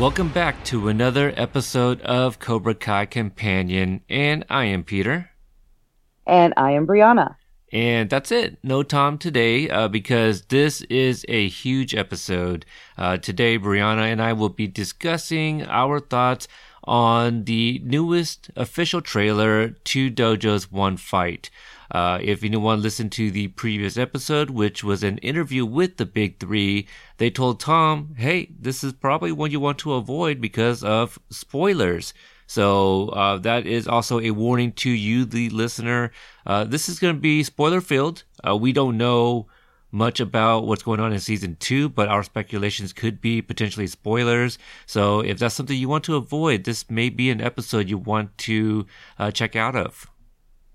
Welcome back to another episode of Cobra Kai Companion, and I am Peter. And I am Brianna. And that's it. No Tom today uh, because this is a huge episode. Uh, today, Brianna and I will be discussing our thoughts on the newest official trailer to Dojo's One Fight. Uh, if anyone listened to the previous episode, which was an interview with the Big Three, they told Tom, hey, this is probably one you want to avoid because of spoilers. So uh, that is also a warning to you, the listener. Uh, this is going to be spoiler filled. Uh, we don't know much about what's going on in season two, but our speculations could be potentially spoilers. So if that's something you want to avoid, this may be an episode you want to uh, check out of.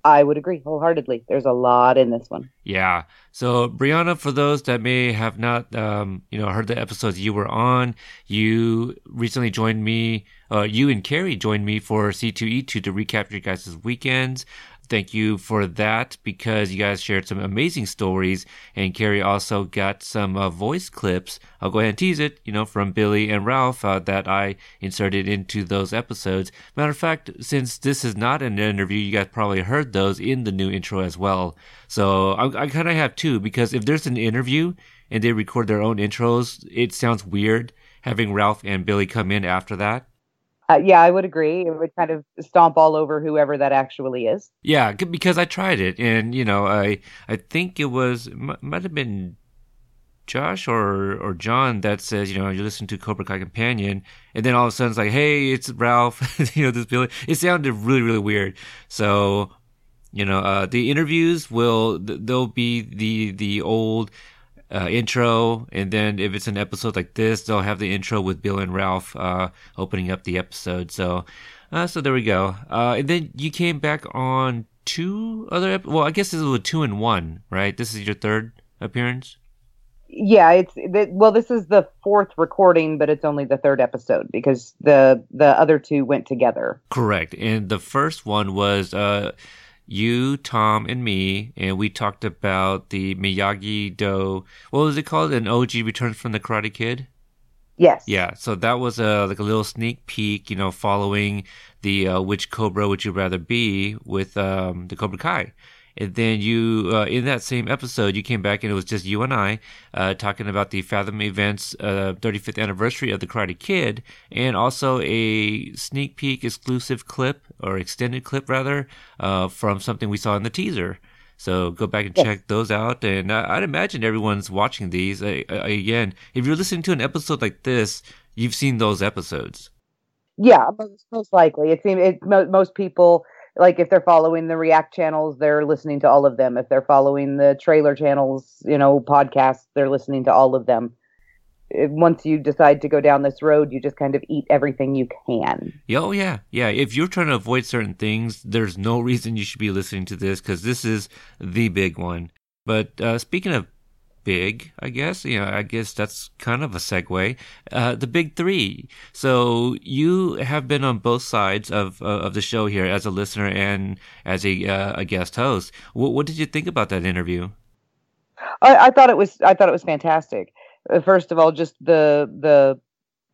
I would agree wholeheartedly. There's a lot in this one. Yeah. So, Brianna, for those that may have not, um, you know, heard the episodes you were on, you recently joined me. Uh, you and Carrie joined me for C2E2 to recap your guys' weekends thank you for that because you guys shared some amazing stories and Carrie also got some uh, voice clips. I'll go ahead and tease it, you know, from Billy and Ralph uh, that I inserted into those episodes. Matter of fact, since this is not an interview, you guys probably heard those in the new intro as well. So I, I kind of have two because if there's an interview and they record their own intros, it sounds weird having Ralph and Billy come in after that. Uh, yeah, I would agree. It would kind of stomp all over whoever that actually is. Yeah, because I tried it, and you know, I I think it was might have been Josh or or John that says, you know, you listen to Cobra Kai Companion, and then all of a sudden it's like, hey, it's Ralph, you know, this Billy. It sounded really really weird. So, you know, uh, the interviews will they'll be the the old uh, intro, and then if it's an episode like this, they'll have the intro with Bill and Ralph uh, opening up the episode. So, uh, so there we go. Uh, and then you came back on two other. Ep- well, I guess this is a two and one, right? This is your third appearance. Yeah, it's well. This is the fourth recording, but it's only the third episode because the the other two went together. Correct, and the first one was uh, you, Tom, and me, and we talked about the Miyagi Do. What was it called? An OG Returns from the Karate Kid. Yes. Yeah. So that was a like a little sneak peek, you know, following the uh, which Cobra would you rather be with um, the Cobra Kai. And then you, uh, in that same episode, you came back and it was just you and I uh, talking about the Fathom Events uh, 35th anniversary of the Karate Kid, and also a sneak peek exclusive clip or extended clip rather uh, from something we saw in the teaser. So go back and check those out. And I'd imagine everyone's watching these. again, if you're listening to an episode like this, you've seen those episodes. Yeah, most, most likely. It seems it, most people like if they're following the react channels they're listening to all of them. If they're following the trailer channels you know podcasts they're listening to all of them. Once you decide to go down this road you just kind of eat everything you can. Oh yeah. Yeah if you're trying to avoid certain things there's no reason you should be listening to this because this is the big one. But uh, speaking of big, I guess. You know, I guess that's kind of a segue. Uh, the big three. So you have been on both sides of uh, of the show here as a listener and as a uh, a guest host. What, what, did you think about that interview? I, I, thought it was I thought it was fantastic. Uh, first of all, just the the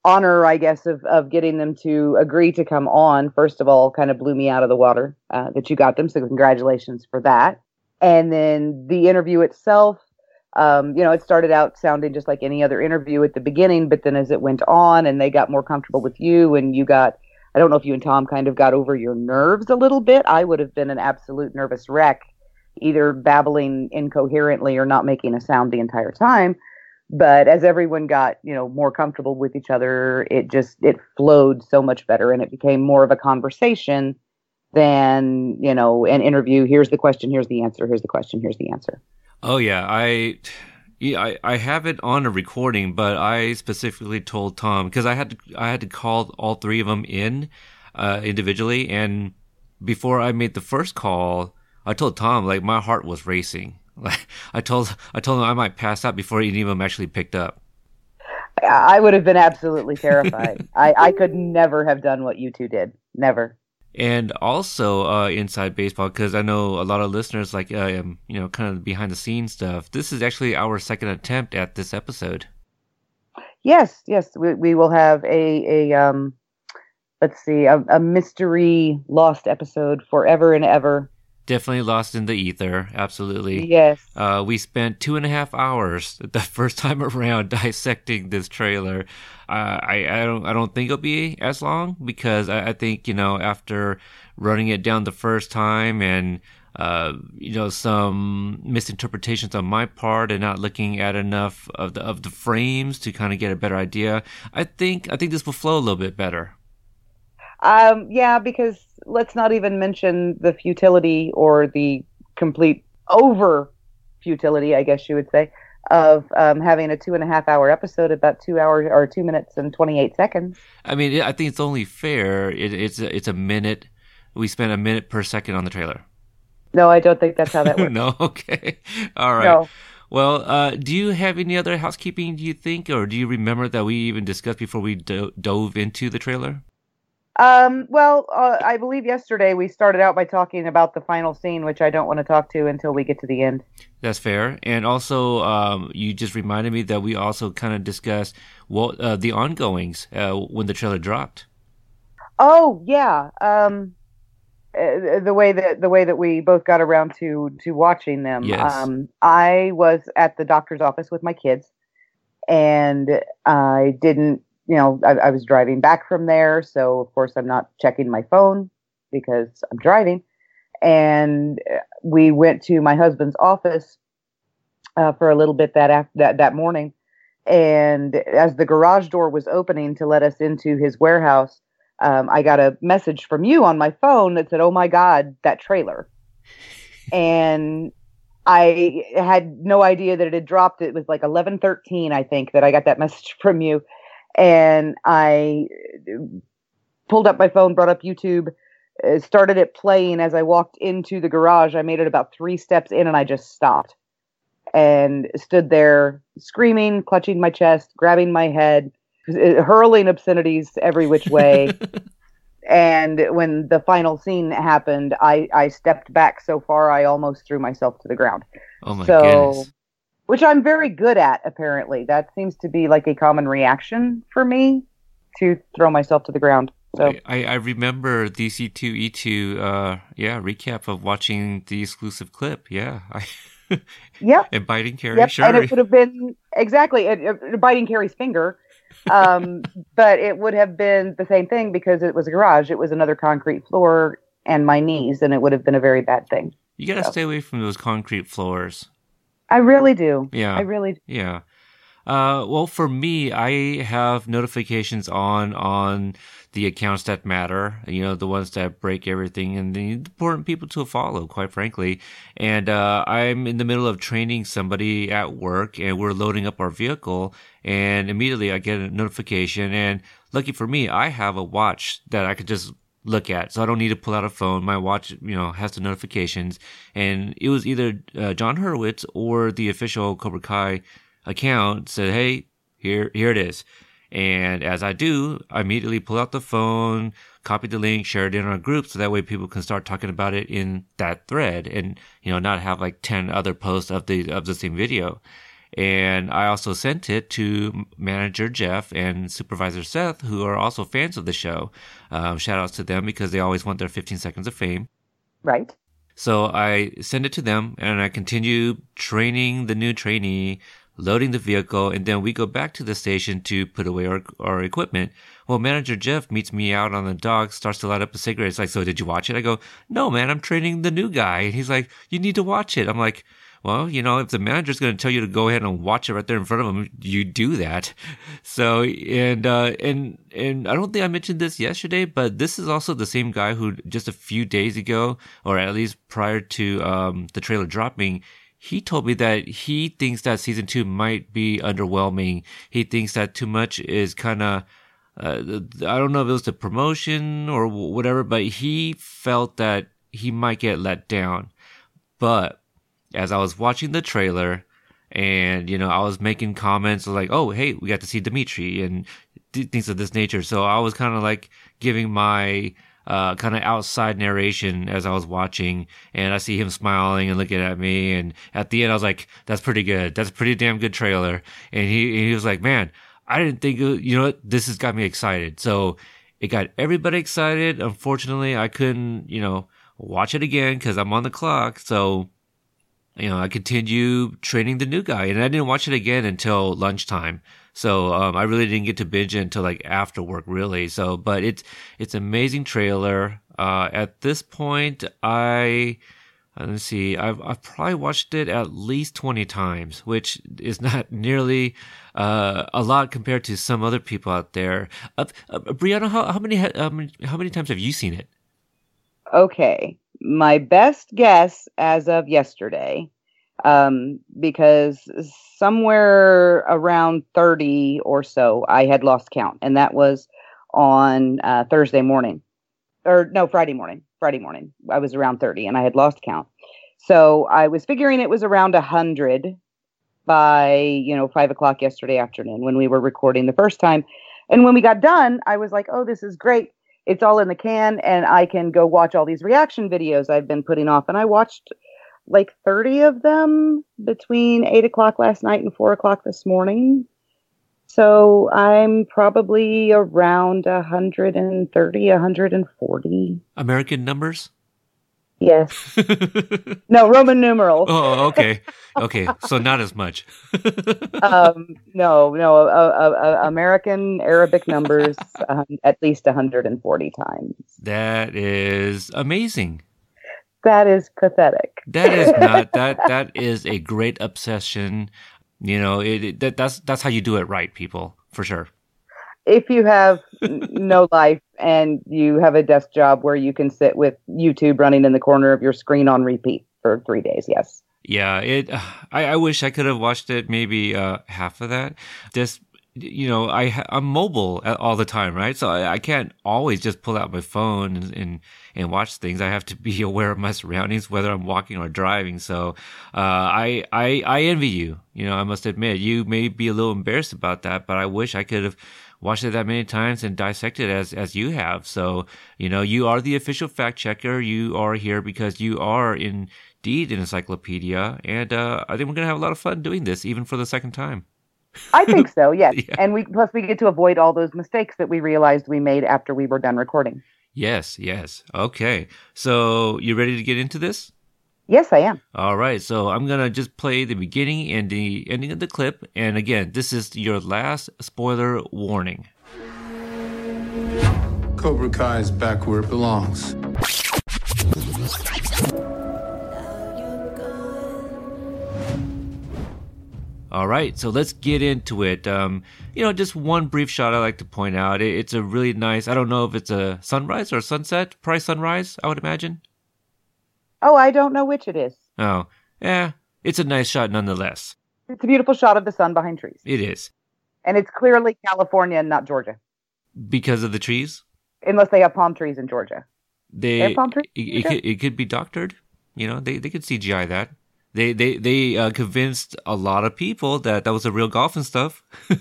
honor, I guess, of of getting them to agree to come on. First of all, kind of blew me out of the water uh, that you got them. So congratulations for that. And then the interview itself um, you know, it started out sounding just like any other interview at the beginning, but then as it went on and they got more comfortable with you and you got, I don't know if you and Tom kind of got over your nerves a little bit. I would have been an absolute nervous wreck, either babbling incoherently or not making a sound the entire time. But as everyone got, you know, more comfortable with each other, it just, it flowed so much better and it became more of a conversation than, you know, an interview. Here's the question, here's the answer, here's the question, here's the answer. Oh yeah, I Yeah, I, I have it on a recording, but I specifically told Tom because I had to I had to call all three of them in uh, individually, and before I made the first call, I told Tom like my heart was racing. Like I told I told him I might pass out before any of them actually picked up. I would have been absolutely terrified. I, I could never have done what you two did. Never. And also uh, inside baseball, because I know a lot of listeners like uh, um, you know kind of behind the scenes stuff. This is actually our second attempt at this episode. Yes, yes, we we will have a a um, let's see, a, a mystery lost episode forever and ever definitely lost in the ether. Absolutely. Yes. Uh, we spent two and a half hours the first time around dissecting this trailer. Uh, I, I don't I don't think it'll be as long because I, I, think you know after running it down the first time and uh, you know some misinterpretations on my part and not looking at enough of the of the frames to kind of get a better idea. I think I think this will flow a little bit better. Um, yeah, because let's not even mention the futility or the complete over futility, I guess you would say, of um, having a two and a half hour episode about two hours or two minutes and 28 seconds. I mean, I think it's only fair. It, it's, a, it's a minute. We spent a minute per second on the trailer. No, I don't think that's how that works. no, okay. All right. No. Well, uh, do you have any other housekeeping, do you think, or do you remember that we even discussed before we do- dove into the trailer? Um, well, uh, I believe yesterday we started out by talking about the final scene, which I don't want to talk to until we get to the end. That's fair. And also, um, you just reminded me that we also kind of discussed what uh, the ongoings uh, when the trailer dropped. Oh yeah, um, uh, the way that the way that we both got around to to watching them. Yes. Um, I was at the doctor's office with my kids, and I didn't you know, I, I was driving back from there, so of course I'm not checking my phone because I'm driving. And we went to my husband's office uh, for a little bit that after, that that morning. And as the garage door was opening to let us into his warehouse, um, I got a message from you on my phone that said, "Oh my God, that trailer!" and I had no idea that it had dropped. It was like eleven thirteen, I think, that I got that message from you, and I pulled up my phone, brought up YouTube, uh, started it playing as I walked into the garage. I made it about three steps in and I just stopped and stood there screaming, clutching my chest, grabbing my head, uh, hurling obscenities every which way. and when the final scene happened, I, I stepped back so far I almost threw myself to the ground. Oh my so, goodness which I'm very good at, apparently. That seems to be like a common reaction for me to throw myself to the ground. So I, I remember DC2E2, uh, yeah, recap of watching the exclusive clip. Yeah. I, yep. And biting Carrie, yep. sure. And it would have been, exactly, it, biting Carrie's finger. Um, but it would have been the same thing because it was a garage. It was another concrete floor and my knees, and it would have been a very bad thing. You got to so. stay away from those concrete floors. I really do. Yeah. I really do. Yeah. Uh, well, for me, I have notifications on on the accounts that matter. You know, the ones that break everything and the important people to follow. Quite frankly, and uh, I'm in the middle of training somebody at work, and we're loading up our vehicle, and immediately I get a notification. And lucky for me, I have a watch that I could just look at. So I don't need to pull out a phone. My watch, you know, has the notifications. And it was either uh, Jon Hurwitz or the official Cobra Kai account said, "Hey, here, here it is." And as I do, I immediately pull out the phone, copy the link, share it in our group, so that way people can start talking about it in that thread, and you know, not have like ten other posts of the of the same video. And I also sent it to manager Jeff and supervisor Seth, who are also fans of the show. Um, shout outs to them because they always want their 15 seconds of fame. Right. So I send it to them and I continue training the new trainee, loading the vehicle, and then we go back to the station to put away our, our equipment. Well, manager Jeff meets me out on the dock, starts to light up a cigarette. It's like, so did you watch it? I go, no, man, I'm training the new guy. And he's like, you need to watch it. I'm like, well, you know, if the manager's going to tell you to go ahead and watch it right there in front of him, you do that. So, and, uh, and, and I don't think I mentioned this yesterday, but this is also the same guy who just a few days ago, or at least prior to, um, the trailer dropping, he told me that he thinks that season two might be underwhelming. He thinks that too much is kind of, uh, I don't know if it was the promotion or whatever, but he felt that he might get let down. But as I was watching the trailer, and you know, I was making comments like, "Oh, hey, we got to see Demetri," and things of this nature. So I was kind of like giving my uh, kind of outside narration as I was watching, and I see him smiling and looking at me. And at the end, I was like, "That's pretty good. That's a pretty damn good trailer." And he he was like, "Man, I didn't think you know what? This has got me excited." So it got everybody excited. Unfortunately, I couldn't you know watch it again because I'm on the clock. So you know, I continue training the new guy, and I didn't watch it again until lunchtime. So um, I really didn't get to binge it until like after work, really. So, but it's it's amazing trailer. Uh, at this point, I uh, let's see, I've I've probably watched it at least twenty times, which is not nearly uh, a lot compared to some other people out there. Uh, uh Brianna, how, how many how many how many times have you seen it? Okay, my best guess as of yesterday um, because somewhere around 30 or so, I had lost count, and that was on uh, Thursday morning, or no, Friday morning. Friday morning, I was around 30, and I had lost count. So I was figuring it was around 100 by you know five o'clock yesterday afternoon when we were recording the first time, and when we got done, I was like, "Oh, this is great." It's all in the can, and I can go watch all these reaction videos I've been putting off. And I watched like 30 of them between 8 o'clock last night and 4 o'clock this morning. So I'm probably around 130, 140. American numbers? Yes. no, Roman numerals. Oh, okay. Okay. So not as much. um, no, no, uh, uh, uh, American Arabic numbers um, at least 140 times. That is amazing. That is pathetic. That is not that that is a great obsession. You know, it, it that, that's that's how you do it right, people, for sure. If you have no life and you have a desk job where you can sit with YouTube running in the corner of your screen on repeat for three days, yes. Yeah, it. I, I wish I could have watched it maybe uh, half of that. Just you know, I I'm mobile all the time, right? So I, I can't always just pull out my phone and, and, and watch things. I have to be aware of my surroundings, whether I'm walking or driving. So uh, I I I envy you. You know, I must admit, you may be a little embarrassed about that, but I wish I could have watched it that many times and dissected as as you have. So you know, you are the official fact checker. You are here because you are indeed an encyclopedia, and uh, I think we're gonna have a lot of fun doing this, even for the second time. I think so, yes. yeah. And we plus we get to avoid all those mistakes that we realized we made after we were done recording. Yes, yes. Okay. So, you ready to get into this? Yes, I am. All right. So, I'm going to just play the beginning and the ending of the clip. And again, this is your last spoiler warning. Cobra Kai is back where it belongs. All right, so let's get into it. Um, you know, just one brief shot I like to point out. It, it's a really nice. I don't know if it's a sunrise or a sunset. Probably sunrise, I would imagine. Oh, I don't know which it is. Oh, yeah, it's a nice shot nonetheless. It's a beautiful shot of the sun behind trees. It is, and it's clearly California and not Georgia. Because of the trees. Unless they have palm trees in Georgia. They, they have palm trees. It, it, could, it could be doctored. You know, they they could CGI that. They they they uh, convinced a lot of people that that was a real golf and stuff.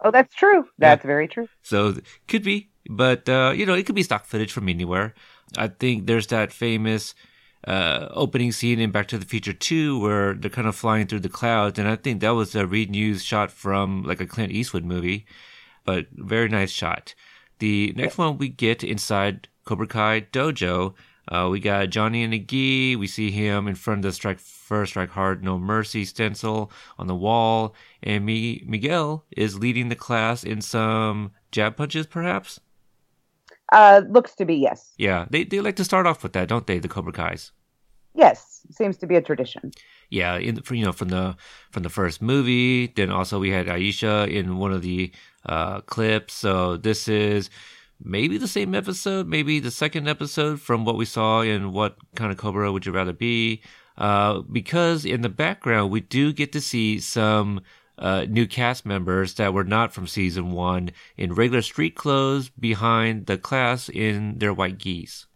oh, that's true. That's yeah. very true. So could be, but uh, you know, it could be stock footage from anywhere. I think there's that famous uh, opening scene in Back to the Future 2 where they're kind of flying through the clouds, and I think that was a Reed shot from like a Clint Eastwood movie, but very nice shot. The next one we get inside Cobra Kai Dojo uh, we got Johnny and Agi. We see him in front of the strike first, strike hard, no mercy stencil on the wall. And Mi- Miguel is leading the class in some jab punches, perhaps? Uh, looks to be, yes. Yeah, they, they like to start off with that, don't they, the Cobra Kais? Yes, seems to be a tradition. Yeah, in for, you know from the from the first movie, then also we had Aisha in one of the uh, clips. So this is maybe the same episode, maybe the second episode from what we saw in What Kind of Cobra Would You Rather Be? uh, because in the background we do get to see some uh, new cast members that were not from season one in regular street clothes behind the class in their white geese.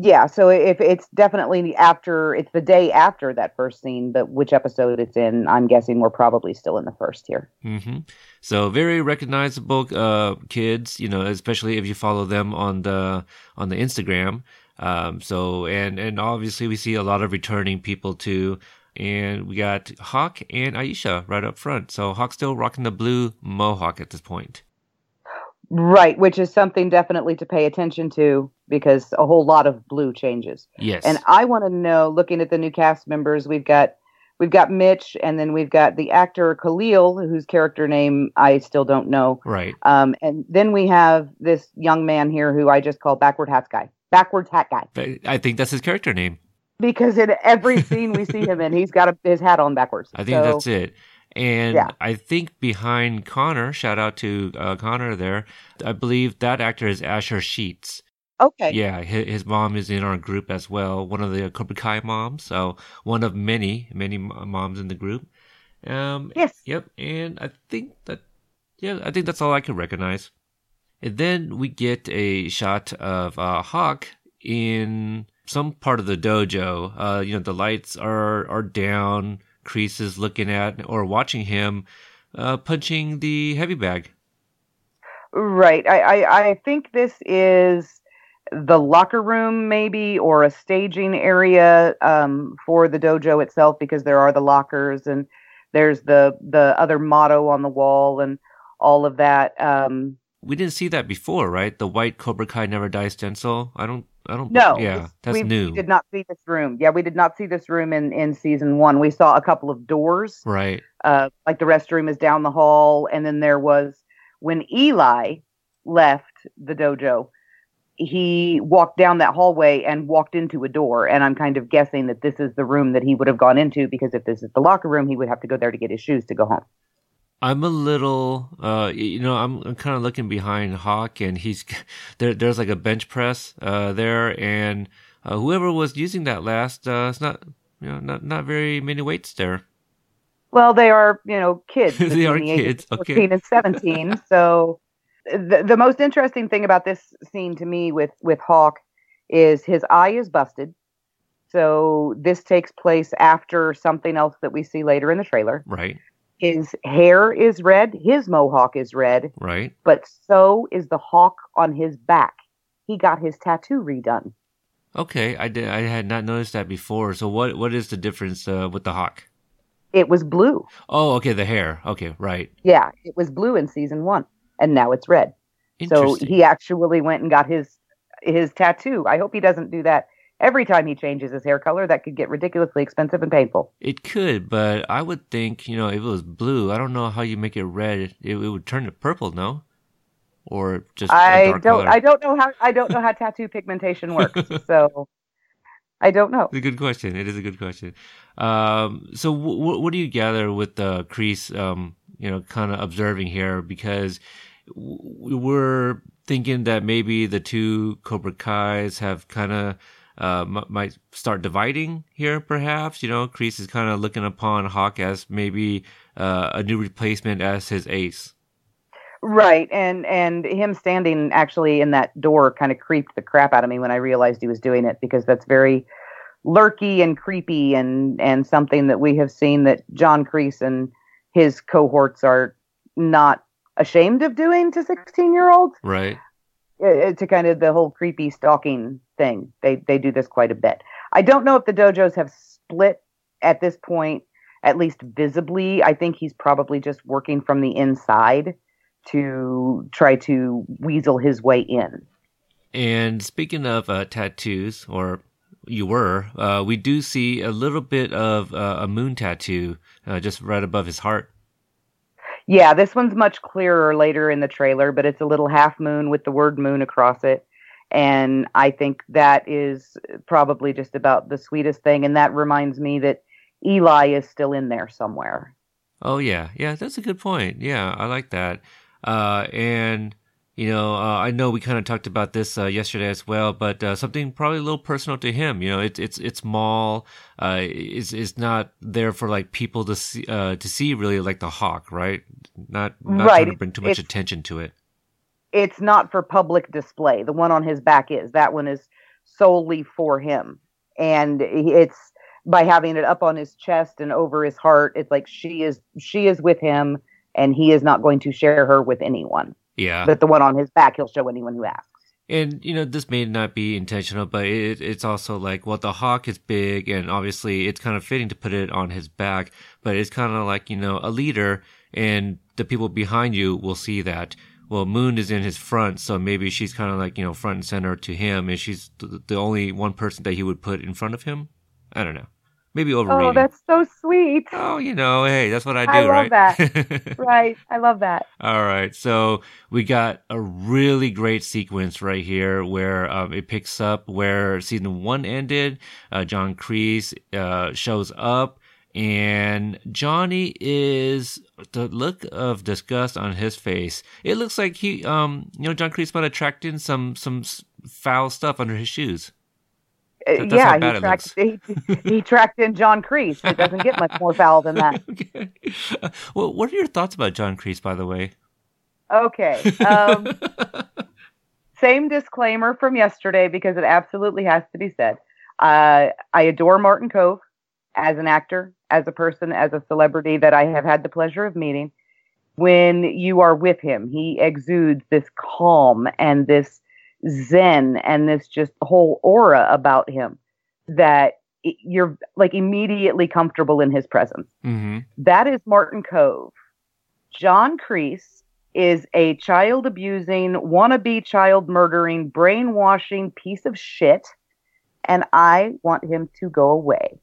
Yeah, so if it's definitely after, it's the day after that first scene, but which episode it's in, I'm guessing we're probably still in the first here. hmm So very recognizable uh, kids, you know, especially if you follow them on the on the Instagram. Um, so and and obviously we see a lot of returning people too. And we got Hawk and Aisha right up front. So Hawk's still rocking the blue mohawk at this point. Right, which is something definitely to pay attention to because a whole lot of blue changes. Yes. And I want to know, looking at the new cast members, we've got we've got Mitch, and then we've got the actor Khalil, whose character name I still don't know. right. Um, and then we have this young man here who I just call backward hat guy, backwards hat guy, I think that's his character name. Because in every scene we see him in, he's got a, his hat on backwards. I think So- that's it. And Yeah. I think behind Connor, shout out to uh, Connor there, I believe that actor is Asher Sheets. Okay. Yeah, his, his mom is in our group as well, one of the Cobra Kai moms. So one of many, many moms in the group. Um, Yes. Yep. And I think that, yeah, I think that's all I can recognize. And then we get a shot of uh, Hawk in some part of the dojo. Uh, you know, the lights are are down. Kreese is looking at or watching him uh, punching the heavy bag. Right. I, I, I think this is the locker room, maybe, or a staging area um, for the dojo itself, because there are the lockers and there's the the other motto on the wall and all of that. Um, We didn't see that before, right? The white Cobra Kai never dies stencil. I don't. I don't. no, Yeah, that's we, new. We did not see this room. Yeah, we did not see this room in in season one. We saw a couple of doors. Right. uh, like the restroom is down the hall, and then there was when Eli left the dojo, he walked down that hallway and walked into a door, and I'm kind of guessing that this is the room that he would have gone into because if this is the locker room, he would have to go there to get his shoes to go home. I'm a little, uh, you know, I'm, I'm kind of looking behind Hawk, and he's there. There's like a bench press uh, there, and uh, whoever was using that last, uh, it's not, you know, not not very many weights there. Well, they are, you know, kids. They are the kids, okay. 14 and 17. so the, the most interesting thing about this scene to me with, with Hawk is his eye is busted. So this takes place after something else that we see later in the trailer. Right. His hair is red, his mohawk is red, Right. but so is the hawk on his back. He got his tattoo redone. Okay. I did. I had not noticed that before. So what what is the difference uh, with the Hawk? It was blue. Oh, okay. The hair. Okay. Right. Yeah, it was blue in season one, and now it's red. So he actually went and got his his tattoo. I hope he doesn't do that every time he changes his hair color. That could get ridiculously expensive and painful. It could, but I would think, you know, if it was blue, I don't know how you make it red. It, it would turn to purple, no? Or just I don't color. I don't know how I don't know how tattoo pigmentation works. so I don't know. It's a good question. It is a good question. Um, so, w- w- what do you gather with the Kreese? Um, you know, kind of observing here because w- we're thinking that maybe the two Cobra Kai's have kind of uh, m- might start dividing here. Perhaps you know, Kreese is kind of looking upon Hawk as maybe uh, a new replacement as his ace. Right, and and him standing actually in that door kind of creeped the crap out of me when I realized he was doing it because that's very lurky and creepy and and something that we have seen that John Kreese and his cohorts are not ashamed of doing to 16 year olds Right. uh, to kind of the whole creepy stalking thing. They they do this quite a bit. I don't know if the dojos have split at this point, at least visibly. I think he's probably just working from the inside to try to weasel his way in. And speaking of uh, tattoos, or you were, uh, we do see a little bit of uh, a moon tattoo uh, just right above his heart. Yeah, this one's much clearer later in the trailer, but it's a little half moon with the word moon across it. And I think that is probably just about the sweetest thing. And that reminds me that Eli is still in there somewhere. Oh yeah, yeah, that's a good point. Yeah, I like that. Uh, and You know, uh, I know we kind of talked about this uh, yesterday as well, but uh, something probably a little personal to him. You know, it's it's it's Maul uh, is is not there for like people to see uh, to see really like the hawk, right? Not not Right, trying to bring too much it's- attention to it. It's not for public display. The one on his back is. That one is solely for him. And it's by having it up on his chest and over his heart, it's like she is she is with him and he is not going to share her with anyone. Yeah, But the one on his back he'll show anyone who asks. And you know, this may not be intentional, but it, it's also like, well, the hawk is big, and obviously, it's kind of fitting to put it on his back. But it's kind of like you know, a leader, and the people behind you will see that. Well, Moon is in his front, so maybe she's kind of like you know, front and center to him, and she's the, the only one person that he would put in front of him. I don't know. Maybe overrating. Oh, that's so sweet. Oh, you know, hey, that's what I do, I love right? that. Right. I love that. All right, so we got a really great sequence right here where um, it picks up where season one ended. Uh, John Kreese uh, shows up, and Johnny is the look of disgust on his face. It looks like he, um, you know, John Kreese might have tracked in some some foul stuff under his shoes. Uh, That- yeah, he tracked he, he tracked in John Kreese. It doesn't get much more foul than that. okay. Well, what are your thoughts about John Kreese, by the way? Okay. Um, same disclaimer from yesterday because it absolutely has to be said. Uh, I adore Martin Kove as an actor, as a person, as a celebrity that I have had the pleasure of meeting. When you are with him, he exudes this calm and this zen and this just whole aura about him that you're like immediately comfortable in his presence. Mm-hmm. That is Martin Kove. John Kreese is a child abusing, wannabe child murdering, brainwashing piece of shit, and I want him to go away.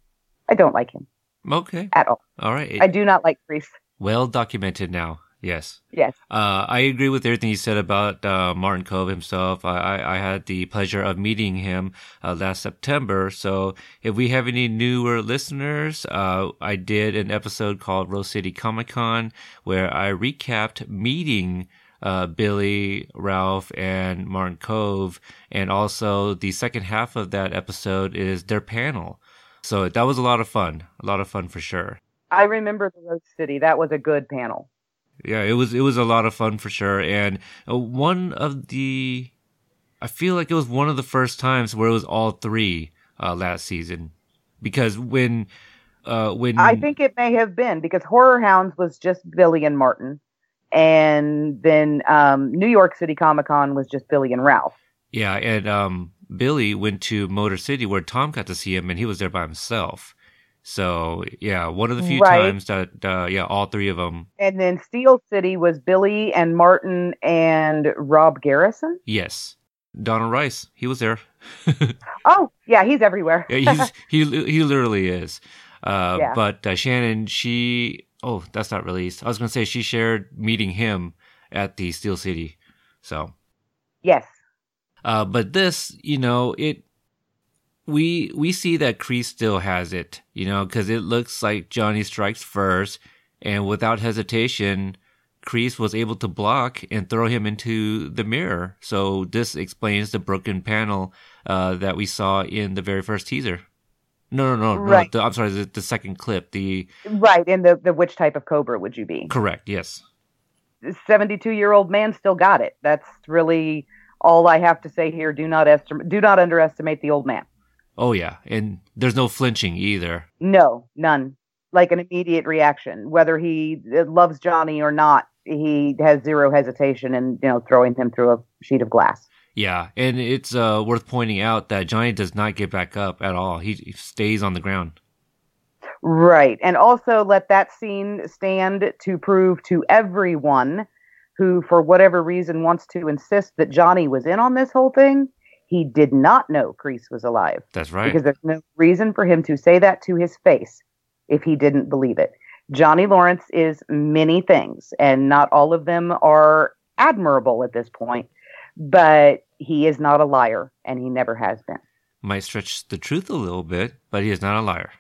I don't like him Okay. at all. All right. I do not like Kreese. Well documented now. Yes. Yes. Uh, I agree with everything you said about uh, Martin Kove himself. I, I, I had the pleasure of meeting him uh, last September. So if we have any newer listeners, uh, I did an episode called Rose City Comic Con where I recapped meeting uh, Billy, Ralph, and Martin Kove. And also the second half of that episode is their panel. So that was a lot of fun. A lot of fun for sure. I remember the Rose City. That was a good panel. Yeah, it was it was a lot of fun for sure, and uh, one of the, I feel like it was one of the first times where it was all three uh, last season, because when, uh, when I think it may have been because Horror Hounds was just Billy and Martin, and then um, New York City Comic Con was just Billy and Ralph. yeah, and um, Billy went to Motor City where Tom got to see him, and he was there by himself. So yeah, one of the few Right. times that uh, yeah, all three of them. And then Steel City was Billy and Martin and Rob Garrison. Yes, Donald Rice, he was there. Oh, yeah, he's everywhere. Yeah, he's, he he literally is. Uh, Yeah. But uh, Shannon, she oh, that's not released. I was gonna say she shared meeting him at the Steel City. So, yes. Uh, but this, you know, it we we see that Kreese still has it, you know, because it looks like Johnny strikes first, and without hesitation. Kreese was able to block and throw him into the mirror. So this explains the broken panel uh, that we saw in the very first teaser. No, no, no, no. The, I'm sorry, the, the second clip. The Right. And the, the which type of cobra would you be? correct, yes. 72 year old man still got it. That's really all I have to say here. Do not estimate, do not underestimate the old man. Oh yeah, and there's no flinching either. No, none. Like an immediate reaction, whether he uh, loves Johnny or not, he has zero hesitation in you know throwing him through a sheet of glass. Yeah, and it's uh, worth pointing out that Johnny does not get back up at all. He, he stays on the ground. Right. And also let that scene stand to prove to everyone who, for whatever reason, wants to insist that Johnny was in on this whole thing. He did not know Kreese was alive That's right. because there's no reason for him to say that to his face if he didn't believe it. Johnny Lawrence is many things, and not all of them are admirable at this point, but he is not a liar, and he never has been. Might stretch the truth a little bit, but he is not a liar.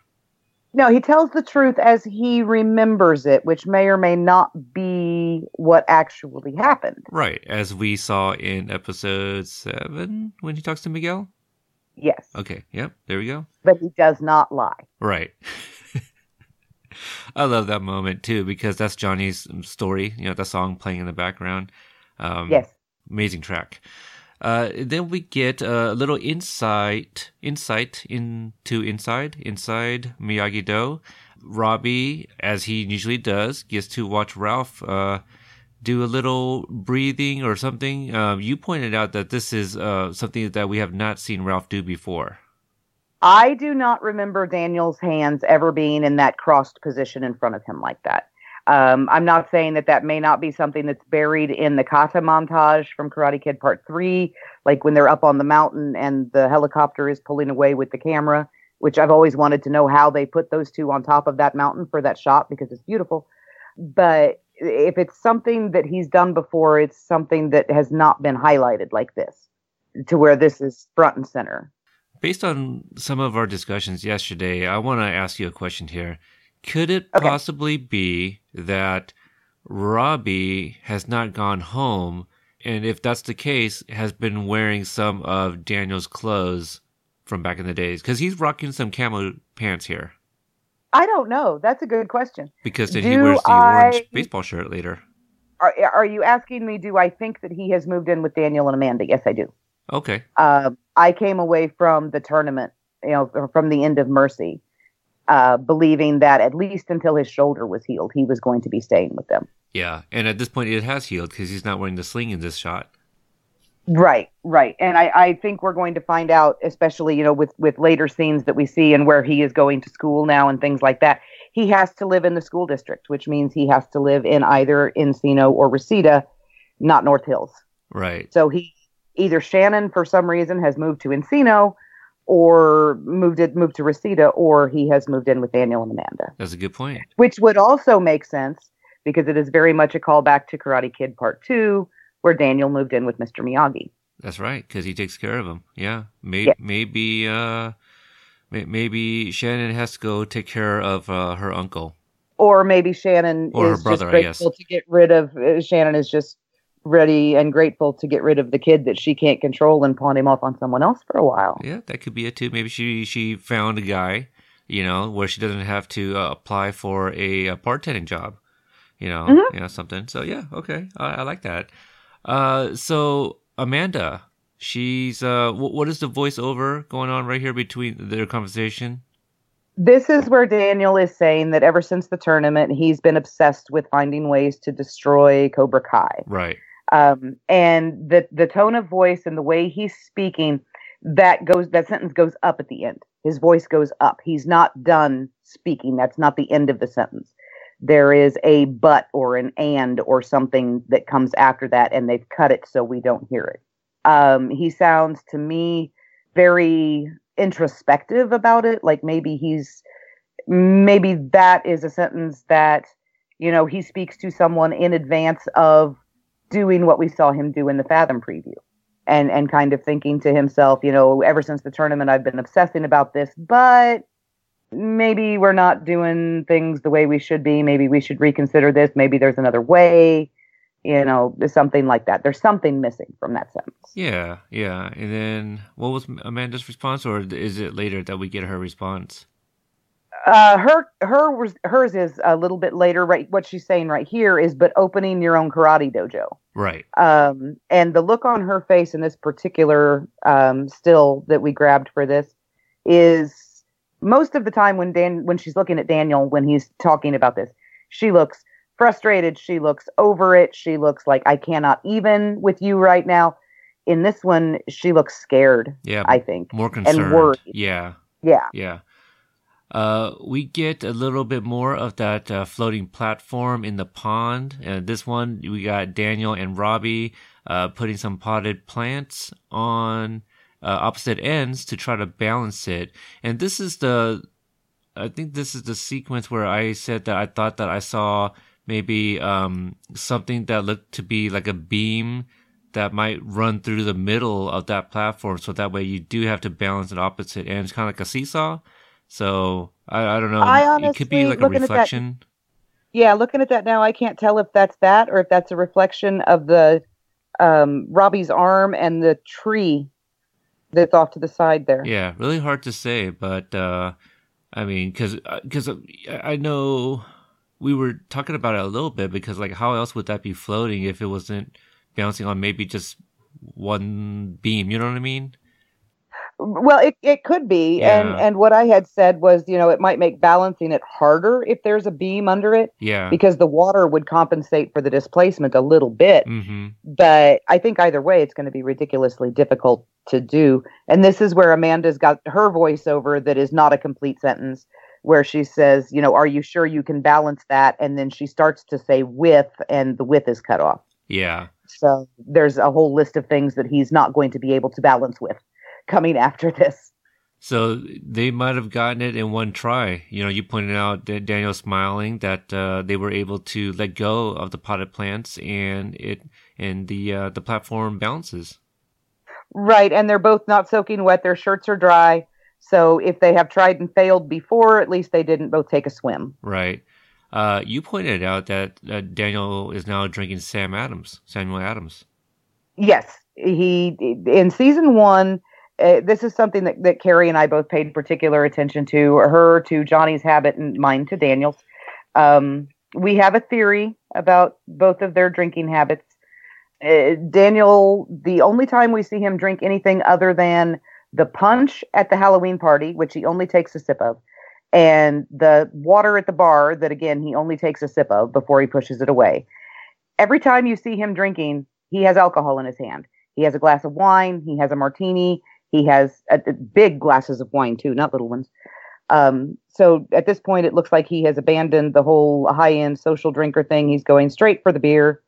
No, he tells the truth as he remembers it, which may or may not be what actually happened. Right, as we saw in episode seven when he talks to Miguel. Yes. Okay, yep, there we go. But he does not lie. Right. I love that moment too because that's Johnny's story. You know, the song playing in the background. Um, Yes. amazing track. Uh, then we get a little insight, insight into inside, inside Miyagi Do. Robbie, as he usually does, gets to watch Ralph uh, do a little breathing or something. Um, you pointed out that this is uh, something that we have not seen Ralph do before. I do not remember Daniel's hands ever being in that crossed position in front of him like that. Um, I'm not saying that that may not be something that's buried in the kata montage from Karate Kid Part 3, like when they're up on the mountain and the helicopter is pulling away with the camera, which I've always wanted to know how they put those two on top of that mountain for that shot because it's beautiful. But if it's something that he's done before, it's something that has not been highlighted like this to where this is front and center. Based on some of our discussions yesterday, I want to ask you a question here. Could it Okay. possibly be that Robbie has not gone home, and if that's the case, has been wearing some of Daniel's clothes from back in the days? Because he's rocking some camo pants here. I don't know. That's a good question. Because then he Do wears the orange baseball shirt later. Are, are you asking me, do I think that he has moved in with Daniel and Amanda? Yes, I do. Okay. Um, I came away from the tournament, you know, from the end of Mercy, uh, believing that at least until his shoulder was healed, he was going to be staying with them. Yeah. And at this point, it has healed because he's not wearing the sling in this shot. Right, right. And I, I think we're going to find out, especially, you know, with, with later scenes that we see and where he is going to school now and things like that. He has to live in the school district, which means he has to live in either Encino or Reseda, not North Hills. Right. So he either Shannon for some reason has moved to Encino or moved it moved to Reseda or he has moved in with Daniel and Amanda. That's a good point. Which would also make sense because it is very much a callback to Karate Kid Part 2 where Daniel moved in with Mr. Miyagi. That's right, because he takes care of him. Yeah, maybe Yeah. maybe uh, may- maybe Shannon has to go take care of uh, her uncle. Or maybe Shannon Or her is brother, I guess. grateful to get rid of uh, Shannon is just ready and grateful to get rid of the kid that she can't control and pawn him off on someone else for a while. Yeah, that could be it too. Maybe she she found a guy, you know, where she doesn't have to uh, apply for a, a bartending job, you know, Mhm. you know something. So yeah, okay, I, I like that. Uh, so Amanda, she's uh, wh- what is the voiceover going on right here between their conversation? This is where Daniel is saying that ever since the tournament, he's been obsessed with finding ways to destroy Cobra Kai. Right. Um, and the the tone of voice and the way he's speaking, that goes that sentence goes up at the end. His voice goes up. He's not done speaking. That's not the end of the sentence. There is a but or an and or something that comes after that, and they've cut it so we don't hear it. Um, he sounds to me very introspective about it. Like maybe he's maybe that is a sentence that you know he speaks to someone in advance of doing what we saw him do in the Fathom preview. And and kind of thinking to himself, you know, ever since the tournament I've been obsessing about this, but maybe we're not doing things the way we should be. Maybe we should reconsider this. Maybe there's another way. You know, something like that. There's something missing from that sentence. Yeah, yeah. And then what was Amanda's response, or is it later that we get her response? Uh, her her was hers is a little bit later. Right, what she's saying right here is, but opening your own karate dojo. Right. um, and the look on her face in this particular um, still that we grabbed for this is most of the time when Dan when she's looking at Daniel when he's talking about this, she looks frustrated. She looks over it. She looks like I cannot even with you right now. In this one, she looks scared. Yeah. I think. more concerned. And worried. Yeah. Yeah. Yeah. Uh, we get a little bit more of that uh, floating platform in the pond. And this one, we got Daniel and Robbie uh, putting some potted plants on uh, opposite ends to try to balance it. And this is the, I think this is the sequence where I said that I thought that I saw maybe um, something that looked to be like a beam that might run through the middle of that platform. So that way you do have to balance at opposite ends, kind of like a seesaw. So I, I don't know. I it could be like a at that- reflection. Yeah, looking at that now, I can't tell if that's that or if that's a reflection of the um, Robbie's arm and the tree that's off to the side there. Yeah, really hard to say, but uh, I mean, because because I know we were talking about it a little bit because like how else would that be floating if it wasn't bouncing on maybe just one beam? You know what I mean? Well, it, it could be, and and what I had said was, you know, it might make balancing it harder if there's a beam under it Yeah. because the water would compensate for the displacement a little bit. Mm-hmm. But I think either way, it's going to be ridiculously difficult to do. And this is where Amanda's got her voiceover that is not a complete sentence, where she says, you know, are you sure you can balance that? And then she starts to say with, and the with is cut off. Yeah. So there's a whole list of things that he's not going to be able to balance with coming after this. So they might have gotten it in one try. You know, you pointed out that Daniel smiling that uh, they were able to let go of the potted plants and it and the uh, the platform balances. Right. And they're both not soaking wet. Their shirts are dry. So if they have tried and failed before, at least they didn't both take a swim. Right. Uh, you pointed out that uh, Daniel is now drinking Sam Adams, Samuel Adams. Yes. He, in season one, uh, this is something that, that Carrie and I both paid particular attention to her, to Johnny's habit, and mine to Daniel's. Um, we have a theory about both of their drinking habits. Uh, Daniel, the only time we see him drink anything other than the punch at the Halloween party, which he only takes a sip of, and the water at the bar, that again, he only takes a sip of before he pushes it away. Every time you see him drinking, he has alcohol in his hand. He has a glass of wine, he has a martini, he has uh, big glasses of wine too, not little ones. Um, so at this point, it looks like he has abandoned the whole high end social drinker thing. He's going straight for the beer.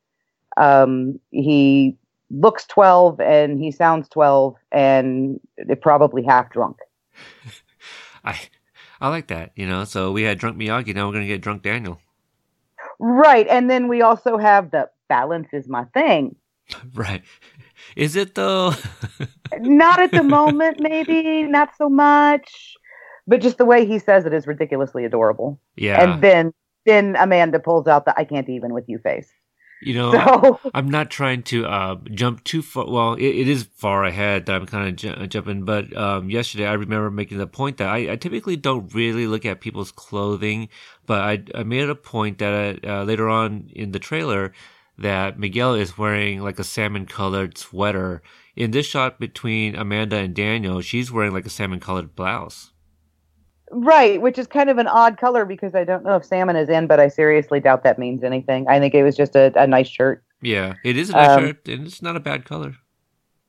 Um, he looks 12 and he sounds 12 and probably half drunk. I I like that. You know, so we had drunk Miyagi. Now we're gonna get drunk Daniel. Right. And then we also have the balance is my thing. Right. Is it though? Not at the moment, maybe, not so much. But just the way he says it is ridiculously adorable. yeah. And then then Amanda pulls out the I can't even with you face. you know, So I'm not trying to uh, jump too far. Well, it, it is far ahead that I'm kind of ju- jumping. But um, yesterday, I remember making the point that I, I typically don't really look at people's clothing, but I, I made a point that uh, later on in the trailer that Miguel is wearing like a salmon colored sweater. In this shot between Amanda and Daniel, she's wearing like a salmon colored blouse. Right, which is kind of an odd color because I don't know if salmon is in, but I seriously doubt that means anything. I think it was just a, a nice shirt. Yeah, it is a nice Um, shirt, and it's not a bad color.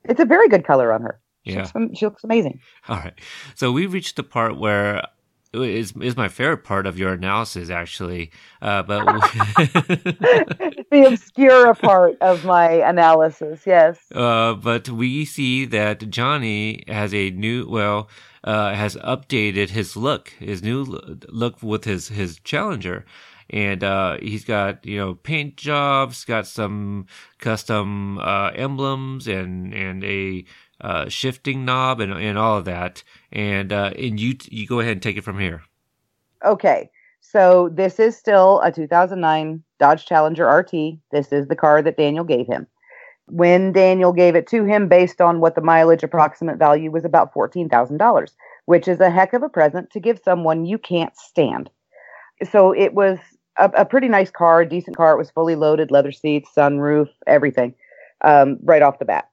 It's a very good color on her. She, Yeah. looks, she looks amazing. All right. So we reached the part where is is my favorite part of your analysis actually. Uh, but the obscure part of my analysis, yes. uh, but we see that Johnny has a new well uh, has updated his look, his new look with his his Challenger. And uh, he's got you know paint jobs, got some custom uh, emblems, and and a uh, shifting knob, and and all of that. And uh, and you you go ahead and take it from here. Okay, so this is still a 2009 Dodge Challenger RT. This is the car that Daniel gave him. When Daniel gave it to him, based on what the mileage approximate value was about $14,000, which is a heck of a present to give someone you can't stand. So it was a, a pretty nice car, a decent car. It was fully loaded, leather seats, sunroof, everything, um, right off the bat.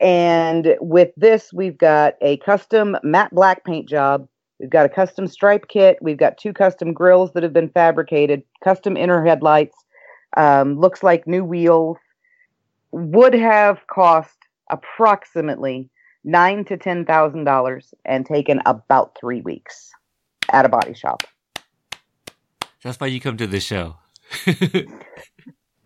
And with this, we've got a custom matte black paint job. We've got a custom stripe kit. We've got two custom grills that have been fabricated, custom inner headlights. Um, looks like new wheels. Would have cost approximately nine to ten thousand dollars and taken about three weeks at a body shop That's why you come to the show.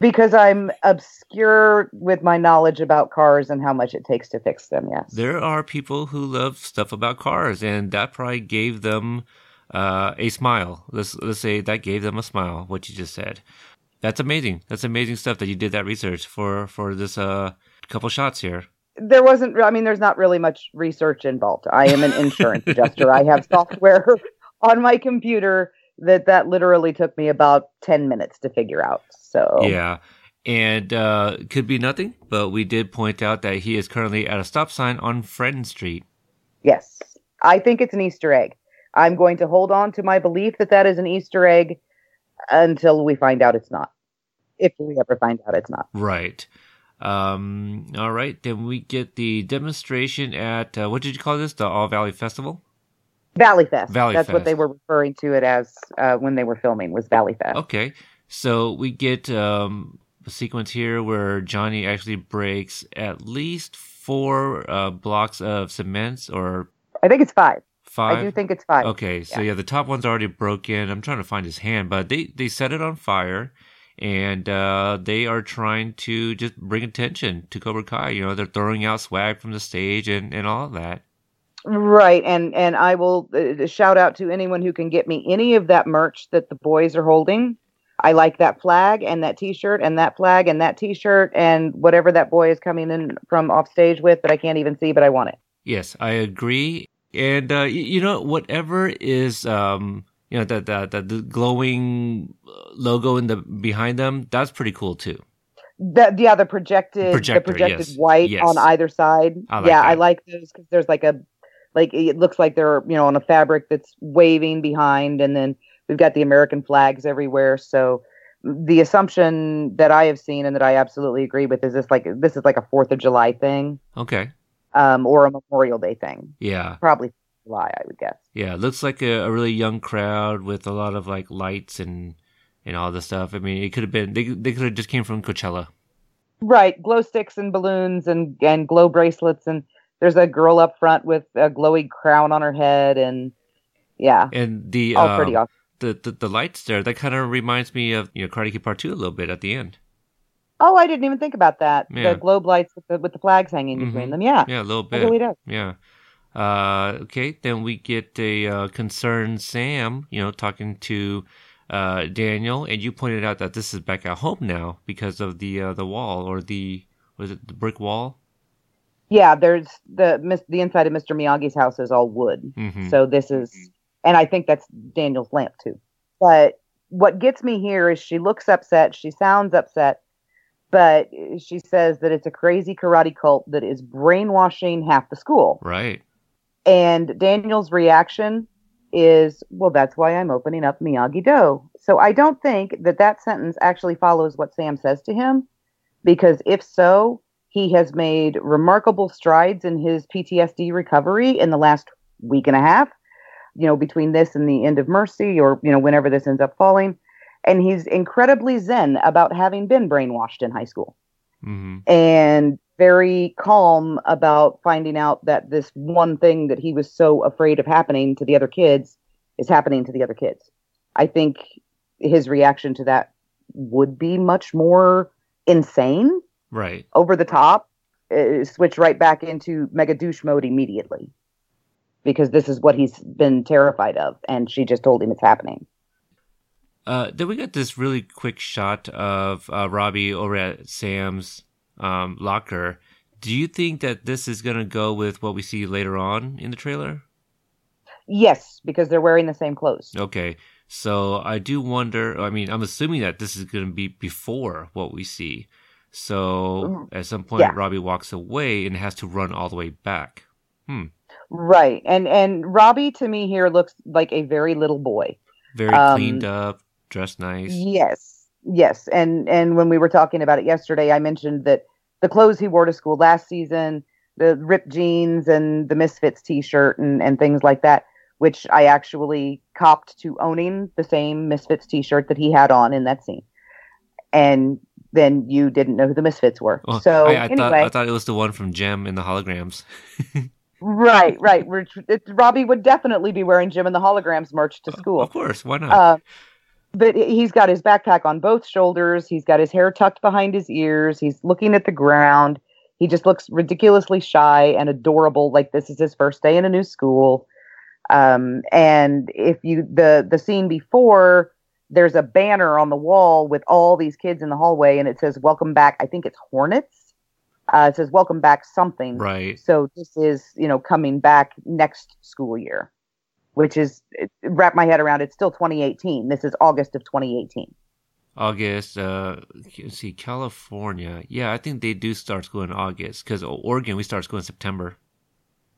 because I'm obscure with my knowledge about cars and how much it takes to fix them. Yes. there are people who love stuff about cars, and that probably gave them uh, a smile. Let's let's say that gave them a smile. What you just said. That's amazing. That's amazing stuff that you did that research for for this uh couple shots here. there wasn't i mean there's not really much research involved i am an insurance adjuster i have software on my computer that that literally took me about 10 minutes to figure out. So Yeah. And uh, could be nothing, but we did point out that he is currently at a stop sign on Friend Street. Yes, I think it's an Easter egg. I'm going to hold on to my belief that that is an Easter egg until we find out it's not. If we ever find out it's not. Right. Um, all right. Then we get the demonstration at, uh, what did you call this? The All Valley Festival? Valley Fest. Valley That's what they were referring to it as uh, when they were filming was Valley Fest. Okay. So we get um, a sequence here where Johnny actually breaks at least four uh, blocks of cement or I think it's five. five. I do think it's five. Okay, so Yeah. yeah. the top one's already broken. I'm trying to find his hand, but they they set it on fire, and uh, they are trying to just bring attention to Cobra Kai. You know, they're throwing out swag from the stage and and all of that. Right, and and I will uh, shout out to anyone who can get me any of that merch that the boys are holding. I like that flag and that T-shirt and that flag and that T-shirt and whatever that boy is coming in from off stage with that I can't even see, but I want it. Yes, I agree. And uh, y- you know, whatever is um, you know, that that that the glowing uh, logo in the behind them, that's pretty cool too. The, yeah, the projected, Projector, the projected yes, white yes. on either side. I like yeah, I like those because there's like a, like it looks like they're you know on a fabric that's waving behind, and then we've got the American flags everywhere. So the assumption that I have seen and that I absolutely agree with is this like this is like a Fourth of July thing, Okay. um, or a Memorial Day thing. Yeah. Probably July, I would guess. Yeah, it looks like a, a really young crowd with a lot of like lights and and all this stuff. I mean, it could have been they they could have just came from Coachella. Right, glow sticks and balloons and and glow bracelets and there's a girl up front with a glowy crown on her head and yeah, And the all uh, pretty awesome. The, the the lights there that kind of reminds me of you know Karate Kid Part Two a little bit at the end. Oh, I didn't even think about that. Yeah. The globe lights with the with the flags hanging between Mhm. them. Yeah, Yeah, a little bit. really. Yeah. Uh, okay, then we get a uh, concerned Sam, you know, talking to uh, Daniel, and you pointed out that this is back at home now because of the uh, the wall or the was it the brick wall? Yeah, there's the the inside of Mr. Miyagi's house is all wood. Mm-hmm. So this is, and I think that's Daniel's lamp too. But what gets me here is she looks upset. She sounds upset, but she says that it's a crazy karate cult that is brainwashing half the school. right. And Daniel's reaction is, well, that's why I'm opening up Miyagi Do. So I don't think that that sentence actually follows what Sam says to him, because if so, he has made remarkable strides in his PTSD recovery in the last week and a half, you know, between this and the end of Mercy or, you know, whenever this ends up falling. And he's incredibly zen about having been brainwashed in high school Mm-hmm. and very calm about finding out that this one thing that he was so afraid of happening to the other kids is happening to the other kids. I think his reaction to that would be much more insane, Right. over the top, uh, switch right back into mega douche mode immediately. Because this is what he's been terrified of, and she just told him it's happening. Uh, then we got this really quick shot of uh, Robbie over at Sam's um, locker. Do you think that this is going to go with what we see later on in the trailer? Yes, because they're wearing the same clothes. Okay, so I do wonder. I mean, I'm assuming that this is going to be before what we see. So at some point, Yeah. Robbie walks away and has to run all the way back. Right. And and Robbie to me here looks like a very little boy. Very Um, cleaned up, dressed nice. Yes. Yes. And and when we were talking about it yesterday, I mentioned that the clothes he wore to school last season, the ripped jeans and the Misfits t-shirt and and things like that, which I actually copped to owning the same Misfits t-shirt that he had on in that scene. And then you didn't know who the Misfits were. Well, so I, I anyway, thought I thought it was the one from Jem in the holograms. right, right. We're, it, Robbie would definitely be wearing Jem and the Holograms merch to school. Of course, why not? Uh, but he's got his backpack on both shoulders. He's got his hair tucked behind his ears. He's looking at the ground. He just looks ridiculously shy and adorable, like this is his first day in a new school. Um, and if you the the scene before, there's a banner on the wall with all these kids in the hallway, and it says "Welcome back." I think it's Hornets. Uh, it says "Welcome back" something. right. So this is, you know, coming back next school year, which is wrap my head around. It's still 2018. This is August of 2018. August. Uh, see, California. Yeah, I think they do start school in August because Oregon we start school in September.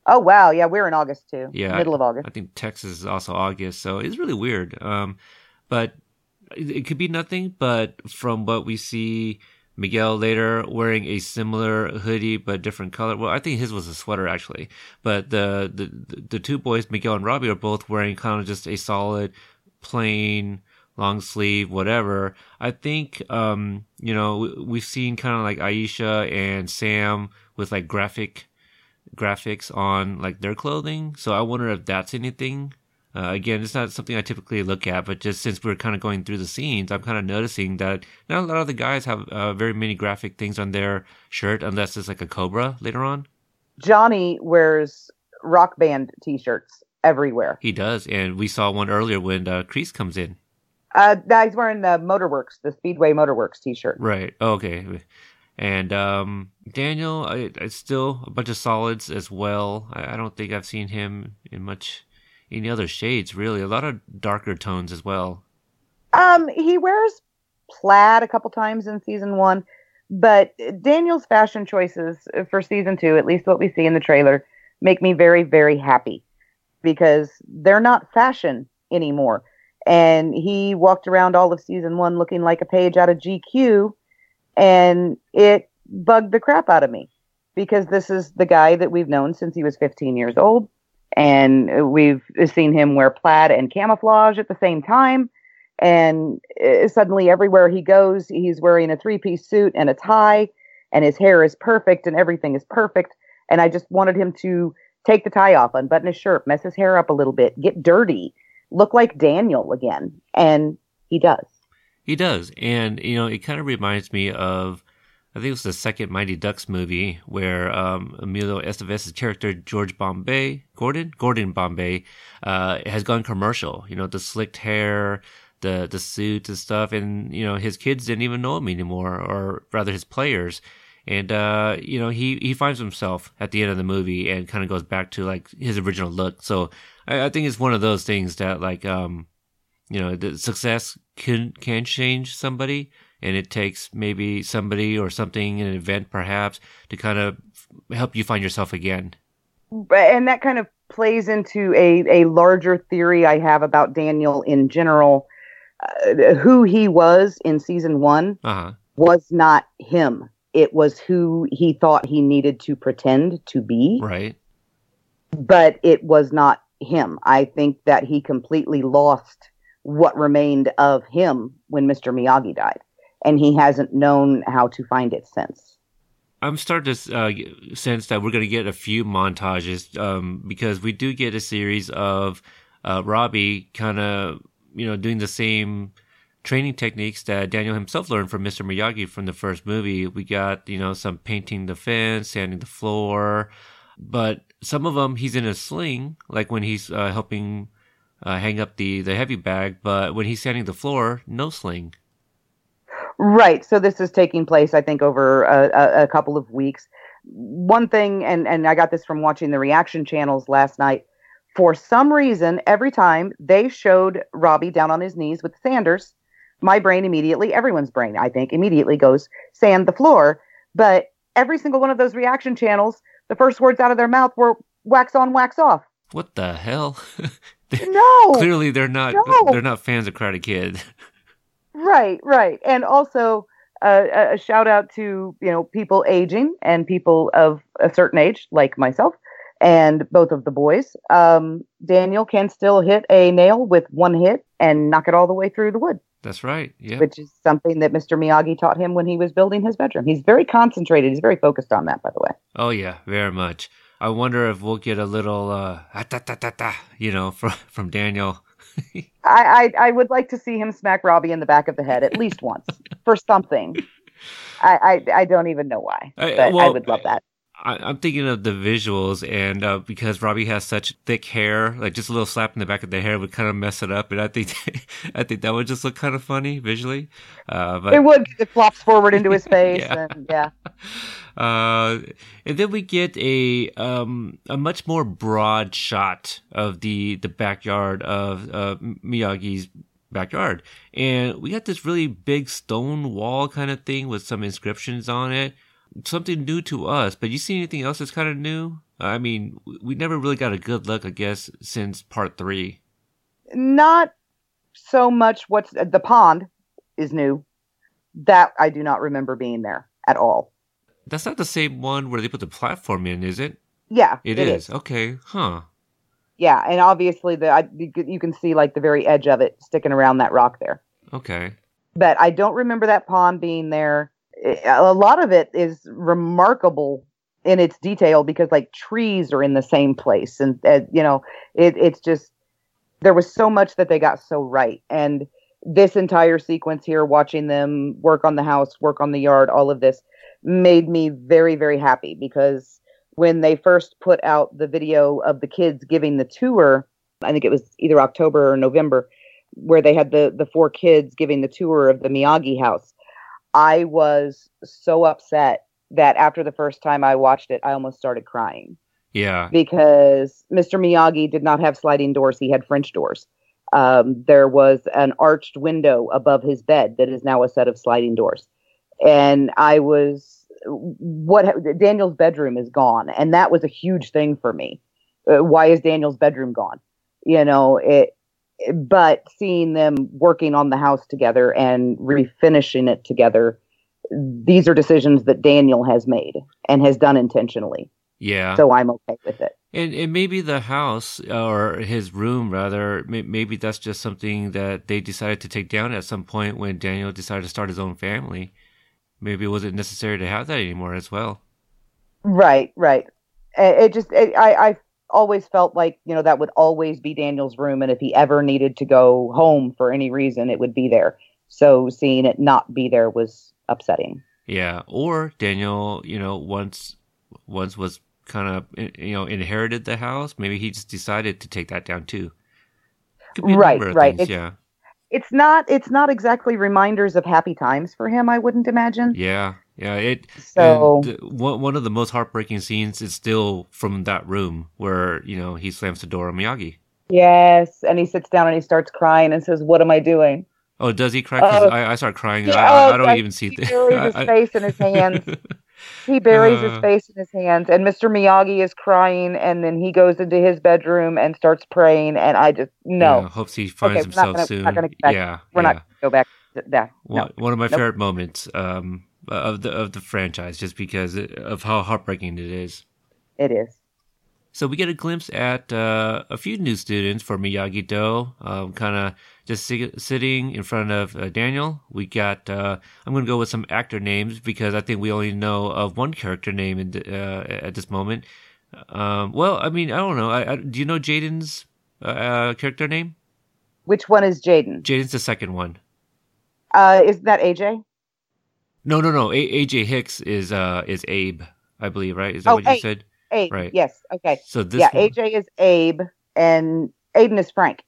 Oh wow, yeah, we're in August too. Yeah, middle of August. I think Texas is also August, so it's really weird. Um, but it, it could be nothing. But from what we see, Miguel later wearing a similar hoodie but different color. Well, I think his was a sweater actually. But the the the two boys, Miguel and Robbie, are both wearing kind of just a solid, plain long sleeve, whatever. I think, um, you know, we've seen kind of like Aisha and Sam with like graphic graphics on like their clothing. So I wonder if that's anything. Uh, again, it's not something I typically look at, but just since we're kind of going through the scenes, I'm kind of noticing that not a lot of the guys have uh, very many graphic things on their shirt, unless it's like a cobra later on. Johnny wears rock band T-shirts everywhere. He does, and we saw one earlier when uh, Kreese comes in. Uh, he's wearing the Motorworks, the Speedway Motorworks T-shirt. Right. Okay. And um, Daniel, I, I still a bunch of solids as well. I, I, don't think I've seen him in much any other shades really. A lot of darker tones as well. Um, he wears plaid a couple times in season one, but Daniel's fashion choices for season two, at least what we see in the trailer, make me very very happy because they're not fashion anymore and he walked around all of season one looking like a page out of GQ, and it bugged the crap out of me because this is the guy that we've known since he was 15 years old, and we've seen him wear plaid and camouflage at the same time. And uh, suddenly, everywhere he goes, he's wearing a three piece suit and a tie, and his hair is perfect, and everything is perfect. And I just wanted him to take the tie off, unbutton his shirt, mess his hair up a little bit, get dirty, look like Daniel again. And he does. He does. And, you know, it kind of reminds me of, I think it was the second Mighty Ducks movie where um, Emilio Estevez's character, George Bombay, Gordon? Gordon Bombay, uh, has gone commercial. You know, the slicked hair, the, the suits and stuff. And, you know, his kids didn't even know him anymore, or rather his players. And, uh, you know, he, he finds himself at the end of the movie and kind of goes back to like his original look. So I, I think it's one of those things that like um you know the success can can change somebody and it takes maybe somebody or something an event perhaps to kind of help you find yourself again and that kind of plays into a, a larger theory i have about daniel in general uh, who he was in season one uh-huh. was not him it was who he thought he needed to pretend to be right but it was not him. I think that he completely lost what remained of him when Mr. Miyagi died, and he hasn't known how to find it since. I'm starting to uh, sense that we're going to get a few montages um, because we do get a series of uh, Robbie kind of, you know, doing the same training techniques that Daniel himself learned from Mr. Miyagi from the first movie. We got, you know, some painting the fence, sanding the floor, but some of them he's in a sling, like when he's uh, helping uh, hang up the the heavy bag. But when he's sanding the floor, no sling. Right. So this is taking place, I think, over a, a, couple of weeks. One thing, and and I got this from watching the reaction channels last night. For some reason, every time they showed Robbie down on his knees with Sanders, my brain immediately, everyone's brain, I think, immediately goes sand the floor. But every single one of those reaction channels the first words out of their mouth were wax on, wax off. What the hell? no. Clearly they're not no. they're not fans of Karate Kid. Right, right. And also uh, a shout out to, you know, people aging and people of a certain age like myself and both of the boys. Um, Daniel can still hit a nail with one hit and knock it all the way through the wood. That's right. Yeah. Which is something that Mr. Miyagi taught him when he was building his bedroom. He's very concentrated. He's very focused on that, by the way. Oh yeah, very much. I wonder if we'll get a little, uh, you know, from from Daniel. I, I I would like to see him smack Robbie in the back of the head at least once for something. I, I I don't even know why, but I, well, I would love that. I, I'm thinking of the visuals, and uh, because Robbie has such thick hair, like just a little slap in the back of the hair would kind of mess it up, and I think I think that would just look kind of funny visually. Uh, but It would. It flops forward into his face, Yeah. and yeah. Uh, and then we get a um, a much more broad shot of the the backyard of uh, Miyagi's backyard, and we got this really big stone wall kind of thing with some inscriptions on it. Something new to us, but you see anything else that's kind of new? I mean, we never really got a good look, I guess, since part three. Not so much. What's the pond is new. That I do not remember being there at all. That's not the same one where they put the platform in, is it? Yeah, it is. Okay, huh? Yeah, and obviously the I, you can see like the very edge of it sticking around that rock there. Okay. But I don't remember that pond being there. A lot of it is remarkable in its detail because like trees are in the same place, and uh, you know it, it's just there was so much that they got so right, and this entire sequence here, watching them work on the house, work on the yard, all of this made me very very happy because when they first put out the video of the kids giving the tour, I think it was either October or November, where they had the the four kids giving the tour of the Miyagi house. I was so upset that after the first time I watched it, I almost started crying Yeah. because Mr. Miyagi did not have sliding doors; he had French doors. Um, there was an arched window above his bed that is now a set of sliding doors, and I was what Daniel's bedroom is gone, and that was a huge thing for me. Uh, why is Daniel's bedroom gone? You know it. But seeing them working on the house together and refinishing it together, these are decisions that Daniel has made and has done intentionally. Yeah. So I'm okay with it. And, and maybe the house or his room rather, may- maybe that's just something that they decided to take down at some point when Daniel decided to start his own family. Maybe it wasn't necessary to have that anymore as well. Right, right. It, it just, it, I, I always felt like you know that would always be Daniel's room, and if he ever needed to go home for any reason, it would be there. So seeing it not be there was upsetting. Yeah. Or Daniel, you know, once once was kind of eh, you know inherited the house. Maybe he just decided to take that down too. Could be a Right, right. things, It's- yeah. It's not, it's not exactly reminders of happy times for him. I wouldn't imagine. Yeah. Yeah. It. So uh, one one of the most heartbreaking scenes is still from that room where you know he slams the door on Miyagi. yes, and he sits down and he starts crying and says, "What am I doing?" Oh, does he cry? 'Cause Oh. I, I start crying. Yeah, I, I oh, don't even see. he th- buries his face in his hands. He buries Uh. his face in his hands, and Mr. Miyagi is crying, and then he goes into his bedroom and starts praying. And I just no, Yeah, hopes he finds Okay, we're himself gonna- soon. not gonna go back- yeah, we're yeah. not gonna go back to that. No, One, one of my Nope. favorite moments um, of the of the franchise, just because of how heartbreaking it is. it is. So we get a glimpse at uh, a few new students for Miyagi Do, um, kind of just si- sitting in front of uh, Daniel. We got. Uh, I'm going to go with some actor names because I think we only know of one character name uh, at this moment. Um, well, I mean, I don't know. I, I, do you know Jaden's uh, uh, character name? Which one is Jaden? Jaden's the second one. Uh, isn't that AJ? No, no, no. A- AJ Hicks is uh is Abe, I believe, right? Is that Oh, what you Abe. said? Abe. Right. Yes. Okay. So this yeah. one, AJ is Abe, and Aiden is Frank.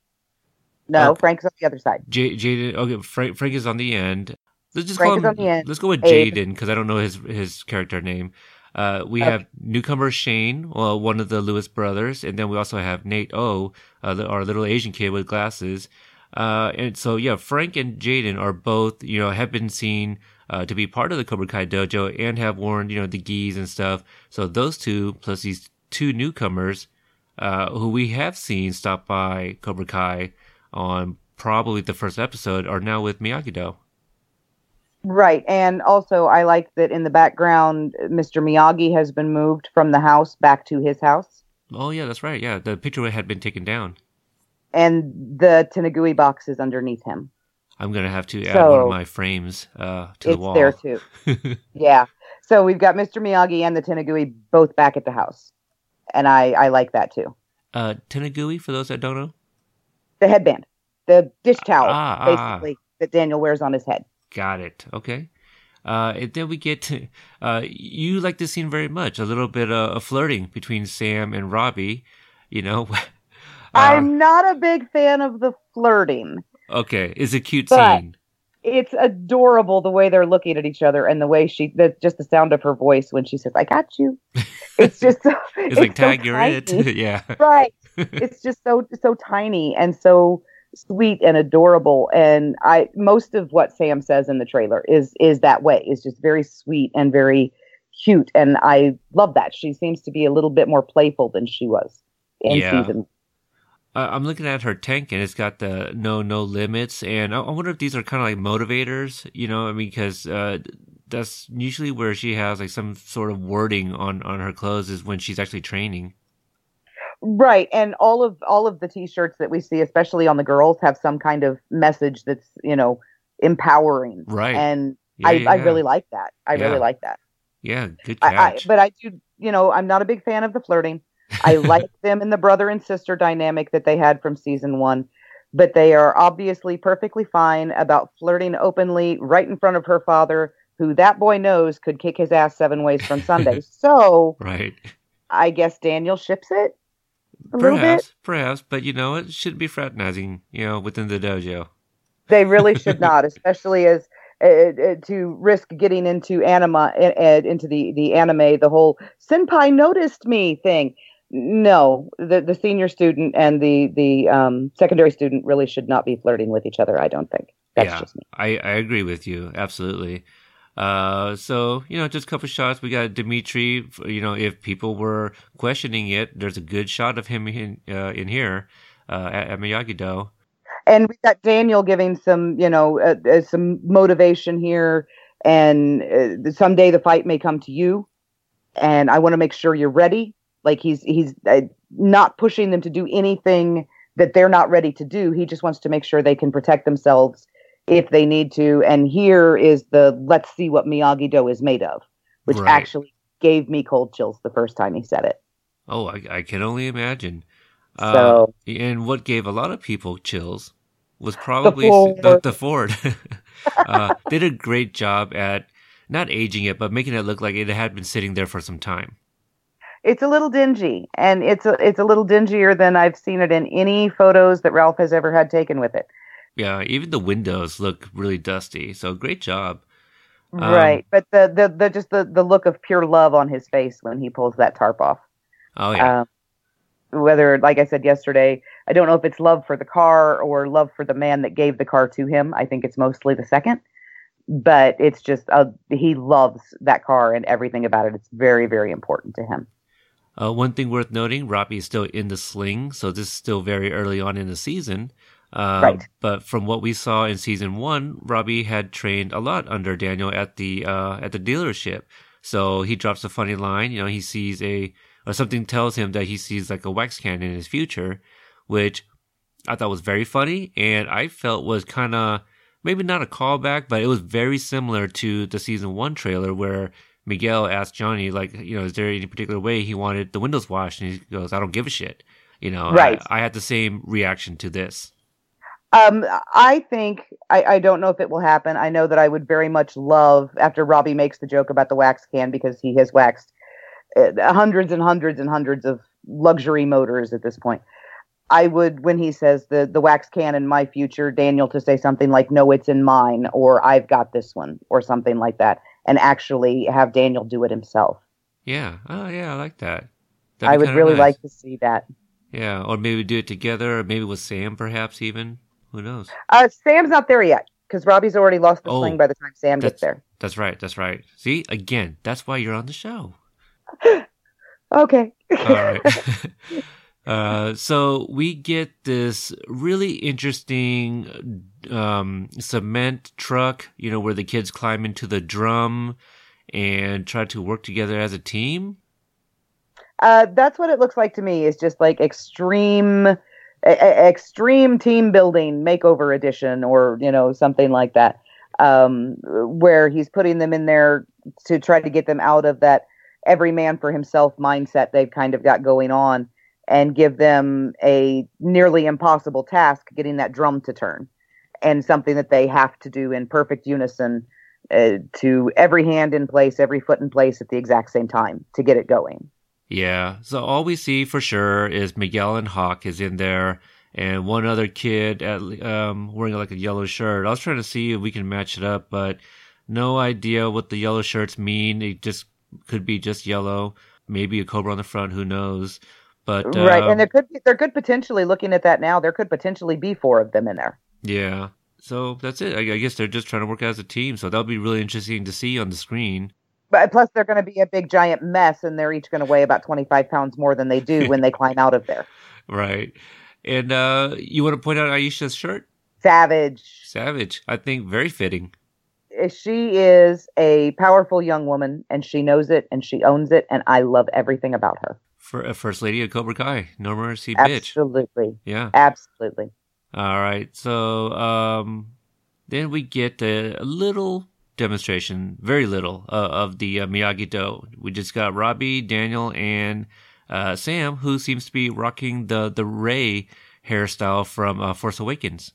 No, Okay. Frank's on the other side. J- Jaden. Okay, Frank. Frank is on the end. Let's just Frank call is him. on the end. Let's go with Jaden because I don't know his his character name. Uh, we Okay. have newcomer Shane, well, one of the Lewis brothers, and then we also have Nate O, uh, the, our little Asian kid with glasses. Uh, and so yeah, Frank and Jaden are both you know have been seen uh, to be part of the Cobra Kai dojo and have worn you know the gis and stuff. So those two plus these two newcomers uh, who we have seen stop by Cobra Kai on probably the first episode are now with Miyagi Do. Right. And also, I like that in the background, Mr. Miyagi has been moved from the house back to his house. Oh yeah, that's right. Yeah, the picture had been taken down. And the Tenugui box is underneath him. I'm gonna have to add one of my frames uh, to the it's wall. there too. Yeah. So we've got Mr. Miyagi and the Tenugui both back at the house. And I, I like that too. uh, Tenugui, for those that don't know. The headband, the dish towel, Ah, ah. basically, that Daniel wears on his head. Got it. Okay. Uh, and then we get to, uh, you like this scene very much, a little bit uh, of flirting between Sam and Robbie, you know. I'm not a big fan of the flirting. Okay, it's a cute But- scene. It's adorable the way they're looking at each other and the way she, the, just the sound of her voice when she says, I got you. It's just, so, It's, like so tag, you're it. yeah. right. It's just so, so tiny and so sweet and adorable. And I, most of what Sam says in the trailer is, is that way. Is just very sweet and very cute. And I love that. She seems to be a little bit more playful than she was in Yeah. season I'm looking at her tank and it's got the no no limits, and I, I wonder if these are kind of like motivators, you know? I mean, because uh, that's usually where she has like some sort of wording on on her clothes is when she's actually training. Right, and all of all of the T-shirts that we see, especially on the girls, have some kind of message that's you know empowering. Right. And Yeah, I, yeah, I really like that. I Yeah. really like that. yeah, good I, I, catch. but I do, you know, I'm not a big fan of the flirting. I like them in the brother and sister dynamic that they had from season one, but they are obviously perfectly fine about flirting openly right in front of her father, who that boy knows could kick his ass seven ways from Sunday. so right. I guess Daniel ships it a little bit. Perhaps, perhaps, but you know, it shouldn't be fraternizing, you know, within the dojo. They really should not, especially as uh, uh, to risk getting into anima uh, into the the anime, the whole senpai noticed me thing. No, the the senior student and the the um, secondary student really should not be flirting with each other. I don't think that's yeah, just me. I, I agree with you absolutely. Uh, so you know, just a couple shots. We got Demetri. You know, if people were questioning it, there's a good shot of him in uh, in here uh, at, at Miyagi Do. And we got Daniel giving some, you know, uh, uh, some motivation here. And uh, someday the fight may come to you, and I want to make sure you're ready. Like he's he's uh, not pushing them to do anything that they're not ready to do. He just wants to make sure they can protect themselves if they need to. And here is the let's see what Miyagi Do is made of, which Right. actually gave me cold chills the first time he said it. Oh, I, I can only imagine. Uh, So- and what gave a lot of people chills was probably the, the Ford. uh, they did a great job at not aging it, but making it look like it had been sitting there for some time. It's a little dingy and it's a, it's a little dingier than I've seen it in any photos that Ralph has ever had taken with it. Yeah, even the windows look really dusty. So great job. Um, right. But the, the, the, just the, the look of pure love on his face when he pulls that tarp off. Oh yeah, Um, whether, like I said yesterday, I don't know if it's love for the car or love for the man that gave the car to him. I think it's mostly the second. But it's just, uh, he loves that car and everything about it. It's very, very important to him. Uh, one thing worth noting, Robbie is still in the sling, so this is still very early on in the season. Um, Right. But from what we saw in season one, Robbie had trained a lot under Daniel at the uh, at the dealership. So he drops a funny line. You know, he sees a or something tells him that he sees like a wax can in his future, which I thought was very funny, and I felt was kind of maybe not a callback, but it was very similar to the season one trailer where Miguel asked Johnny, like, you know, is there any particular way he wanted the windows washed? And he goes, I don't give a shit. You know, Right. I, I had the same reaction to this. Um, I think I, I don't know if it will happen. I know that I would very much love after Robbie makes the joke about the wax can because he has waxed uh, hundreds and hundreds and hundreds of luxury motors at this point. I would when he says the the wax can in my future, Daniel to say something like "No, it's in mine" or "I've got this one" or something like that, and actually have Daniel do it himself. Yeah. Oh, yeah, I like that. That'd I would really nice. like to see that. Yeah, or maybe do it together, or maybe with Sam, perhaps even. Who knows? Uh, Sam's not there yet because Robbie's already lost the Oh, sling by the time Sam gets there. That's right. That's right. See, again, that's why you're on the show. Okay. All right. uh, so we get this really interesting um, cement truck, you know, where the kids climb into the drum and try to work together as a team. Uh, that's what it looks like to me. Is just like extreme, e- e- extreme team building makeover edition, or you know something like that, um, where he's putting them in there to try to get them out of that every man for himself mindset they've kind of got going on, and give them a nearly impossible task getting that drum to turn, and something that they have to do in perfect unison uh, to every hand in place, every foot in place at the exact same time to get it going. Yeah. So all we see for sure is Miguel and Hawk is in there, and one other kid at um, wearing like a yellow shirt. I was trying to see if we can match it up, but no idea what the yellow shirts mean. It just could be just yellow, maybe a cobra on the front. Who knows? But right, um, and there could be, there could potentially looking at that now, there could potentially be four of them in there. yeah. So that's it. I, I guess they're just trying to work as a team. So that'll be really interesting to see on the screen. But plus, they're going to be a big giant mess, and they're each going to weigh about twenty five pounds more than they do when they climb out of there. Right. And uh, you want to point out Aisha's shirt? Savage. Savage. I think very fitting. Uh, She is a powerful young woman, and she knows it, and she owns it, and I love everything about her. For a first lady of Cobra Kai. No mercy, bitch. Absolutely, Yeah. absolutely. All right. So um, then we get a, a little demonstration, very little, uh, of the uh, Miyagi Do. We just got Robbie, Daniel, and uh, Sam, who seems to be rocking the the Rey hairstyle from uh, Force Awakens.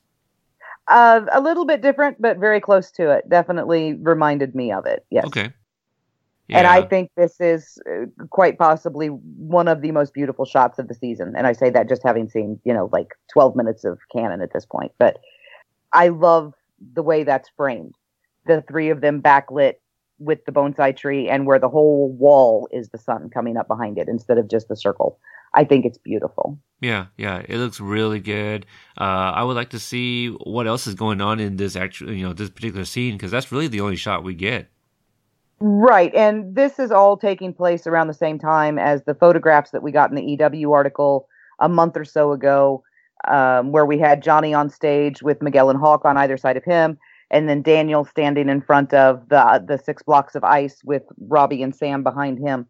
Uh, a little bit different, but very close to it. Definitely reminded me of it. Yes. Okay. And I think this is uh, quite possibly one of the most beautiful shots of the season. And I say that just having seen, you know, like 12 minutes of canon at this point. But I love the way that's framed. The three of them backlit with the bonsai tree and where the whole wall is the sun coming up behind it instead of just the circle. I think it's beautiful. Yeah, yeah, it looks really good. Uh, I would like to see what else is going on in this actual, you know, this particular scene because that's really the only shot we get. Right. And this is all taking place around the same time as the photographs that we got in the EW article a month or so ago, um, where we had Johnny on stage with Miguel and Hawk on either side of him, and then Daniel standing in front of the the six blocks of ice with Robbie and Sam behind him.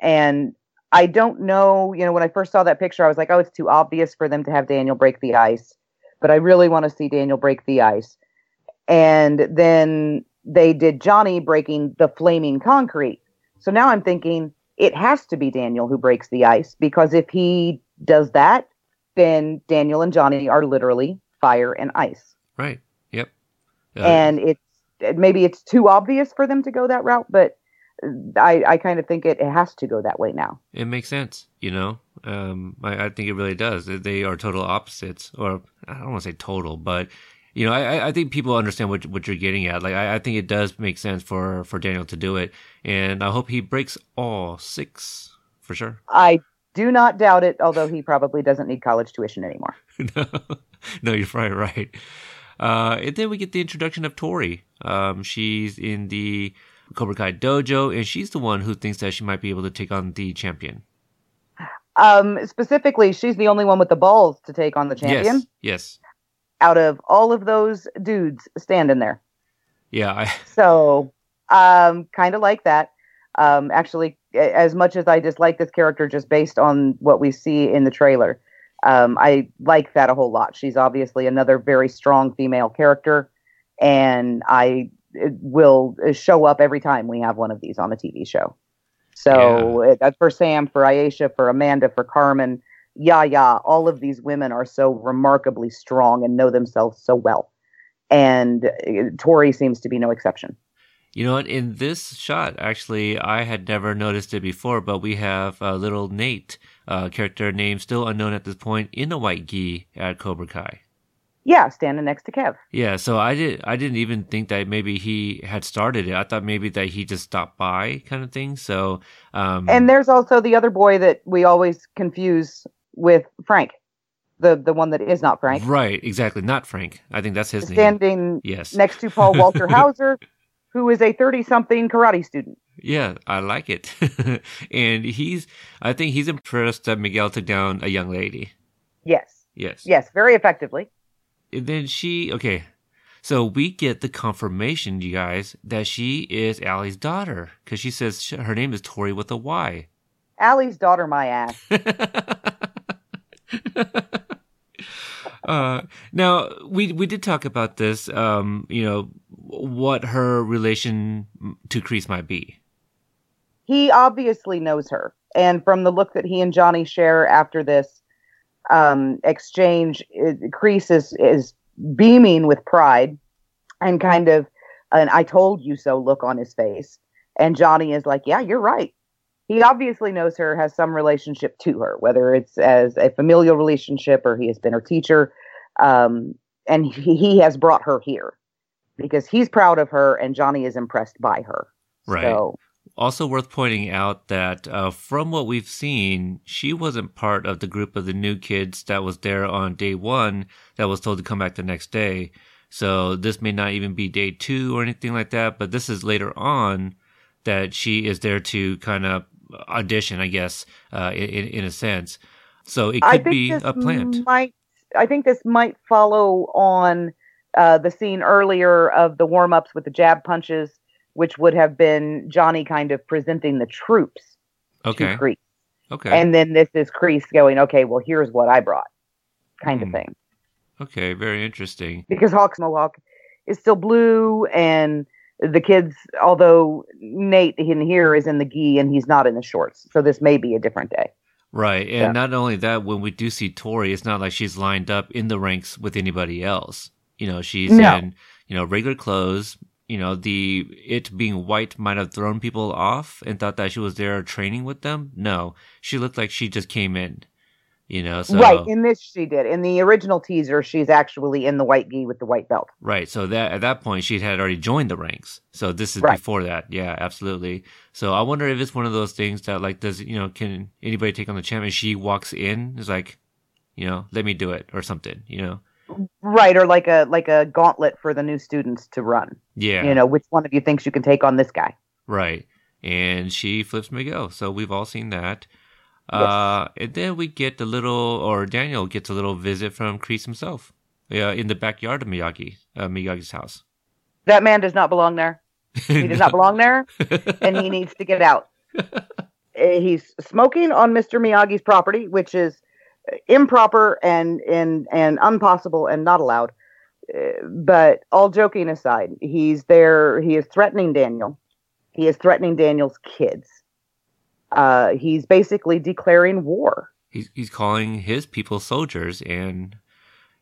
And I don't know, you know, when I first saw that picture, I was like, oh, it's too obvious for them to have Daniel break the ice. But I really want to see Daniel break the ice. And then they did Johnny breaking the flaming concrete. So now I'm thinking it has to be Daniel who breaks the ice because if he does that, then Daniel and Johnny are literally fire and ice. Right. Yep. Uh, and it's maybe it's too obvious for them to go that route, but I, I kind of think it, it has to go that way now. it makes sense, you know. Um, I, I think it really does. They- They are total opposites, or I don't want to say total, but you know, I, I- think people understand what what you're getting at. Like, I, I think it does make sense for for Daniel to do it, and I hope he breaks all six for sure. I do not doubt it, although he probably doesn't need college tuition anymore. no, no, you're probably right. Uh, and then we get the introduction of Tori. Um, she's in the Cobra Kai dojo, and she's the one who thinks that she might be able to take on the champion. Um, specifically, she's the only one with the balls to take on the champion Yes, yes, out of all of those dudes standing there. yeah. I, So, um, kind of like that. Um, actually, as much as I dislike this character just based on what we see in the trailer, um, I like that a whole lot. She's obviously another very strong female character, and I it will show up every time we have one of these on a TV show. So, uh, that's for Sam, for Aisha, for Amanda, for Carmen, Yaya, all of these women are so remarkably strong and know themselves so well. And uh, Tori seems to be no exception. You know what? In this shot, actually, I had never noticed it before, but we have uh, little Nate, uh, character name still unknown at this point, in a white gi at Cobra Kai. Yeah, standing next to Kev. Yeah, so I did. I didn't even think that maybe he had started it. I thought maybe that he just stopped by, kind of thing. So, um, And there's also the other boy that we always confuse with Frank, the the one that is not Frank, right, exactly, not Frank. I think that's his name. standing Yes. next to Paul Walter Hauser, who is a 30 something karate student. Yeah, I like it. and he's. I think he's impressed that Miguel took down a young lady. Yes, Yes. yes, very effectively. And then she. Okay. So we get the confirmation, you guys, that she is Allie's daughter because she says sh- her name is Tori with a Y. Allie's daughter, my ass. uh, now we we did talk about this. Um, you know what her relation to Kreese might be. He obviously knows her, and from the look that he and Johnny share after this um, exchange, Kreese is is beaming with pride and kind of an I told you so look on his face. And Johnny is like, yeah, you're right. He obviously knows her, has some relationship to her, whether it's as a familial relationship or he has been her teacher. Um, and he, he has brought her here because he's proud of her and Johnny is impressed by her. Right. So, Also worth pointing out that uh, from what we've seen, she wasn't part of the group of the new kids that was there on day one that was told to come back the next day. So this may not even be day two or anything like that, but this is later on that she is there to kind of audition, I guess, uh, in, in a sense. So it could be a plant. Might I think this might follow on uh, the scene earlier of the warm ups with the jab punches, which would have been Johnny kind of presenting the troops Okay. to Kreese, Okay. and then this is Kreese going, okay, well here's what I brought, kind Hmm. of thing, okay. Very interesting. because Hawk's mohawk is still blue and. The kids, although Nate in here is in the gi and he's not in the shorts, so this may be a different day. Right. And Yeah. not only that, when we do see Tori, it's not like she's lined up in the ranks with anybody else. You know, she's No. in, you know, regular clothes. You know, the it being white might have thrown people off and thought that she was there training with them. No, she looked like she just came in. You know, so right, in this she did. In the original teaser, she's actually in the white gi with the white belt. Right. So that at that point she had already joined the ranks. So this is Right. before that. Yeah, absolutely. So I wonder if it's one of those things that like does you know can anybody take on the champ and she walks in is like, you know, let me do it or something. You know. Right, or like a like a gauntlet for the new students to run. Yeah. You know, which one of you thinks you can take on this guy? Right. And she flips Miguel. So we've all seen that. Uh, and then we get a little, or Daniel gets a little visit from Kreese himself. Yeah, in the backyard of Miyagi, uh, Miyagi's house. That man does not belong there. He does not belong there, and he needs to get out. Uh, He's smoking on Mr. Miyagi's property, which is improper and and and impossible and not allowed. Uh, But all joking aside, he's there. He is threatening Daniel. He is threatening Daniel's kids. Uh, he's basically declaring war. he's he's calling his people soldiers and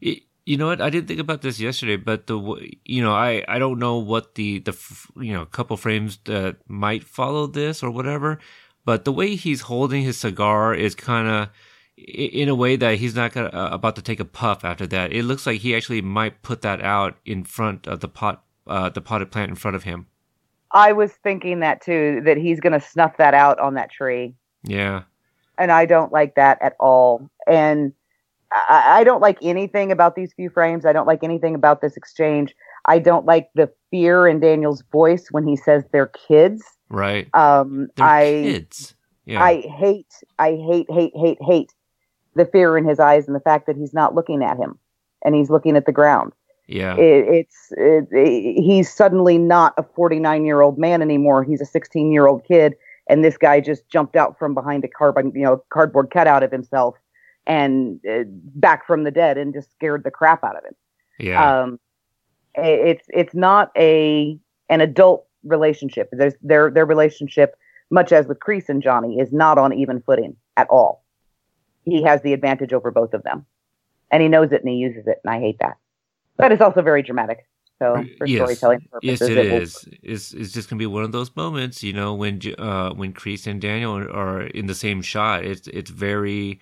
y you know what? I didn't think about this yesterday but the you know i i don't know what the the you know couple frames that might follow this or whatever but the way he's holding his cigar is kind of in a way that he's not gonna, uh, about to take a puff after that. It looks like he actually might put that out in front of the pot uh, the potted plant in front of him I was thinking that too, that he's going to snuff that out on that tree. yeah And I don't like that at all. And I, I don't like anything about these few frames. I don't like anything about this exchange. I don't like the fear in Daniel's voice when he says they're kids. right Um, they're I, kids yeah I hate, I hate, hate, hate, hate the fear in his eyes and the fact that he's not looking at him and he's looking at the ground. Yeah. It, it's it, it- he's suddenly not a 49 year old man anymore. He's a 16 year old kid and this guy just jumped out from behind a carbon you know cardboard cutout of himself and uh, back from the dead and just scared the crap out of him. Yeah. Um it's it's not a an adult relationship. There's their their relationship much as with Kreese and Johnny is not on even footing at all. He has the advantage over both of them and he knows it and he uses it and I hate that but it's also very dramatic so for Yes. storytelling Yes, purposes it will- It's it's just gonna be one of those moments, you know, when uh when Kreese and Daniel are, in the same shot. It's it's very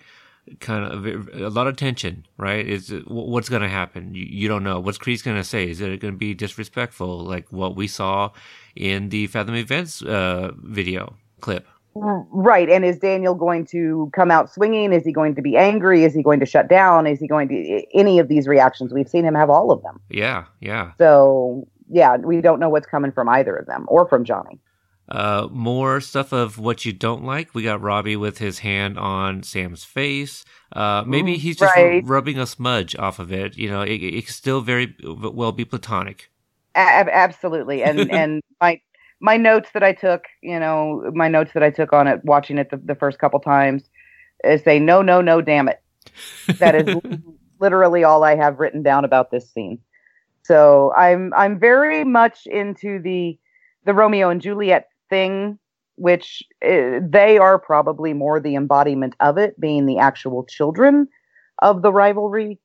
kind of a lot of tension, right? It's what's gonna happen. You, you don't know what's Kreese gonna say. Is it gonna be disrespectful, like what we saw in the Fathom Events uh video clip? Right. And is Daniel going to come out swinging? Is he going to be angry? Is he going to shut down? Is he going to any of these reactions? We've seen him have all of them. Yeah, yeah. So, yeah, we don't know what's coming from either of them or from Johnny. Uh, more stuff of what you don't like. We got Robbie with his hand on Sam's face. Uh, maybe Mm, he's just right. rubbing a smudge off of it. You know, it, it could still very well be platonic. A- absolutely. And and my my notes that I took, you know, my notes that I took on it, watching it the, the first couple times, is say no, no, no, damn it. That is literally all I have written down about this scene. So I'm I'm very much into the the Romeo and Juliet thing, which uh, they are probably more the embodiment of it, being the actual children of the rivalry.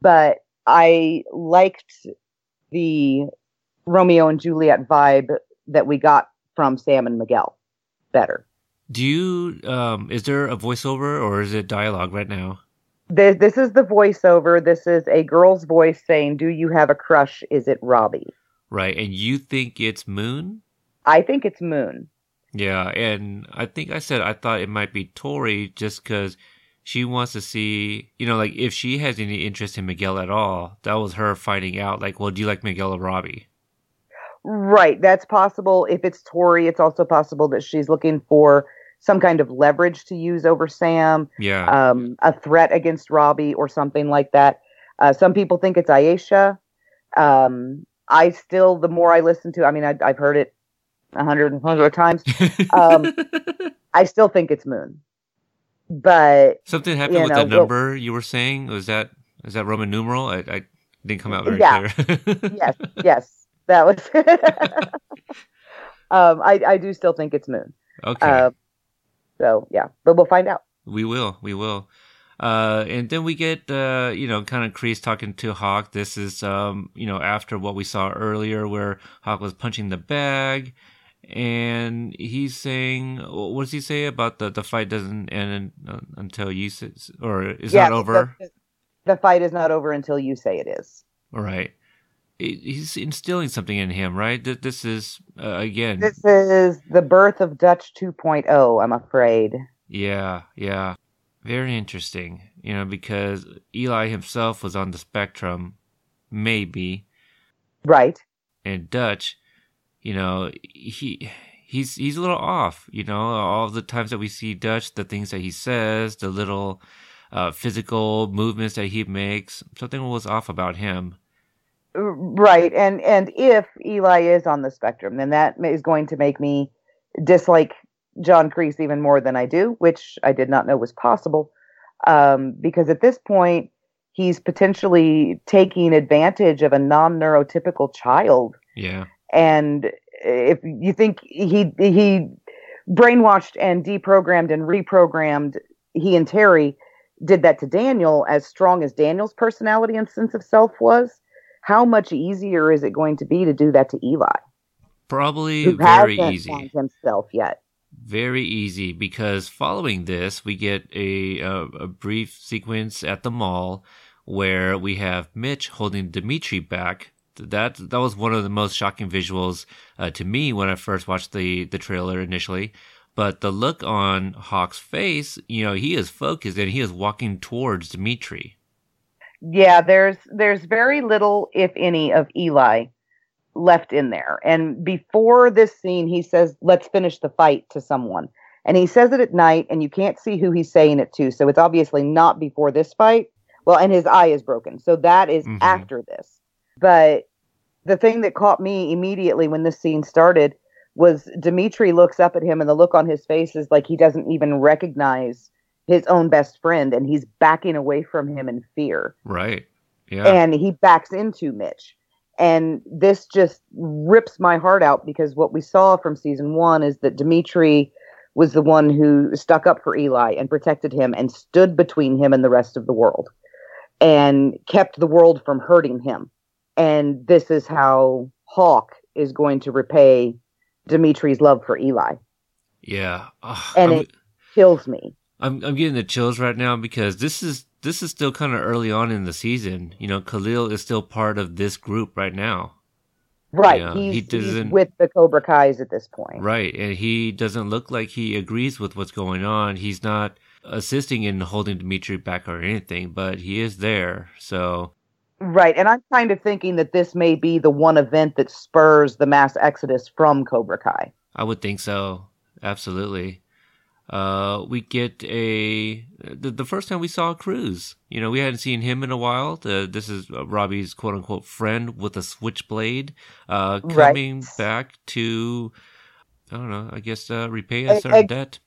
But I liked the Romeo and Juliet vibe that we got from Sam and Miguel better. Do you um is there a voiceover or is it dialogue right now? This, this is the voiceover. This is a girl's voice saying, "Do you have a crush? Is it Robbie?" Right, and you think it's Moon? I think it's Moon. Yeah, and I think I said I thought it might be Tori just because she wants to see, you know, like if she has any interest in Miguel at all, that was her finding out, like, well, do you like Miguel or Robbie? Right, that's possible. If it's Tori, it's also possible that she's looking for some kind of leverage to use over Sam, Yeah. um, a threat against Robbie, or something like that. Uh, some people think it's Aisha. Um, I still, the more I listen to, I mean, I, I've heard it a hundred and hundred times. um, I still think it's Moon, but Something happened with know, that well- number you were saying. Was that is that Roman numeral? I, I didn't come out very Yeah. clear. yes, yes, that was. um, I, I do still think it's Moon. okay. Uh, so yeah, but we'll find out. We will. We will. Uh, and then we get, uh, you know, kind of Kreese talking to Hawk. This is, um, you know, after what we saw earlier where Hawk was punching the bag. And he's saying, what does he say about the, the fight doesn't end until you say, or is yeah, not over? The, the fight is not over until you say it is. All right. He- He's instilling something in him, right? Th- This is, uh, again, This is the birth of Dutch 2.0. I'm afraid. Yeah, yeah. Very interesting. You know, because Eli himself was on the spectrum, maybe, Right. and Dutch, you know, he he's he's a little off, you know, all the times that we see Dutch, the things that he says, the little uh, physical movements that he makes, something was off about him. Right. And and if Eli is on the spectrum, then that is going to make me dislike John Kreese even more than I do, which I did not know was possible. Um, because at this point, he's potentially taking advantage of a non-neurotypical child. Yeah. And if you think he he brainwashed and deprogrammed and reprogrammed, he and Terry did that to Daniel as strong as Daniel's personality and sense of self was. How much easier is it going to be to do that to Eli, Probably very easy. himself yet? Very easy because following this, we get a, a a brief sequence at the mall where we have Mitch holding Demetri back. That that was one of the most shocking visuals uh, to me when I first watched the the trailer initially. But the look on Hawk's face, you know, he is focused and he is walking towards Demetri. Yeah, there's there's very little, if any, of Eli left in there. And before this scene, he says, "Let's finish the fight" to someone, and he says it at night, and you can't see who he's saying it to. So it's obviously not before this fight. Well, and his eye is broken, so that is Mhm. after this. But the thing that caught me immediately when this scene started was Demetri looks up at him, and the look on his face is like he doesn't even recognize his own best friend, and he's backing away from him in fear Right. Yeah. and he backs into Mitch. And this just rips my heart out because what we saw from season one is that Demetri was the one who stuck up for Eli and protected him and stood between him and the rest of the world and kept the world from hurting him. And this is how Hawk is going to repay Demetri's love for Eli. yeah. And I'm- it kills me. I'm I'm getting the chills right now because this is this is still kind of early on in the season. You know, Khalil is still part of this group right now. Right. Yeah, he's, he doesn't- with the Cobra Kai's at this point. Right, and he doesn't look like he agrees with what's going on. He's not assisting in holding Demetri back or anything, but he is there. So, Right. And I'm kind of thinking that this may be the one event that spurs the mass exodus from Cobra Kai. I would think so. Absolutely. Uh, we get a the, the first time we saw Cruz. You know, we hadn't seen him in a while. The, this is uh, Robbie's quote unquote friend with a switchblade, uh, Right. coming back to I don't know. I guess uh, repay a certain ex- debt.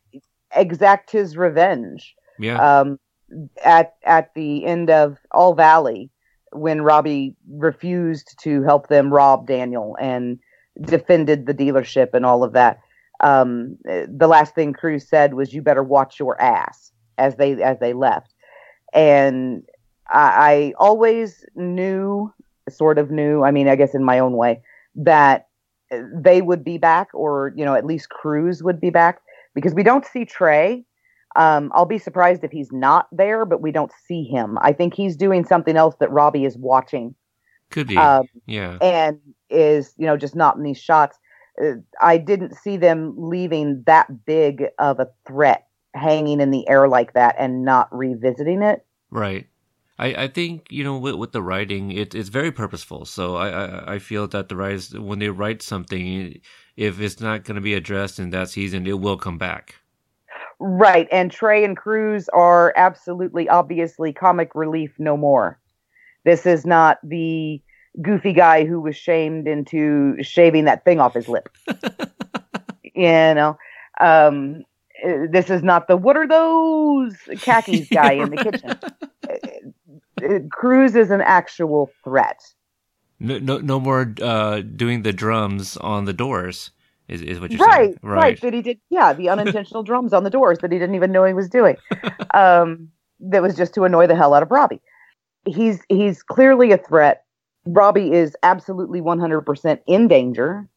Exact his revenge. Yeah, Um, at at the end of All Valley, when Robbie refused to help them rob Daniel and defended the dealership and all of that. Um, the last thing Cruz said was, "You better watch your ass." As they as they left, and I, I always knew, sort of knew. I mean, I guess in my own way, that they would be back, or you know, at least Cruz would be back, because we don't see Trey. Um, I'll be surprised if he's not there, but we don't see him. I think he's doing something else that Robbie is watching. Could be. Um, yeah. and is you know just not in these shots. I didn't see them leaving that big of a threat hanging in the air like that and not revisiting it. Right. I, I think you know with, with the writing it, it's very purposeful. So I, I I feel that the writers when they write something, if it's not going to be addressed in that season, it will come back. Right, and Trey and Cruz are absolutely obviously comic relief no more. This is not the goofy guy who was shamed into shaving that thing off his lip. you know, um, this is not the what are those khakis guy in the kitchen. Uh, uh, Cruz is an actual threat. No, no, no more uh, doing the drums on the doors. Is, is what you're right, saying? right, That he did, yeah, the unintentional drums on the doors that he didn't even know he was doing. Um, that was just to annoy the hell out of Robbie. He's he's clearly a threat. Robbie is absolutely 100% in danger.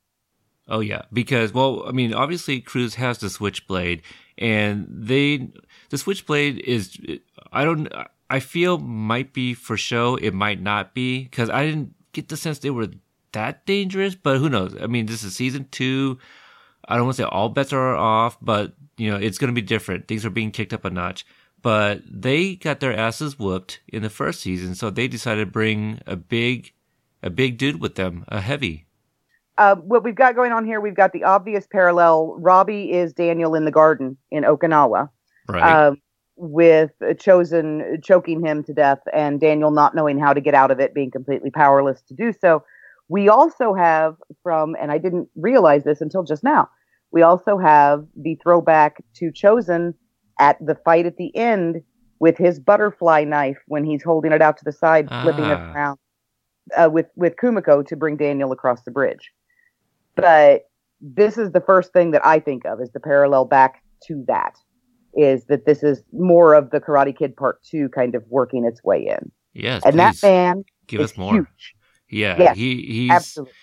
Oh yeah, because well, I mean, obviously Cruz has the switchblade, and they the switchblade is I don't I feel might be for show. It might not be because I didn't get the sense they were that dangerous, but who knows? I mean, this is season two. I don't want to say all bets are off, but you know, it's going to be different. Things are being kicked up a notch. But they got their asses whooped in the first season, so they decided to bring a big, a big dude with them, a heavy. Uh, what we've got going on here, we've got the obvious parallel. Robbie is Daniel in the garden in Okinawa, right? Um, with Chozen choking him to death, and Daniel not knowing how to get out of it, being completely powerless to do so. We also have from, and I didn't realize this until just now, we also have the throwback to Chozen at the fight at the end with his butterfly knife when he's holding it out to the side, ah. flipping it ah. around uh, with with Kumiko to bring Daniel across the bridge. But this is the first thing that I think of is the parallel back to that is that this is more of the Karate Kid Part Two kind of working its way in. Yes, and that man give us more. Huge. Yeah, yes, he he's absolutely.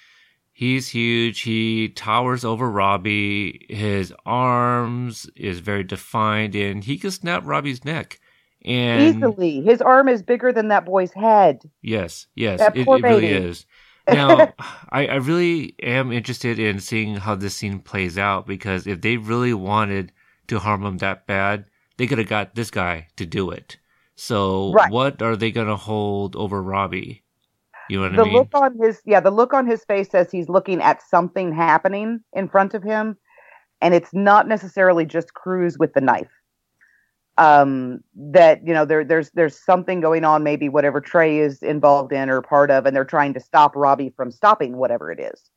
He's huge. He towers over Robbie. His arms is very defined, and he can snap Robbie's neck. And easily, his arm is bigger than that boy's head. Yes, yes, it, it really is. Now, I, I really am interested in seeing how this scene plays out because if they really wanted to harm him that bad, they could have got this guy to do it. So, right. what are they going to hold over Robbie? You know what the I mean? look on his yeah, the look on his face says he's looking at something happening in front of him, and it's not necessarily just Cruz with the knife. Um, that you know there there's there's something going on, maybe whatever Trey is involved in or part of, and they're trying to stop Robbie from stopping whatever it is,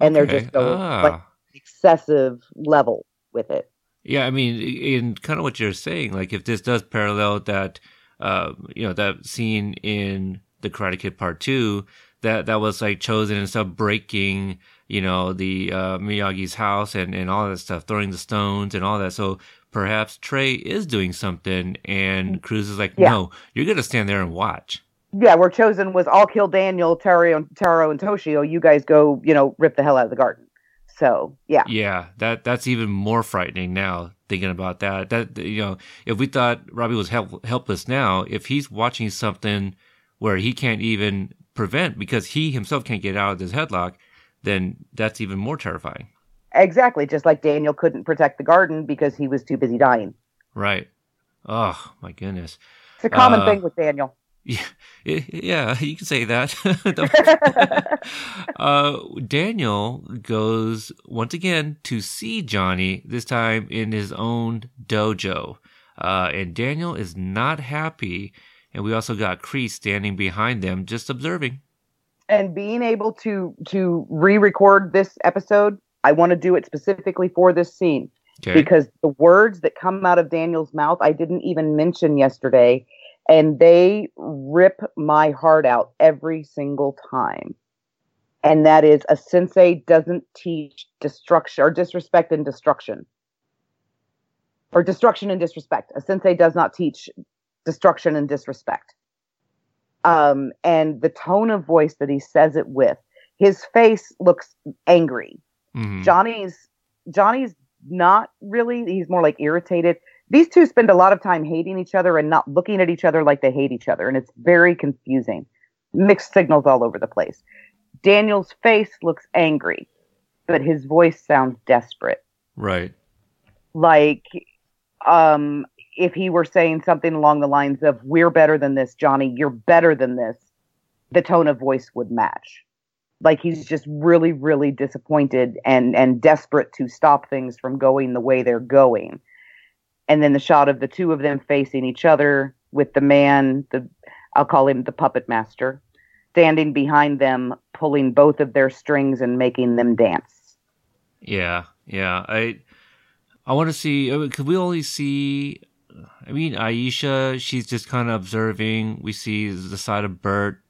and okay. they're just going ah. like excessive level with it. Yeah, I mean, in kind of what you're saying, like if this does parallel that, uh, you know, that scene in the Karate Kid Part Two that that was like Chozen and stuff breaking you know the uh, Miyagi's house and and all that stuff, throwing the stones and all that. So perhaps Trey is doing something, and Cruz is like, Yeah. no, you're gonna stand there and watch. Yeah, where Chozen was I'll kill Daniel, Taro, and Taro and Toshio. You guys go, you know, rip the hell out of the garden. So yeah, Yeah, that that's even more frightening now. Thinking about that, that you know, if we thought Robbie was help, helpless now, if he's watching something where he can't even prevent because he himself can't get out of this headlock, then that's even more terrifying. exactly. Just like Daniel couldn't protect the garden because he was too busy dying. Right. Oh my goodness. It's a common Uh, thing with Daniel. Yeah, yeah, you can say that. uh, Daniel goes once again to see Johnny, this time in his own dojo. Uh, and Daniel is not happy. And we also got Kreese standing behind them, just observing. and being able to to re-record this episode i want to do it specifically for this scene Okay. because the words that come out of daniel's mouth i didn't even mention yesterday and they rip my heart out every single time and that is a sensei doesn't teach destruction or disrespect and destruction or destruction and disrespect a sensei does not teach destruction and disrespect um, and the tone of voice that he says it with. his face looks angry. Mhm. Johnny's Johnny's not really. He's more like irritated. These two spend a lot of time hating each other and not looking at each other like they hate each other, and it's very confusing. Mixed signals all over the place. Daniel's face looks angry, but his voice sounds desperate. Right. Like um if he were saying something along the lines of we're better than this, Johnny, you're better than this, the tone of voice would match like he's just really really disappointed and and desperate to stop things from going the way they're going and then the shot of the two of them facing each other with the man the i'll call him the puppet master standing behind them pulling both of their strings and making them dance Yeah. Yeah. I I want to see. Could we only see? I mean, Aisha. She's just kind of observing. We see the side of Bert.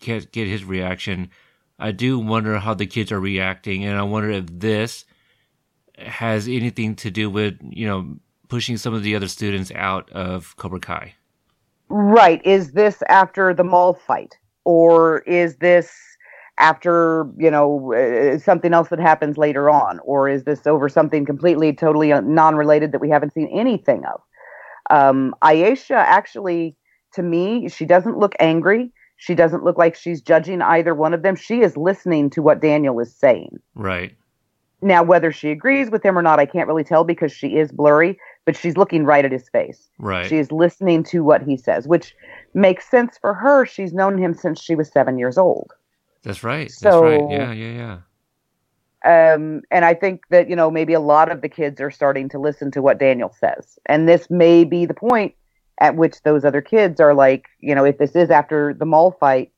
Can't get his reaction. I do wonder how the kids are reacting, and I wonder if this has anything to do with you know pushing some of the other students out of Cobra Kai. right is this after the mall fight or is this after you know uh, something else that happens later on or is this over something completely totally uh, non-related that we haven't seen anything of um Aisha actually to me she doesn't look angry she doesn't look like she's judging either one of them she is listening to what daniel is saying Right. now whether she agrees with him or not i can't really tell because she is blurry but she's looking right at his face Right. she is listening to what he says which makes sense for her she's known him since she was seven years old That's right. That's So- right. Yeah. Yeah. Yeah. Um, and I think that you know maybe a lot of the kids are starting to listen to what Daniel says, and this may be the point at which those other kids are like, you know, if this is after the mall fight,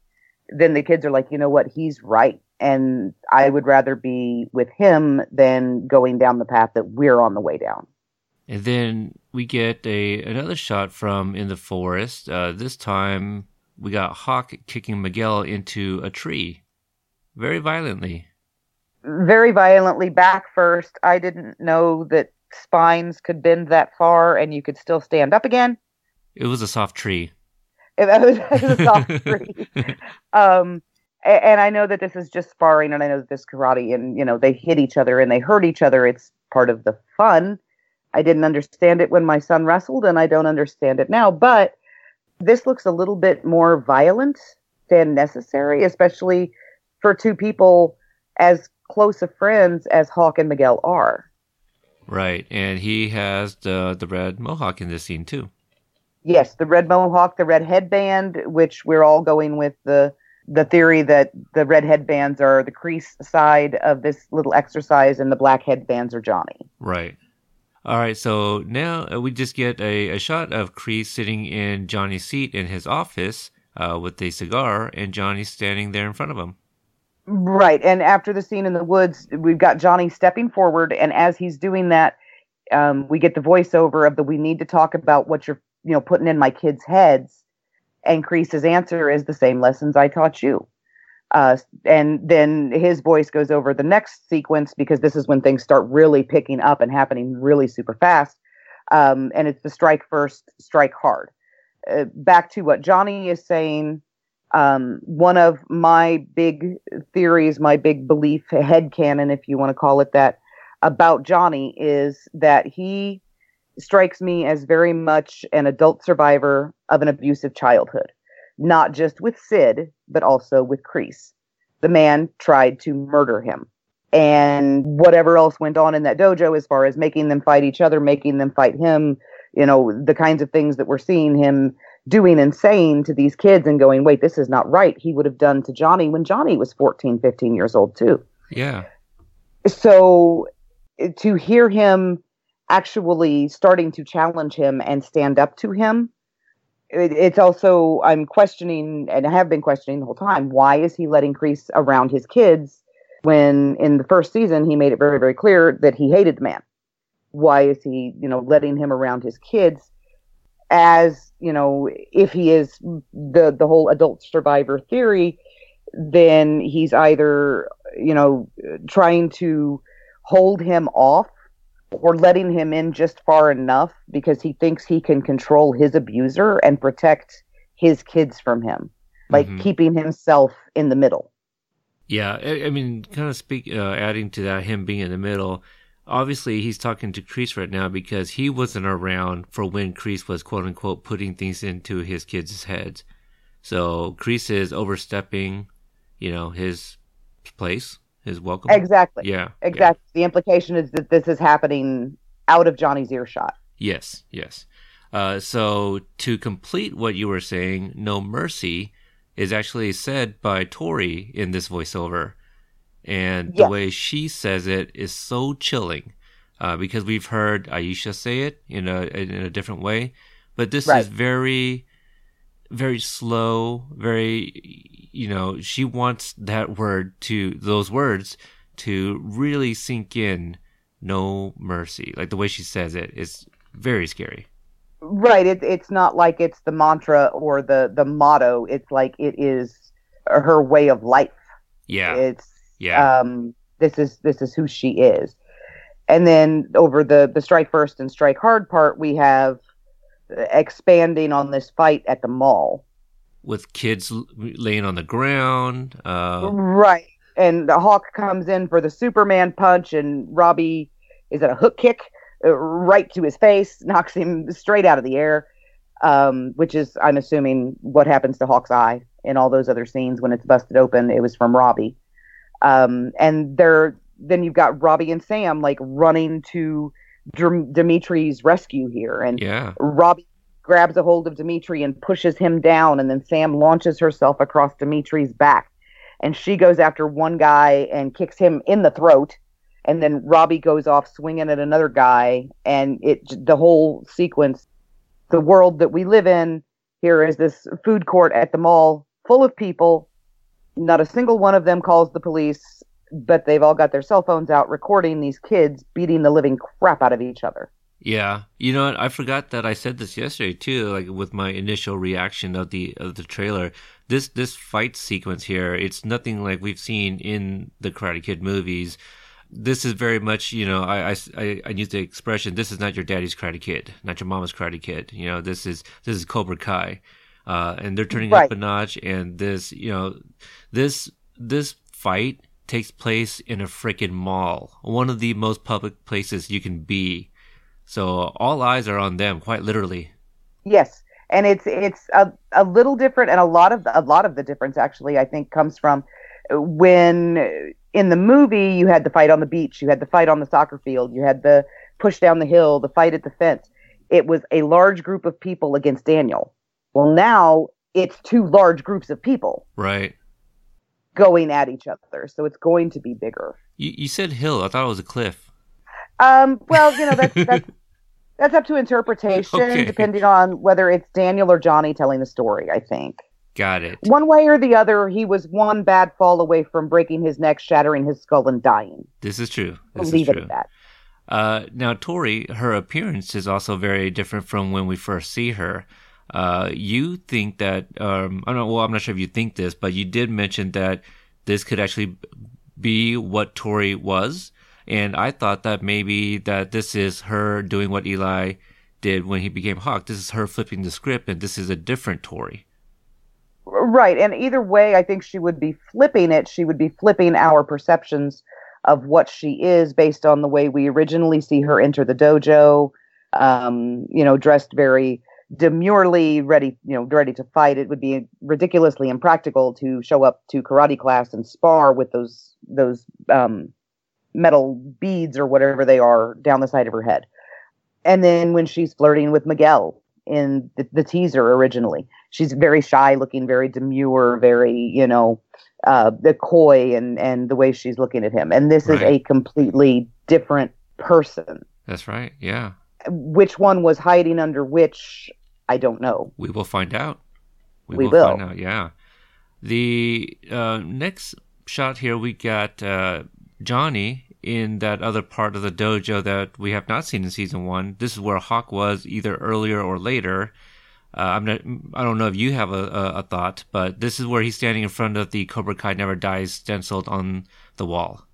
then the kids are like, you know what, he's right, and I would rather be with him than going down the path that we're on the way down. And then we get a another shot from in the forest. Uh, this time we got Hawk kicking Miguel into a tree, very violently. Very violently back first. I didn't know that spines could bend that far, and you could still stand up again. It was a soft tree. It was, it was a soft tree. um a- and I know that this is just sparring and I know that this karate and you know they hit each other and they hurt each other it's part of the fun I didn't understand it when my son wrestled and I don't understand it now but this looks a little bit more violent than necessary especially for two people as close of friends as Hawk and Miguel are Right, and he has the the red mohawk in this scene too. yes the red mohawk the red headband which we're all going with the the theory that the red headbands are the Kreese side of this little exercise and the black headbands are Johnny. Right. All right, so now uh, we just get a, a shot of Kreese sitting in Johnny's seat in his office uh, with a cigar, and Johnny standing there in front of him. Right. And after the scene in the woods, we've got Johnny stepping forward and as he's doing that, um, we get the voiceover of the we need to talk about what you're, you know, putting in my kids' heads. And Kreese's answer is the same lessons I taught you. Uh, and then his voice goes over the next sequence because this is when things start really picking up and happening really super fast. Um, and it's the strike first, strike hard. Uh, back to what Johnny is saying. Um, one of my big theories, my big belief, headcanon, if you want to call it that, about Johnny is that he strikes me as very much an adult survivor of an abusive childhood, not just with Sid, but also with Kreese. The man tried to murder him. And whatever else went on in that dojo, as far as making them fight each other, making them fight him, you know, the kinds of things that we're seeing him doing and saying to these kids and going, wait, this is not right. He would have done to Johnny when Johnny was 14, 15 years old, too Yeah. so to hear him actually starting to challenge him and stand up to him it, it's also i'm questioning and i have been questioning the whole time why is he letting Kreese around his kids when in the first season he made it very very clear that he hated the man why is he you know letting him around his kids as you know if he is the the whole adult survivor theory then he's either you know trying to hold him off or letting him in just far enough because he thinks he can control his abuser and protect his kids from him like Mhm. keeping himself in the middle Yeah, I, I mean, kind of speak, uh, adding to that, him being in the middle. Obviously, he's talking to Kreese right now because he wasn't around for when Kreese was quote unquote putting things into his kids' heads. So Kreese is overstepping, you know, his place, his welcome. Exactly. Yeah. Exactly. The implication is that this is happening out of Johnny's earshot. Yes, yes. Uh, so to complete what you were saying, no mercy is actually said by Tori in this voiceover, and the way she says it is so chilling. Uh, because we've heard Aisha say it in a in a different way, but this Right. is very, very slow. Very, you know, she wants that word to those words to really sink in. No mercy, like the way she says it is very scary. Right. It, it's not like it's the mantra or the, the motto. It's like it is her way of life. Yeah, It's yeah, um this is this is who she is. And then over the the strike first and strike hard part, we have expanding on this fight at the mall. with kids laying on the ground. Uh, Right. And the Hawk comes in for the Superman punch, and Robbie is it a hook kick uh, right to his face, knocks him straight out of the air. Um, which is, I'm assuming, what happens to Hawk's eye in all those other scenes when it's busted open. It was from Robbie. Um, and they're then you've got Robbie and Sam like running to Dr- Demetri's rescue here, and yeah, Robbie grabs a hold of Demetri and pushes him down, and then Sam launches herself across Demetri's back. And she goes after one guy and kicks him in the throat. And then Robbie goes off swinging at another guy. And it the whole sequence, the world that we live in here is this food court at the mall full of people. Not a single one of them calls the police, but they've all got their cell phones out recording these kids beating the living crap out of each other. yeah. You know? I forgot that I said this yesterday too. Like with my initial reaction of the of the trailer, this this fight sequence here, it's nothing like we've seen in the Karate Kid movies. This is very much, you know, I, I, I, use the expression, this is not your daddy's Karate Kid, not your mama's Karate Kid. You know, this is, this is Cobra Kai. Uh, and they're turning Right. up a notch and this, you know, this, this fight takes place in a freaking mall, one of the most public places you can be. So all eyes are on them, quite literally. Yes, and it's it's a, a little different, and a lot of the, a lot of the difference actually I think comes from when in the movie you had the fight on the beach, you had the fight on the soccer field, you had the push down the hill, the fight at the fence. It was a large group of people against Daniel. Well, now it's two large groups of people Right. going at each other, so it's going to be bigger. You, you said hill. I thought it was a cliff. Um, well, you know that's that's that's up to interpretation, Okay. depending on whether it's Daniel or Johnny telling the story. I think. Got it. one way or the other, he was one bad fall away from breaking his neck, shattering his skull, and dying. This is true. This We'll leave is it true. at that. Uh, now, Tori, her appearance is also very different from when we first see her. Uh, you think that, um, I don't know, well, I'm not sure if you think this, but you did mention that this could actually be what Tori was. And I thought that maybe that this is her doing what Eli did when he became Hawk. This is her flipping the script, and this is a different Tori. Right. And either way, I think she would be flipping it. She would be flipping our perceptions of what she is based on the way we originally see her enter the dojo, um, you know, dressed very demurely, ready, you know, ready to fight. It would be ridiculously impractical to show up to karate class and spar with those those um, metal beads or whatever they are down the side of her head. And then when she's flirting with Miguel in the, the teaser originally, she's very shy looking, very demure, very, you know, uh, the coy and, and the way she's looking at him. And this is a completely different person. That's right. Yeah. Which one was hiding under which, I don't know. We will find out. We, We will, will. find out. Yeah. The uh, next shot here, we got uh, Johnny in that other part of the dojo that we have not seen in season one. This is where Hawk was either earlier or later. Uh, I'm not. I don't know if you have a, a, a thought, but this is where he's standing in front of the Cobra Kai Never Dies stenciled on the wall,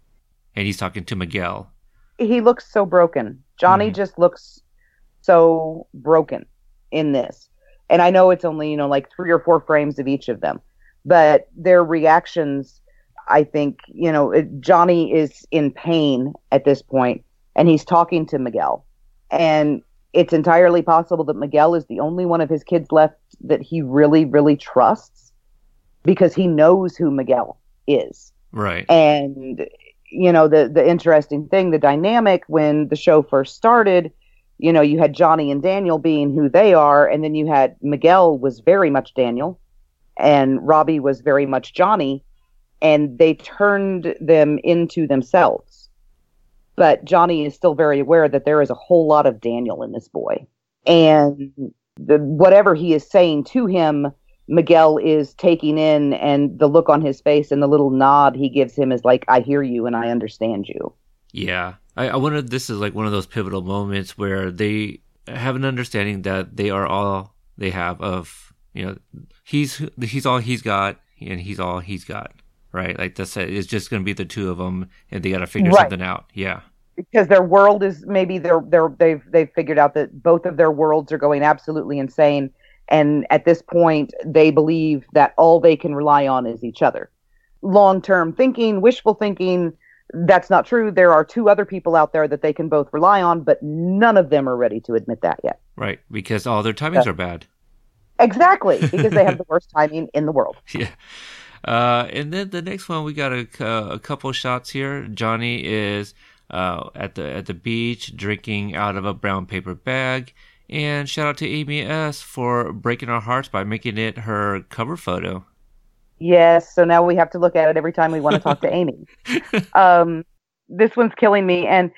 and he's talking to Miguel. He looks so broken. Johnny Mhm. just looks so broken in this. And I know it's only, you know, like three or four frames of each of them, but their reactions, I think you know it- Johnny is in pain at this point, and he's talking to Miguel, and it's entirely possible that Miguel is the only one of his kids left that he really, really trusts, because he knows who Miguel is. Right. And you know the the interesting thing, the dynamic when the show first started, you know, you had Johnny and Daniel being who they are, and then you had Miguel was very much Daniel, and Robbie was very much Johnny, and they turned them into themselves. But Johnny is still very aware that there is a whole lot of Daniel in this boy, and the, whatever he is saying to him, Miguel is taking in, and the look on his face and the little nod he gives him is like, "I hear you and I understand you." Yeah, I, I wonder if this is like one of those pivotal moments where they have an understanding that they are all they have of you know he's he's all he's got and he's all he's got right? Like that's it. It's just going to be the two of them and they got to figure Right. something out. Yeah. Because their world is maybe they're they're they've they've figured out that both of their worlds are going absolutely insane. And at this point they believe that all they can rely on is each other. Long term thinking wishful thinking that's not true there are two other people out there that they can both rely on but none of them are ready to admit that yet right because all their timings Yeah. are bad exactly because they have the worst timing in the world yeah. Uh, and then the next one, we got a, uh, a couple shots here. Johnny is uh, at the at the beach drinking out of a brown paper bag. And shout out to Amy S for breaking our hearts by making it her cover photo. Yes, so now we have to look at it every time we want to talk to Amy. Um, this one's killing me. And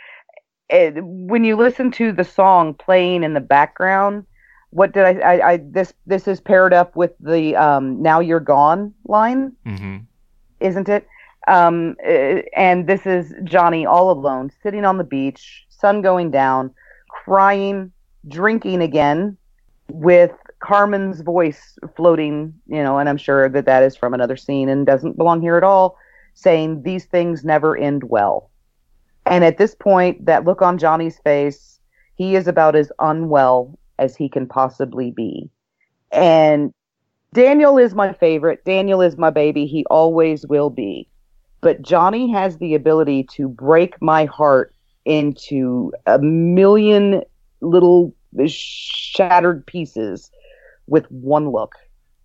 it, when you listen to the song playing in the background, what did I, I, I this this is paired up with the um, "Now You're Gone" line, mm-hmm. isn't it? Um, eh, and this is Johnny all alone, sitting on the beach, sun going down, crying, drinking again, with Carmen's voice floating, you know, and I'm sure that that is from another scene and doesn't belong here at all, saying these things never end well. And at this point, that look on Johnny's face, he is about as unwell as he can possibly be. And Daniel is my favorite. Daniel is my baby. He always will be. But Johnny has the ability to break my heart into a million little shattered pieces with one look.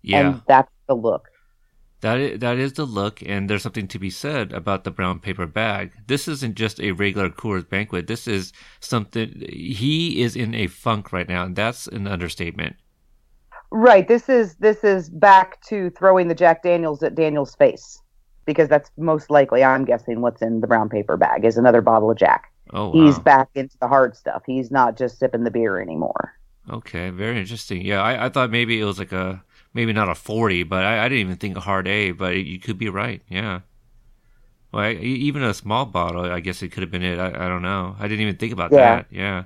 Yeah, And that's the look. that is, that is the look, and there's something to be said about the brown paper bag. This isn't just a regular Coors banquet. This is something. He is in a funk right now, and that's an understatement. Right. This is this is back to throwing the Jack Daniels at Daniel's face. Because that's most likely, I'm guessing, what's in the brown paper bag is another bottle of Jack. Oh, wow. He's back into the hard stuff. He's not just sipping the beer anymore. Okay, very interesting. Yeah, I, I thought maybe it was like a maybe not a forty, but I, I didn't even think a hard A. But you could be right. Yeah. Well, I, even a small bottle, I guess it could have been it. I, I don't know. I didn't even think about Yeah. that. Yeah.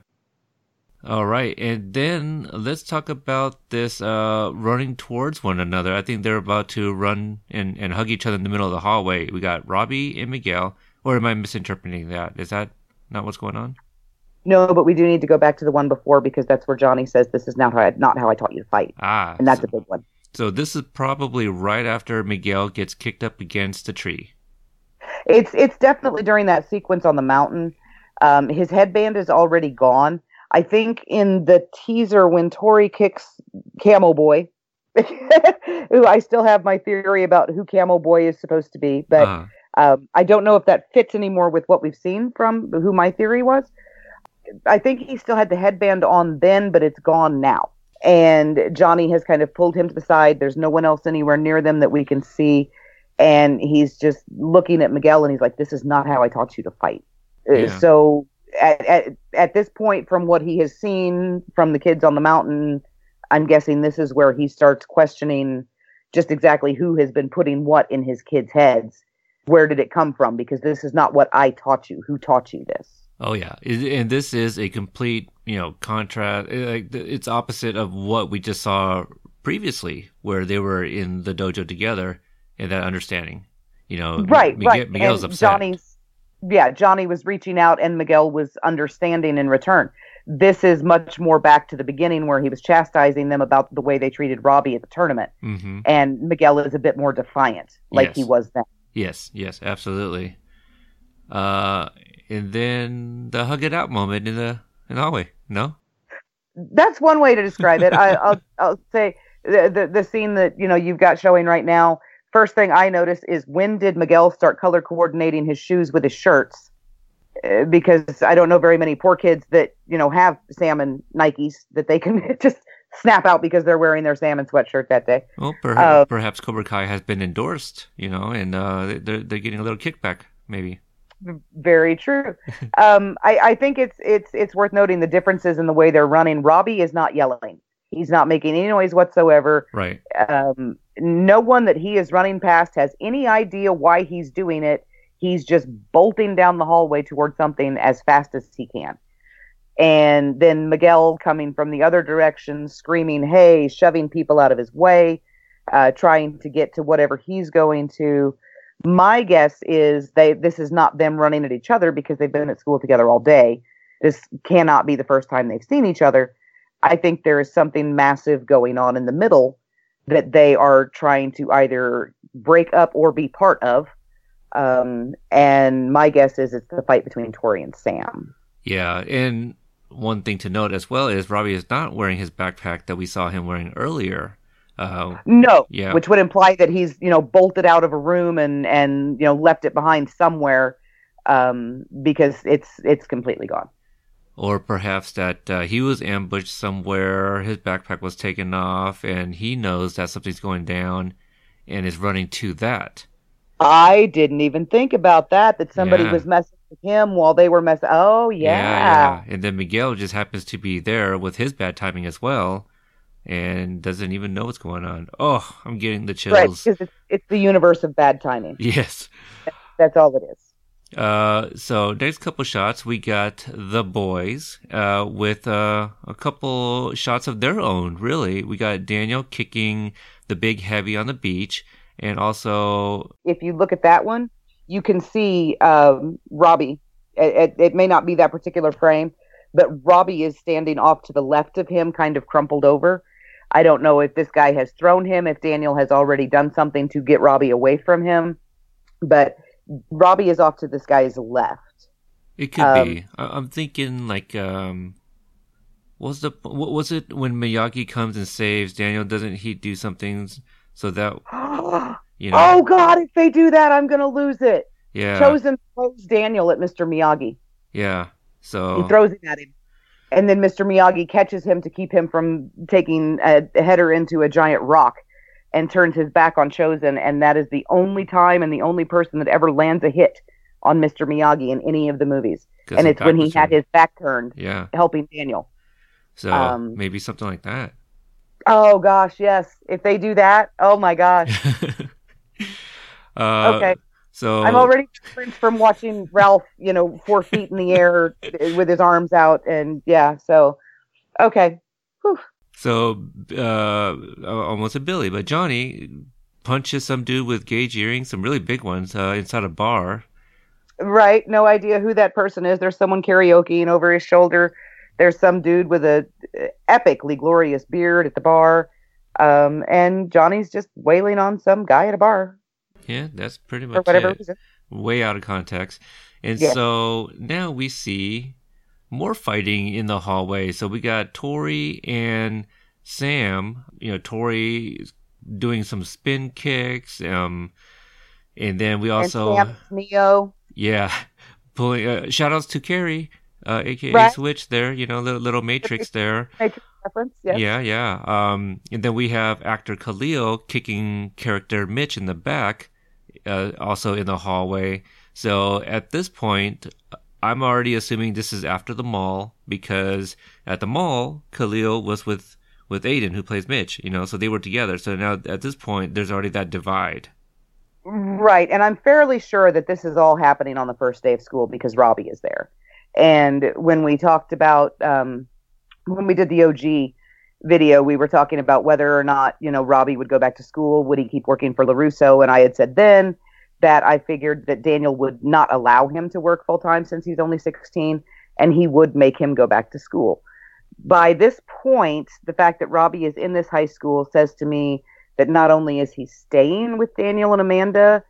All right, and then let's talk about this uh, running towards one another. I think they're about to run and, and hug each other in the middle of the hallway. We got Robbie and Miguel. Or am I misinterpreting that? Is that not what's going on? No, but we do need to go back to the one before because that's where Johnny says this is not how I, not how I taught you to fight, Ah, and that's so- a big one. So this is probably right after Miguel gets kicked up against the tree. It's it's definitely during that sequence on the mountain. Um, his headband is already gone. I think in the teaser when Tori kicks Camo Boy, who I still have my theory about who Camo Boy is supposed to be, but Ah, um, I don't know if that fits anymore with what we've seen from who my theory was. I think he still had the headband on then, but it's gone now. And Johnny has kind of pulled him to the side. There's no one else anywhere near them that we can see. And he's just looking at Miguel and he's like, This is not how I taught you to fight. Uh, Yeah. So at, at, at this point, from what he has seen from the kids on the mountain, I'm guessing this is where he starts questioning just exactly who has been putting what in his kids' heads where did it come from? Because this is not what I taught you. Who taught you this? Oh yeah, and this is a complete you know contrast. eh, it's opposite of what we just saw previously, where they were in the dojo together and that understanding. You know, right, Miguel, right. Miguel's and upset. Johnny's, yeah, Johnny was reaching out, and Miguel was understanding in return. This is much more back to the beginning, where he was chastising them about the way they treated Robbie at the tournament, hmm and Miguel is a bit more defiant, like he was then. Yes, yes, absolutely. Uh, and then the hug it out moment in the in the hallway. No, That's one way to describe it. I, I'll I'll say the, the the scene that you know you've got showing right now. First thing I notice is when did Miguel start color coordinating his shoes with his shirts? Uh, because I don't know very many poor kids that you know have salmon Nikes that they can just snap out because they're wearing their salmon sweatshirt that day. well, perhaps, Uh, perhaps Cobra Kai has been endorsed, you know, and uh, they're they're getting a little kickback, maybe. Very true. um, I, I think it's it's it's worth noting the differences in the way they're running. Robbie is not yelling. He's not making any noise whatsoever. Right. Um, no one that he is running past has any idea why he's doing it. He's just bolting down the hallway toward something as fast as he can. And then Miguel coming from the other direction, screaming, hey, shoving people out of his way, uh, trying to get to whatever he's going to. My guess is they this is not them running at each other because they've been at school together all day. This cannot be the first time they've seen each other. I think there is something massive going on in the middle that they are trying to either break up or be part of. Um, and my guess is it's the fight between Tori and Sam. Yeah, and one thing to note as well is Robbie is not wearing his backpack that we saw him wearing earlier. Uh, No, Yeah. which would imply that he's you know bolted out of a room and and you know left it behind somewhere um, because it's it's completely gone. or perhaps that uh, he was ambushed somewhere, his backpack was taken off, and he knows that something's going down and is running to that. I didn't even think about that. That somebody Yeah. was messing with him while they were messing. Oh yeah. yeah. And then Miguel just happens to be there with his bad timing as well and doesn't even know what's going on. Oh, I'm getting the chills. right. Because it's, it's the universe of bad timing. Yes. That's all it is. Uh, so next couple shots, we got the boys, uh, with, uh, a couple shots of their own, really. We got Daniel kicking the big heavy on the beach and also, if you look at that one, you can see um, Robbie. It, it, it may not be that particular frame, but Robbie is standing off to the left of him, kind of crumpled over. I don't know if this guy has thrown him, if Daniel has already done something to get Robbie away from him, but Robbie is off to this guy's left. it could Um, be. I- I'm thinking like, um, what was the, what was it when Miyagi comes and saves Daniel? Doesn't he do something so that, you know, oh God! If they do that, I'm gonna lose it. yeah, Chozen throws Daniel at Mr. Miyagi. yeah. So, He throws it at him. And then Mr. Miyagi catches him to keep him from taking a, a header into a giant rock and turns his back on Chozen. And that is the only time and the only person that ever lands a hit on Mr. Miyagi in any of the movies. And it's when he had turned. his back turned, yeah. helping Daniel. So um, maybe something like that. Oh, gosh, yes. If they do that, oh my gosh. uh, Okay. So I'm already different from watching Ralph, you know, four feet in the air with his arms out. And yeah, so, okay. Whew. So, uh, almost a Billy, but Johnny punches some dude with gauge earrings, some really big ones, uh, inside a bar. Right. No idea who that person is. There's someone karaokeing over his shoulder. There's some dude with a uh, epically glorious beard at the bar. Um, and Johnny's just wailing on some guy at a bar Yeah, that's pretty for much whatever it. reason. Way out of context. And Yeah. so now we see more fighting in the hallway. So we got Tori and Sam. You know, Tori doing some spin kicks. Um, and then we also. and Sam's Neo. Yeah, pulling. Uh, shout outs to Carrie, uh, aka Right. Switch. There, you know, little, little Matrix there. Matrix reference. Yes. Yeah, yeah. Um, and then we have actor Khalil kicking character Mitch in the back, uh, also in the hallway. So at this point, I'm already assuming this is after the mall because at the mall, Khalil was with with Aedin, who plays Mitch. You know, so they were together. So now at this point, there's already that divide. Right. And I'm fairly sure that this is all happening on the first day of school because Robbie is there. And when we talked about, um, when we did the OG video, we were talking about whether or not, you know, Robbie would go back to school. Would he keep working for LaRusso? And I had said then that I figured that Daniel would not allow him to work full time since he's only 16 and he would make him go back to school. By this point, the fact that Robbie is in this high school says to me that not only is he staying with Daniel and Amanda,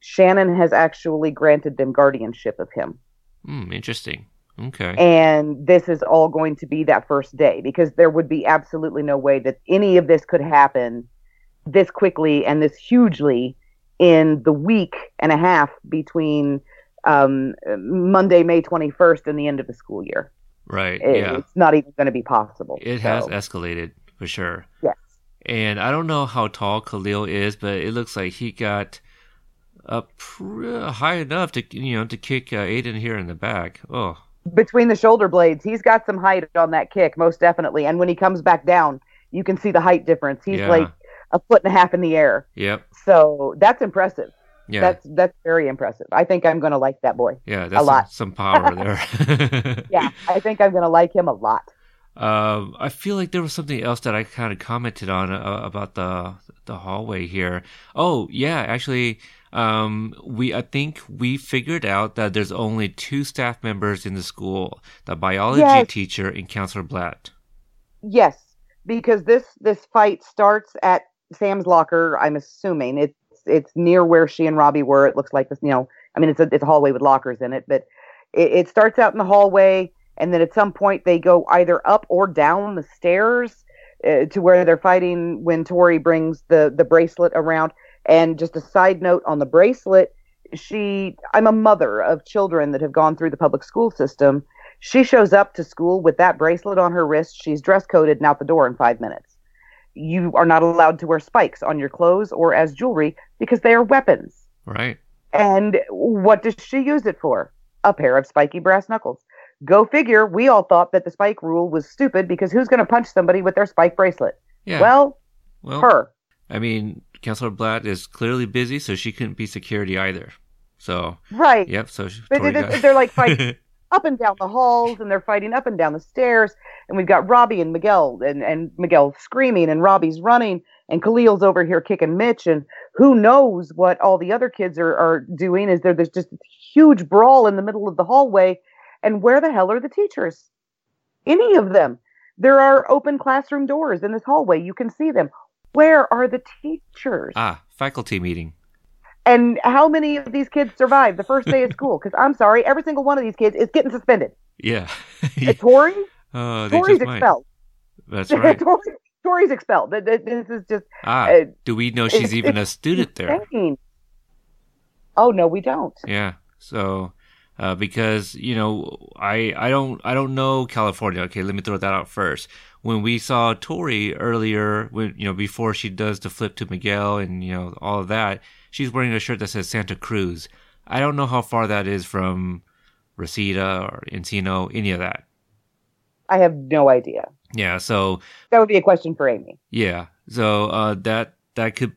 Shannon has actually granted them guardianship of him. Hmm, interesting. Okay. And this is all going to be that first day because there would be absolutely no way that any of this could happen this quickly and this hugely in the week and a half between um, Monday, May 21st, and the end of the school year. Right. It- yeah. It's not even going to be possible. It has escalated for sure. Yes. And I don't know how tall Khalil is, but it looks like he got up pr- high enough to you know to kick uh, Aedin here in the back. Oh, Between the shoulder blades, he's got some height on that kick, most definitely. And when he comes back down, you can see the height difference. He's Yeah. like a foot and a half in the air. yep. So that's impressive. Yeah. That's that's very impressive. I think I'm going to like that boy. yeah. That's some, lot. some power there. Yeah, I think I'm going to like him a lot. Um, I feel like there was something else that I kind of commented on uh, about the the hallway here. Oh yeah, actually, um, we I think we figured out that there's only two staff members in the school: the biology Yes. teacher and Counselor Blatt. Yes, because this this fight starts at Sam's locker. I'm assuming it's it's near where she and Robbie were. It looks like this. You know, I mean, it's a it's a hallway with lockers in it, but it, it starts out in the hallway, and then at some point they go either up or down the stairs uh, to where they're fighting when Tori brings the the bracelet around. And just a side note on the bracelet, she I'm a mother of children that have gone through the public school system. She shows up to school with that bracelet on her wrist. She's dress coded and out the door in five minutes. You are not allowed to wear spikes on your clothes or as jewelry because they are weapons. Right. And what does she use it for? A pair of spiky brass knuckles. Go figure, we all thought that the spike rule was stupid because who's going to punch somebody with their spike bracelet? Yeah. Well, well, her. I mean, Counselor Blatt is clearly busy, so she couldn't be security either. So, Right. yep. So she, But it- they're like fighting up and down the halls and they're fighting up and down the stairs and we've got Robbie and Miguel and, and Miguel screaming and Robbie's running and Khalil's over here kicking Mitch and who knows what all the other kids are, are doing is there there's just a huge brawl in the middle of the hallway and where the hell are the teachers any of them there are open classroom doors in this hallway you can see them where are the teachers ah, faculty meeting. and how many of these kids survive the first day of school because i'm sorry every single one of these kids is getting suspended Yeah. Uh, Tori, oh, they Tori's just might. expelled. That's right. Tori, Tori's expelled. Th- th- This is just Ah, uh, do we know she's even a student there? insane. Oh no, we don't. Yeah. So, uh, because you know, I I don't I don't know California. Okay, let me throw that out first. When we saw Tori earlier, when you know before she does the flip to Miguel and you know all of that, she's wearing a shirt that says Santa Cruz. I don't know how far that is from Reseda or Encino, any of that. I have no idea. Yeah. So That would be a question for Amy. yeah. So uh, that that could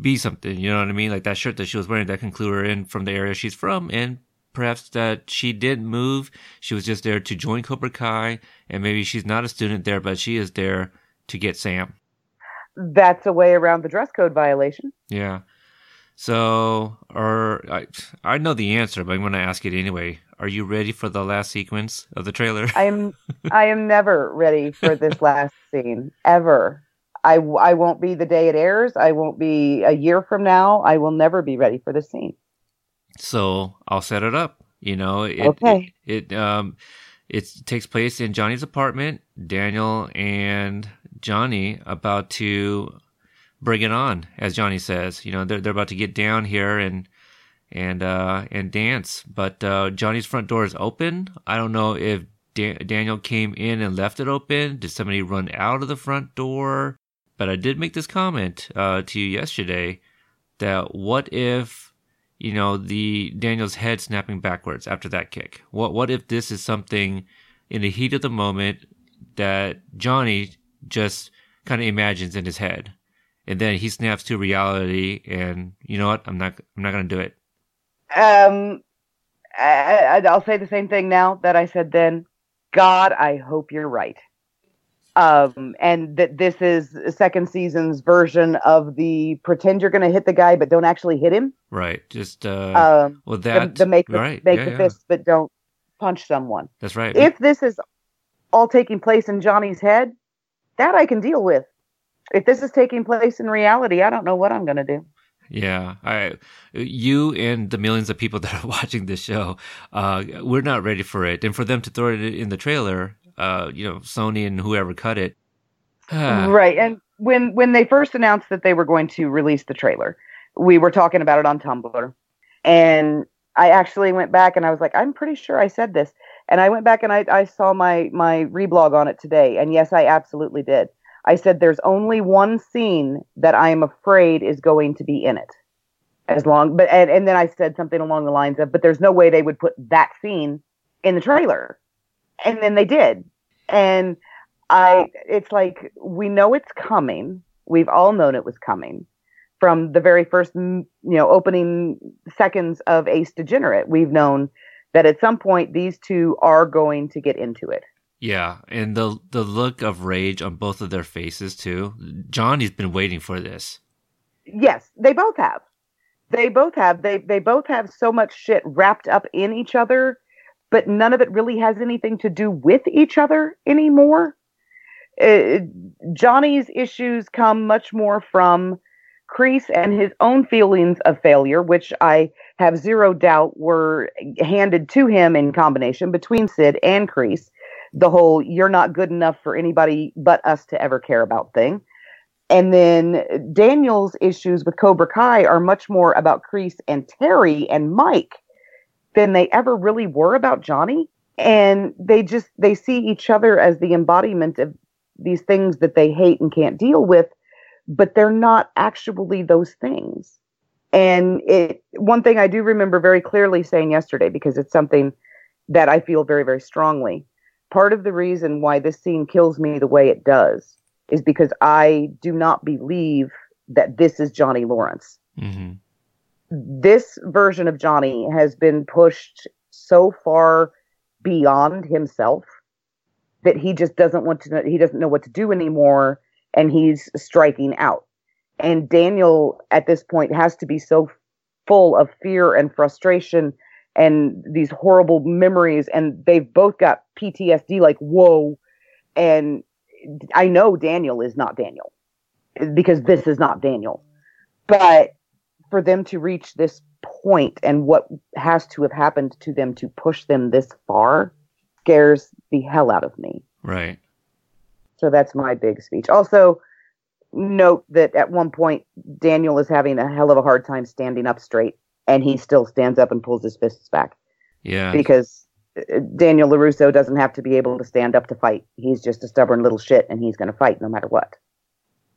be something. You know what I mean? Like that shirt that she was wearing that can clue her in from the area she's from, and perhaps that she didn't move. She was just there to join Cobra Kai, and maybe she's not a student there, but she is there to get Sam. That's a way around the dress code violation. Yeah. So, or I I know the answer, but I'm going to ask it anyway. Are you ready for the last sequence of the trailer? I am I am never ready for this last scene ever. I, I won't be the day it airs. I won't be a year from now. I will never be ready for this scene. So I'll set it up. You know, it, Okay. it, it um it takes place in Johnny's apartment. Daniel and Johnny about to bring it on, as Johnny says. You know, they're they're about to get down here and and uh and dance. But uh Johnny's front door is open. I don't know if da- Daniel came in and left it open. Did somebody run out of the front door? But I did make this comment uh to you yesterday that what if you know the Daniel's head snapping backwards after that kick? What what if this is something in the heat of the moment that Johnny just kind of imagines in his head, and then he snaps to reality, and you know what? I'm not I'm not gonna do it. Um, I, I, I'll say the same thing now that I said then. God, I hope you're right. Um, and that this is second season's version of the pretend you're going to hit the guy, but don't actually hit him. Right? Just uh, Um, well the, that the make the, right? make yeah, the yeah. fist, but don't punch someone. That's right. If this is all taking place in Johnny's head, that I can deal with. If this is taking place in reality, I don't know what I'm going to do. Yeah, I, you and the millions of people that are watching this show, uh, we're not ready for it, and for them to throw it in the trailer, uh, you know, Sony and whoever cut it, right. And when when they first announced that they were going to release the trailer, we were talking about it on Tumblr, and I actually went back and I was like, I'm pretty sure I said this, and I went back and I I saw my my reblog on it today, and yes, I absolutely did. I said there's only one scene that I am afraid is going to be in it. As long but and, and then I said something along the lines of, but there's no way they would put that scene in the trailer. And then they did. And I it's like we know it's coming. We've all known it was coming from the very first you know opening seconds of Ace Degenerate. We've known that at some point these two are going to get into it. Yeah, and the the look of rage on both of their faces too. Johnny's been waiting for this. Yes, they both have. They both have. They they both have so much shit wrapped up in each other, but none of it really has anything to do with each other anymore. Uh, Johnny's issues come much more from Kreese and his own feelings of failure, which I have zero doubt were handed to him in combination between Sid and Kreese the whole you're not good enough for anybody but us to ever care about thing. And then Daniel's issues with Cobra Kai are much more about Kreese and Terry and Mike than they ever really were about Johnny. And they just they see each other as the embodiment of these things that they hate and can't deal with, but they're not actually those things. And it one thing I do remember very clearly saying yesterday because it's something that I feel very very strongly part of the reason why this scene kills me the way it does is because I do not believe that this is Johnny Lawrence. Mm-hmm. This version of Johnny has been pushed so far beyond himself that he just doesn't want to know, he doesn't know what to do anymore and he's striking out. And Daniel at this point has to be so full of fear and frustration and these horrible memories and they've both got PTSD like whoa and I know Daniel is not Daniel because this is not Daniel but for them to reach this point and what has to have happened to them to push them this far scares the hell out of me right so that's my big speech also note that at one point Daniel is having a hell of a hard time standing up straight and he still stands up and pulls his fists back. Yeah. Because uh, Daniel LaRusso doesn't have to be able to stand up to fight. He's just a stubborn little shit and he's going to fight no matter what.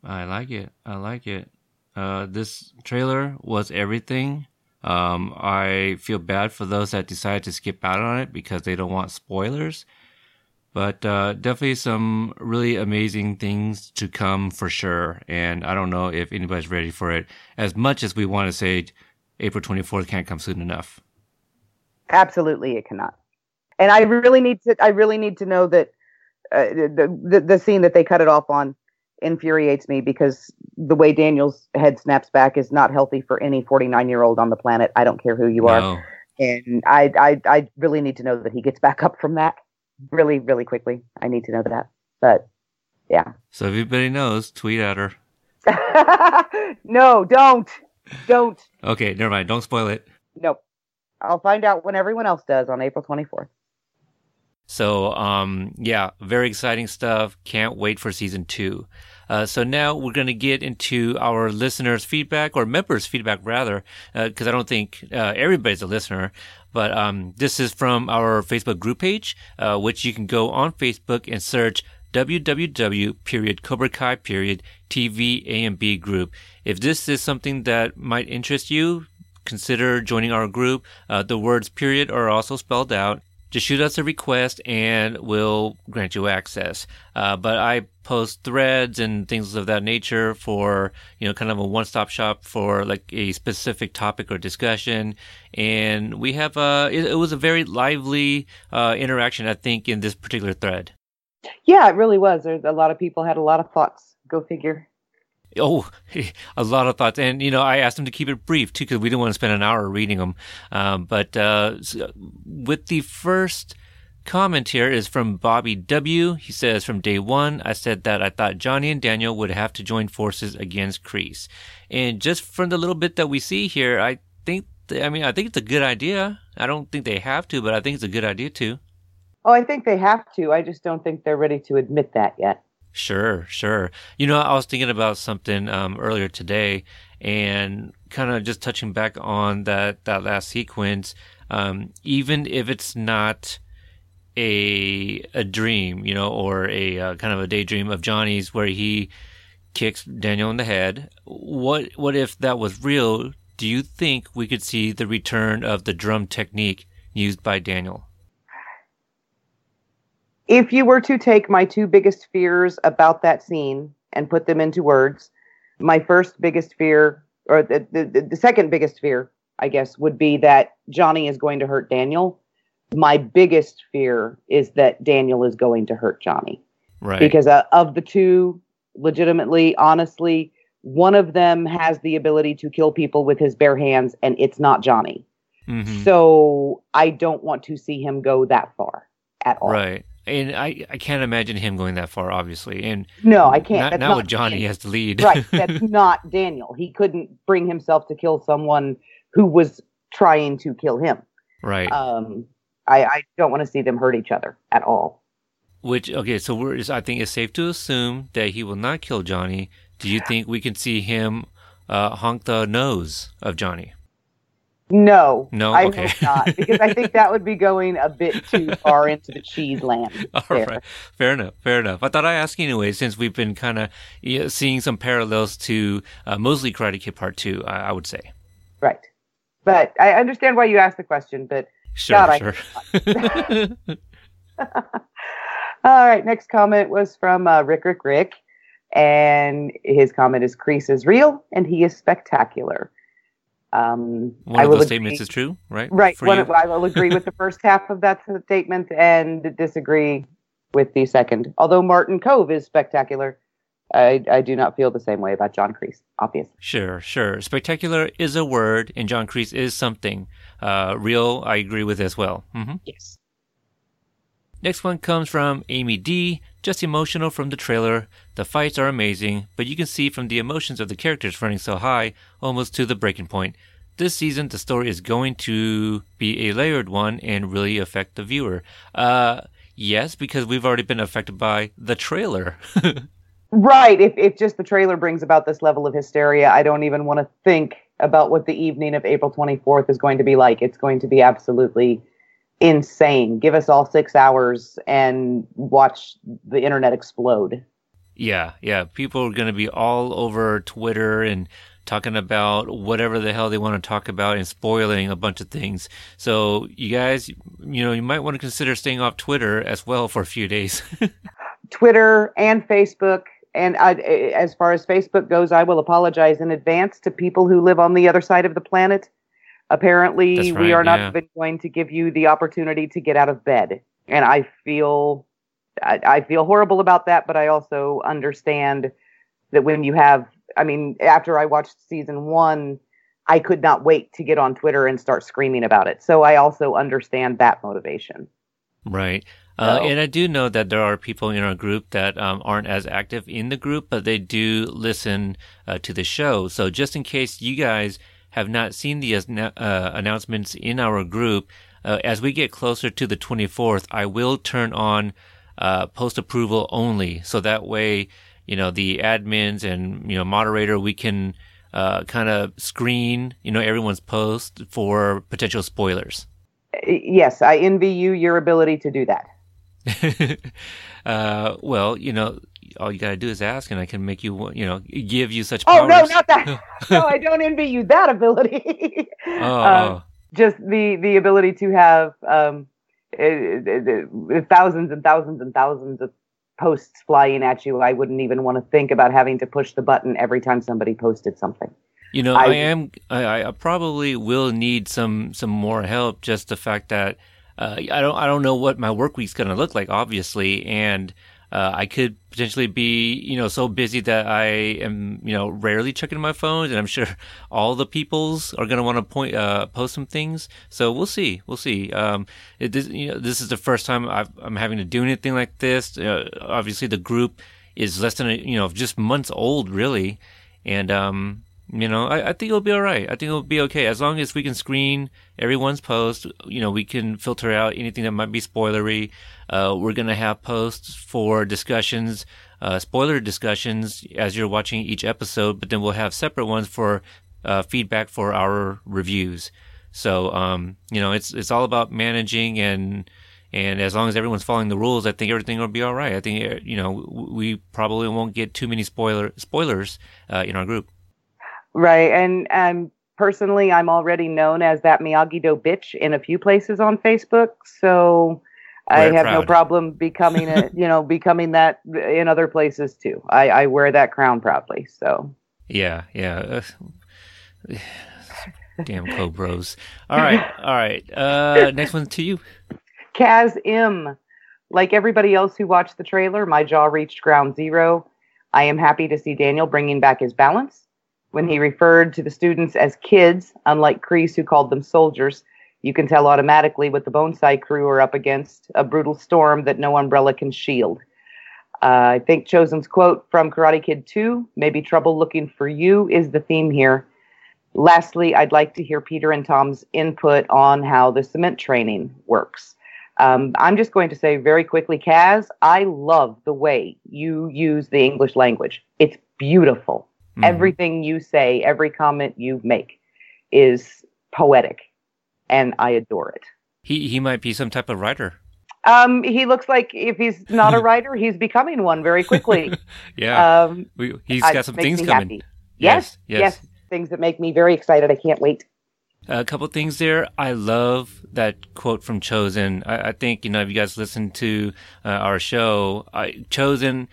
I like it. I like it. Uh, this trailer was everything. Um, I feel bad for those that decided to skip out on it because they don't want spoilers. But uh, definitely some really amazing things to come for sure. And I don't know if anybody's ready for it as much as we want to say April 24th can't come soon enough. Absolutely, it cannot. And I really need to. I really need to know that uh, the, the the scene that they cut it off on infuriates me because the way Daniel's head snaps back is not healthy for any 49 year old on the planet. I don't care who you are. And I, I I really need to know that he gets back up from that really really quickly. I need to know that. But yeah. So everybody knows, tweet at her. no, don't. Don't. Okay, never mind. Don't spoil it. Nope. I'll find out when everyone else does on April 24th. So, um, yeah, very exciting stuff. Can't wait for season two. Uh, so now we're going to get into our listeners' feedback or members' feedback rather, because uh, I don't think uh, everybody's a listener. But um, this is from our Facebook group page, uh, which you can go on Facebook and search www period cobra kai period tv a and b group if this is something that might interest you consider joining our group uh, the words period are also spelled out just shoot us a request and we'll grant you access uh, but i post threads and things of that nature for you know kind of a one-stop shop for like a specific topic or discussion and we have uh it, it was a very lively uh, interaction i think in this particular thread yeah, it really was. There's a lot of people had a lot of thoughts. Go figure. Oh, a lot of thoughts, and you know, I asked them to keep it brief too because we didn't want to spend an hour reading them. Um, but uh, with the first comment here is from Bobby W. He says, From day one, I said that I thought Johnny and Daniel would have to join forces against Kreese. And just from the little bit that we see here, I think, I mean, I think it's a good idea. I don't think they have to, but I think it's a good idea too. Oh, I think they have to. I just don't think they're ready to admit that yet. Sure, sure. You know, I was thinking about something um, earlier today, and kind of just touching back on that that last sequence. Um, even if it's not a a dream, you know, or a uh, kind of a daydream of Johnny's where he kicks Daniel in the head. What what if that was real? Do you think we could see the return of the drum technique used by Daniel? If you were to take my two biggest fears about that scene and put them into words, my first biggest fear, or the, the, the second biggest fear, I guess, would be that Johnny is going to hurt Daniel my biggest fear is that Daniel is going to hurt Johnny. Right. Because uh, of the two, legitimately, honestly, one of them has the ability to kill people with his bare hands, and it's not Johnny. Mm-hmm. So I don't want to see him go that far at all. Right. And I, I can't imagine him going that far, obviously. And no, I can't. Not, not, with Johnny has the lead. right. That's not Daniel. He couldn't bring himself to kill someone who was trying to kill him. Right. Um, I, I don't want to see them hurt each other at all. Which okay, so we're I think it's safe to assume that he will not kill Johnny. Do you think we can see him uh, honk the nose of Johnny? No, no, I okay. hope not, because I think that would be going a bit too far into the cheese land. All there. right, fair enough, fair enough. I thought I'd ask you anyway, since we've been kind of you know, seeing some parallels to uh, Mosley Karate Kid Part Two. I, I would say. Right, but I understand why you asked the question. But Sure, God, sure. All right, next comment was from uh, Rick Rick Rick, and his comment is Kreese is real and he is spectacular. Um, one of those agree, statements is true, right? Right. One, I will agree with the first half of that statement and disagree with the second. Although Martin Kove is spectacular, I, I do not feel the same way about John Kreese, obviously. Sure, sure. Spectacular is a word, and John Kreese is something. Uh, real, I agree with as well. Mm-hmm. Yes. Next one comes from Amy D. Just emotional from the trailer. The fights are amazing, but you can see from the emotions of the characters running so high, almost to the breaking point. This season, the story is going to be a layered one and really affect the viewer. Uh, yes, because we've already been affected by the trailer. Right. If if just the trailer brings about this level of hysteria, I don't even want to think about what the evening of April 24th is going to be like. It's going to be absolutely insane. Give us all 6 hours and watch the internet explode. Yeah, yeah. People are going to be all over Twitter and talking about whatever the hell they want to talk about and spoiling a bunch of things. So, you guys, you know, you might want to consider staying off Twitter as well for a few days. Twitter and Facebook and I, as far as Facebook goes, I will apologize in advance to people who live on the other side of the planet. Apparently, right, we are not yeah. even going to give you the opportunity to get out of bed, and I feel I, I feel horrible about that. But I also understand that when you have, I mean, after I watched season one, I could not wait to get on Twitter and start screaming about it. So I also understand that motivation. Right. Uh, and I do know that there are people in our group that um, aren't as active in the group, but they do listen uh, to the show. So just in case you guys have not seen the uh, announcements in our group, uh, as we get closer to the 24th, I will turn on uh, post approval only. So that way, you know, the admins and, you know, moderator, we can uh, kind of screen, you know, everyone's post for potential spoilers. Yes, I envy you your ability to do that. uh, well, you know, all you gotta do is ask, and I can make you, you know, give you such. Oh no, not that! no, I don't envy you that ability. oh, um, just the the ability to have um, it, it, it, thousands and thousands and thousands of posts flying at you. I wouldn't even want to think about having to push the button every time somebody posted something. You know, I, I am. I, I probably will need some some more help. Just the fact that uh, I don't I don't know what my work week's going to look like, obviously, and Uh, I could potentially be, you know, so busy that I am, you know, rarely checking my phone, and I'm sure all the peoples are going to want to point, uh, post some things. So we'll see, we'll see. Um, it, this, you know, this is the first time i am having to do anything like this. Uh, obviously, the group is less than, a, you know, just months old, really, and um, you know, I, I, think it'll be all right. I think it'll be okay as long as we can screen everyone's post. You know, we can filter out anything that might be spoilery. Uh, we're gonna have posts for discussions, uh, spoiler discussions as you're watching each episode, but then we'll have separate ones for uh, feedback for our reviews. So, um, you know, it's it's all about managing and and as long as everyone's following the rules, I think everything will be all right. I think you know we probably won't get too many spoiler spoilers uh, in our group. Right. And um, personally, I'm already known as that Miyagi Do bitch in a few places on Facebook. So I have proud. no problem becoming it, you know, becoming that in other places too. I, I wear that crown proudly. So. Yeah. Yeah. Damn Cobros. All right. All right. Uh, next one to you. Kaz M. Like everybody else who watched the trailer, my jaw reached ground zero. I am happy to see Daniel bringing back his balance. When he referred to the students as kids, unlike Kreese, who called them soldiers, you can tell automatically what the Bonsai crew are up against a brutal storm that no umbrella can shield. Uh, I think Chozen's quote from Karate Kid 2, maybe trouble looking for you, is the theme here. Lastly, I'd like to hear Peter and Tom's input on how the cement training works. Um, I'm just going to say very quickly, Kaz, I love the way you use the English language. It's beautiful. Mm-hmm. Everything you say, every comment you make is poetic, and I adore it. He he might be some type of writer. Um, he looks like if he's not a writer, he's becoming one very quickly. yeah, um, we, he's got some things coming. Yes, yes, yes, things that make me very excited. I can't wait. A couple things there. I love that quote from Chozen. I, I think you know if you guys listen to uh, our show, I, Chozen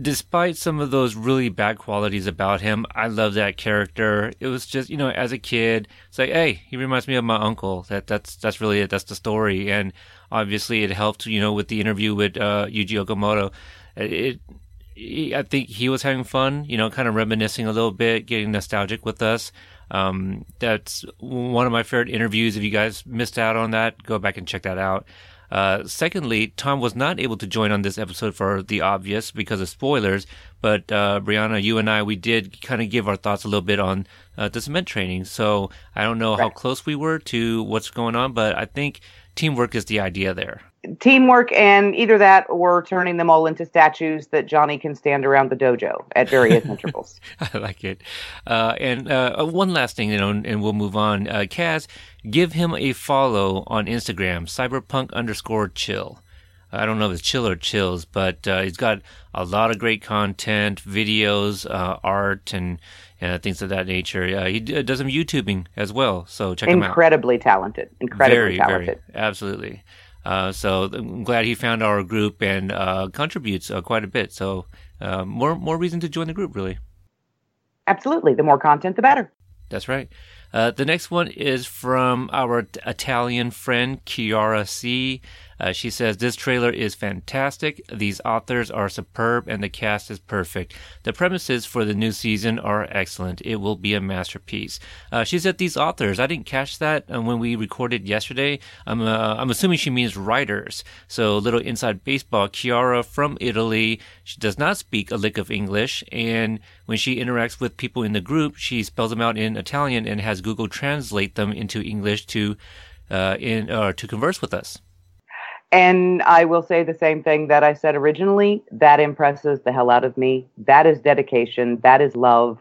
despite some of those really bad qualities about him, I love that character. It was just, you know, as a kid, it's like, hey, he reminds me of my uncle. That that's that's really it. That's the story. And obviously, it helped, you know, with the interview with uh, Yuji Okamoto. It, it, I think he was having fun, you know, kind of reminiscing a little bit, getting nostalgic with us. Um, that's one of my favorite interviews. If you guys missed out on that, go back and check that out. Uh, secondly, Tom was not able to join on this episode for the obvious because of spoilers. But uh, Brianna, you and I, we did kind of give our thoughts a little bit on uh, the cement training. So I don't know right. how close we were to what's going on, but I think teamwork is the idea there teamwork and either that or turning them all into statues that Johnny can stand around the dojo at various intervals. I like it. Uh, and uh, one last thing, you know, and we'll move on. Uh, Kaz, give him a follow on Instagram, cyberpunk underscore chill. I don't know if it's chill or chills, but uh, he's got a lot of great content, videos, uh, art, and things of that nature. Uh, he does some YouTubing as well, so check him out. Incredibly talented. Incredibly very, talented. Very, absolutely. Uh, so I'm glad he found our group and uh, contributes uh, quite a bit. So uh, more more reason to join the group, really. Absolutely. The more content, the better. That's right. Uh, the next one is from our Italian friend Chiara C. Uh, she says, This trailer is fantastic. These authors are superb and the cast is perfect. The premises for the new season are excellent. It will be a masterpiece. Uh, she said, These authors, I didn't catch that uh, when we recorded yesterday. I'm, uh, I'm assuming she means writers. So, little inside baseball. Chiara from Italy. She does not speak a lick of English. And when she interacts with people in the group, she spells them out in Italian and has Google translate them into English to, uh, in, or to converse with us. And I will say the same thing that I said originally. That impresses the hell out of me. That is dedication. That is love.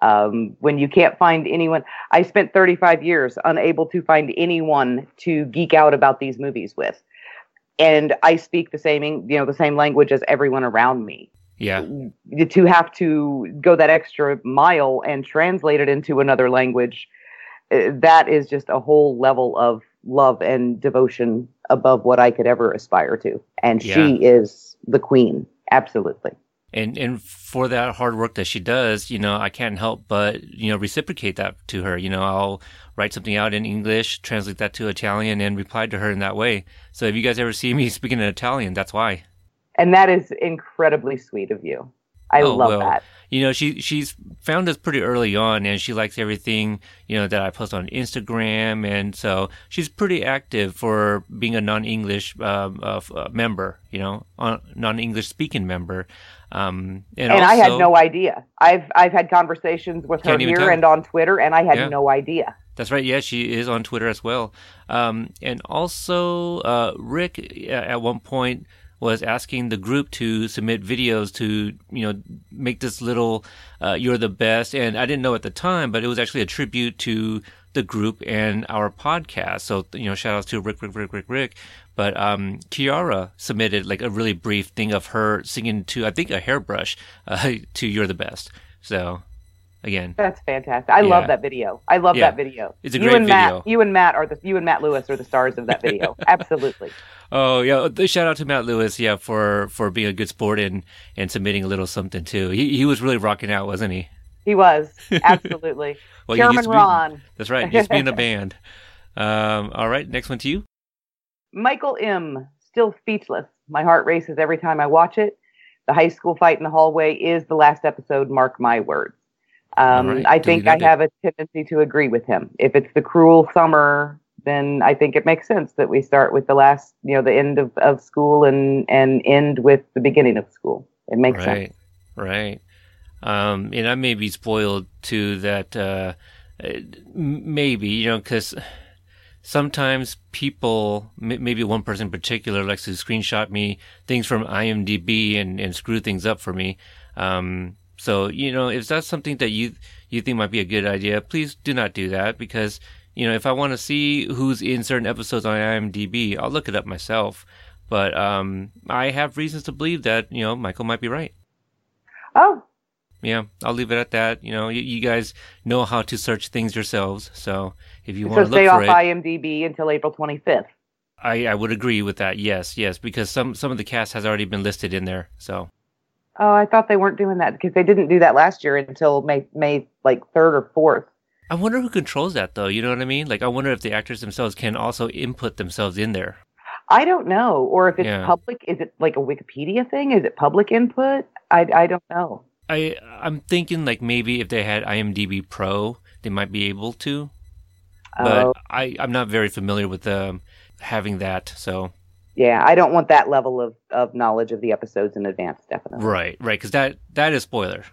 Um, when you can't find anyone, I spent 35 years unable to find anyone to geek out about these movies with. And I speak the same, you know, the same language as everyone around me. Yeah. To have to go that extra mile and translate it into another language, uh, that is just a whole level of love and devotion above what I could ever aspire to. And yeah. she is the queen. Absolutely. And and for that hard work that she does, you know, I can't help but, you know, reciprocate that to her. You know, I'll write something out in English, translate that to Italian and reply to her in that way. So if you guys ever see me speaking in Italian, that's why. and that is incredibly sweet of you. I Oh, love well, that. You know, she she's found us pretty early on, and she likes everything you know that I post on Instagram, and so she's pretty active for being a non-English um, uh, uh, member. You know, non-English speaking member. Um, and And I had no idea. I've I've had conversations with her here tell. and on Twitter, and I had Yeah. no idea. That's right. Yeah, she is on Twitter as well. Um, and also, uh, Rick uh, at one point was asking the group to submit videos to, you know, make this little uh, "You're the best." And I didn't know at the time, but it was actually a tribute to the group and our podcast. So, you know, shout outs to Rick, Rick, Rick, Rick, Rick. But um, Chiara submitted like a really brief thing of her singing to, I think, a hairbrush uh, to "You're the best." So, again, That's fantastic. I Yeah. love that video. I love Yeah. that video. It's a you great and Matt, video. you and Matt are the you and Matt Lewis are the stars of that video. Absolutely. Oh yeah, the shout out to Matt Lewis, yeah, for for being a good sport and and submitting a little something too. He he was really rocking out, wasn't he? He was. Absolutely. Well, Chairman be- Ron. That's right. He used to be in a band. Um, all right, next one to you. Michael M. Still speechless. My heart races every time I watch it. The high school fight in the hallway is the last episode. Mark my words. Um, right, I think I have a tendency to agree with him. If it's the cruel summer, then I think it makes sense that we start with the last, you know, the end of, of school and and end with the beginning of school. It makes sense. right, right. Um, and I may be spoiled to that. Uh, maybe you know because sometimes people, m- maybe one person in particular, likes to screenshot me things from IMDb and and screw things up for me. Um, so you know if that's something that you you think might be a good idea, please do not do that because you know if I want to see who's in certain episodes on IMDb, I'll look it up myself. But um, I have reasons to believe that you know Michael might be right. Oh, Yeah, I'll leave it at that. You know, you, you guys know how to search things yourselves, so if you so want to stay look off for it, IMDb until April 25th. I, I would agree with that. Yes, yes, because some some of the cast has already been listed in there. So Oh, I thought they weren't doing that because they didn't do that last year until May May like third or fourth. I wonder who controls that, though. You know what I mean? Like, I wonder if the actors themselves can also input themselves in there. I don't know, or if it's Yeah. public. Is it like a Wikipedia thing? Is it public input? I I don't know. I I'm thinking like maybe if they had IMDb Pro, they might be able to. But Oh, I I'm not very familiar with um, having that. So yeah, I don't want that level of of knowledge of the episodes in advance. Definitely, right, right, because that that is spoiler.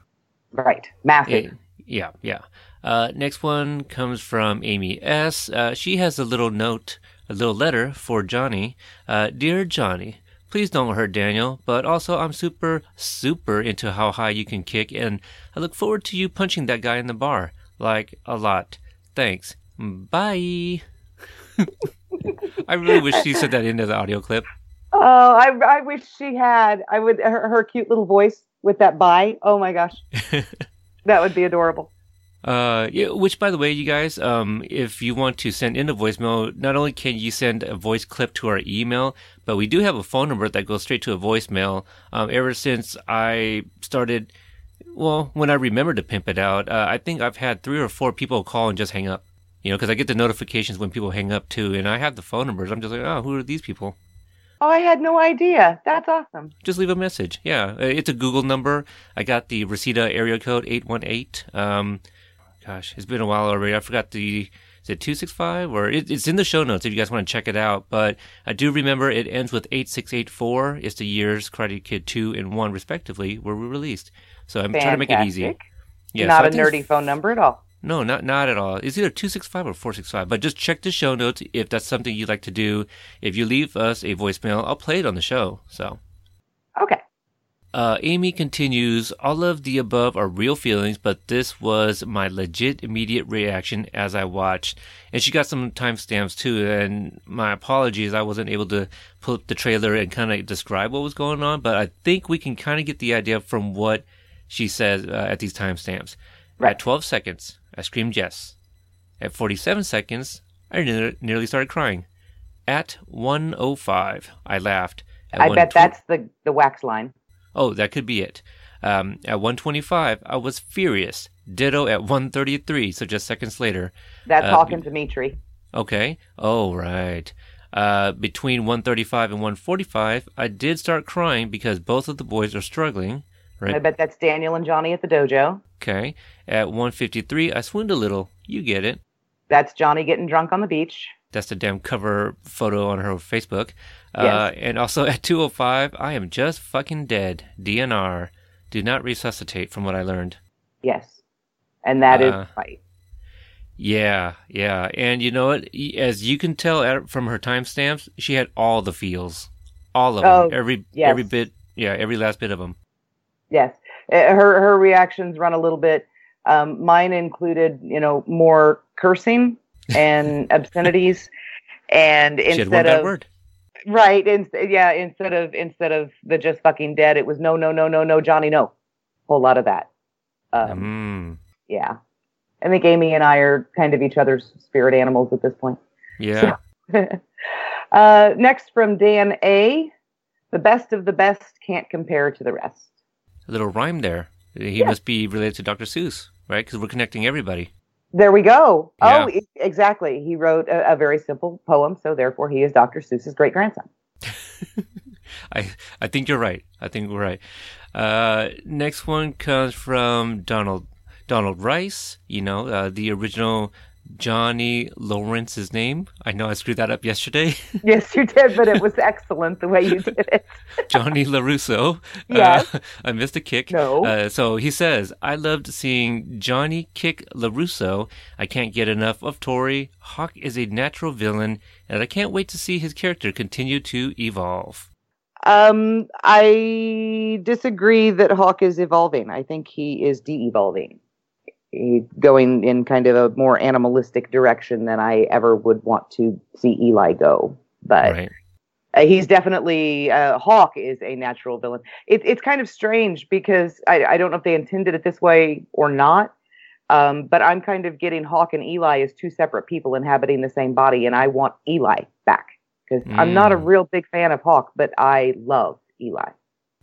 right, massive. Yeah, yeah. Uh, next one comes from Amy S. Uh, she has a little note, a little letter for Johnny. Uh, Dear Johnny, please don't hurt Daniel, but also I'm super, super into how high you can kick, and I look forward to you punching that guy in the bar. Like, a lot. Thanks. Bye. I really wish she said that into the audio clip. Oh, I I wish she had. I would her, her cute little voice with that bye. Oh my gosh, that would be adorable. Uh, yeah, which, by the way, you guys, um, if you want to send in a voicemail, not only can you send a voice clip to our email, but we do have a phone number that goes straight to a voicemail. Um, ever since I started, well, when I remember to pimp it out, uh, I think I've had three or four people call and just hang up. You know, because I get the notifications when people hang up too, and I have the phone numbers. I'm just like, oh, who are these people? Oh, I had no idea. That's awesome. just leave a message. Yeah, Uh, it's a Google number. I got the Reseda area code eight one eight. Um, gosh, it's been a while already. I forgot the is it two six five or it, it's in the show notes if you guys want to check it out. But I do remember it ends with eight six eight four. It's the years Karate Kid two and one respectively were released. So I'm trying to make it easy. Yeah, Not so a nerdy phone number at all. No, not not at all. It's either two six five or four six five. But just check the show notes if that's something you'd like to do. If you leave us a voicemail, I'll play it on the show. So. Okay. Uh, Amy continues, all of the above are real feelings, but this was my legit immediate reaction as I watched. And she got some timestamps too, and my apologies, I wasn't able to pull up the trailer and kind of describe what was going on, but I think we can kind of get the idea from what she says uh, at these timestamps. Right. At 12 seconds, I screamed yes. At 47 seconds, I ne- nearly started crying. At 105, I laughed. At I bet 120 that's the the wax line. Oh, that could be it. Um, at 125, I was furious. Ditto at 133, so just seconds later. That's Uh, Hawk and Demetri. Okay. Oh, right. Uh, between 135 and 145, I did start crying because both of the boys are struggling. I bet that's Daniel and Johnny at the dojo. Okay. At 153, I swooned a little. You get it. That's Johnny getting drunk on the beach. That's the damn cover photo on her Facebook. Uh, and also at 205, I am just fucking dead. DNR. Do not resuscitate, from what I learned. Yes. And that is Uh, right. Yeah, yeah. And you know what? As you can tell from her timestamps, she had all the feels. All of them. Oh, every yes. every bit. Yeah, every last bit of them. Yes. Uh, Her her reactions run a little bit. Um, mine included, you know, more cursing and obscenities, and she instead of word. right, in, yeah, instead of instead of the just fucking dead, it was no, no, no, no, no, Johnny, no, whole lot of that. Um, Mm, Yeah, I think Amy and I are kind of each other's spirit animals at this point. yeah. uh, next from Dan A. The best of the best can't compare to the rest. A little rhyme there. He must be related to Dr. Seuss, right? Because we're connecting everybody. There we go. Yeah. Oh, exactly. He wrote a, a very simple poem, so therefore he is Dr. Seuss's great grandson. I I think you're right. I think we're right. Uh, next one comes from Donald Donald Rice. You know, uh, the original Johnny Lawrence's name. I know I screwed that up yesterday. yes, you did, but it was excellent the way you did it. Johnny LaRusso. Yes. Uh, I missed a kick. No. Uh, so he says, I loved seeing Johnny kick LaRusso. I can't get enough of Tori. Hawk is a natural villain, and I can't wait to see his character continue to evolve. Um, I disagree that Hawk is evolving. I think he is de-evolving. He's going in kind of a more animalistic direction than I ever would want to see Eli go. But right. Uh, he's definitely uh, Hawk is a natural villain. It, it's kind of strange because I, I don't know if they intended it this way or not. Um, but I'm kind of getting Hawk and Eli as two separate people inhabiting the same body, and I want Eli back because I'm not a Mm. real big fan of Hawk, but I love Eli.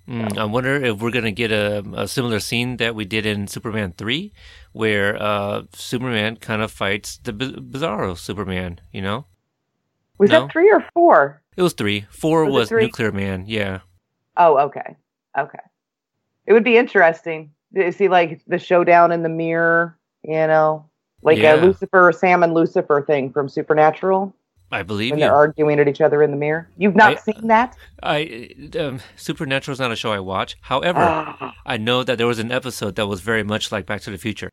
Mm, I wonder if we're going to get a, a similar scene that we did in Superman 3, where uh, Superman kind of fights the B- Bizarro Superman, you know? Was No. that three or four? It was 3. 4 Was was, three? Nuclear Man, yeah. Oh, okay, okay. It would be interesting to see like the showdown in the mirror, you know, like Yeah. a Lucifer, Sam and Lucifer thing from Supernatural. I believe when you. they're arguing at each other in the mirror. You've not I- seen that? I um, Supernatural is not a show I watch. However, Ah, I know that there was an episode that was very much like Back to the Future.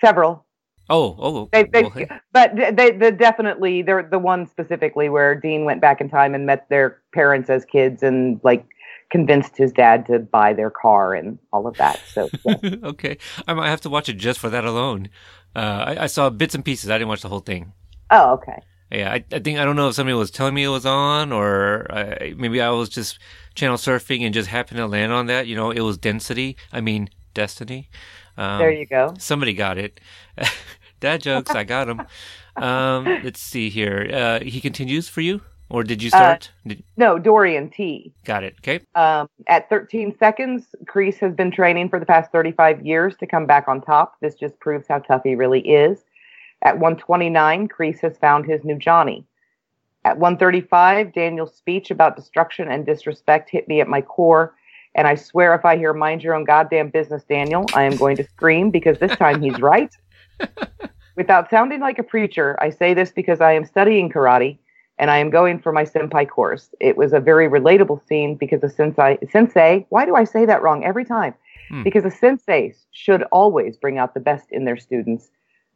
several. Oh, oh, They, they, well, but they, they definitely they're the one specifically where Dean went back in time and met their parents as kids and like convinced his dad to buy their car and all of that. So yeah. okay, I might have to watch it just for that alone. Uh, I, I saw bits and pieces. I didn't watch the whole thing. oh, okay. Yeah, I, I think I don't know if somebody was telling me it was on, or I, maybe I was just channel surfing and just happened to land on that. You know, it was Density. I mean, Destiny. Um, There you go. Somebody got it. Dad jokes. I got them. Um, let's see here. Uh, he continues for you, or did you start? Did, No, Dorian T. got it. Okay. Um, at 13 seconds, Kreese has been training for the past 35 years to come back on top. This just proves how tough he really is. At 129, Kreese has found his new Johnny. At 135, Daniel's speech about destruction and disrespect hit me at my core. And I swear if I hear mind your own goddamn business, Daniel, I am going to scream because this time he's right. Without sounding like a preacher, I say this because I am studying karate and I am going for my senpai course. It was a very relatable scene because a sensei, sensei, why do I say that wrong every time? Hmm. Because the sensei should always bring out the best in their students,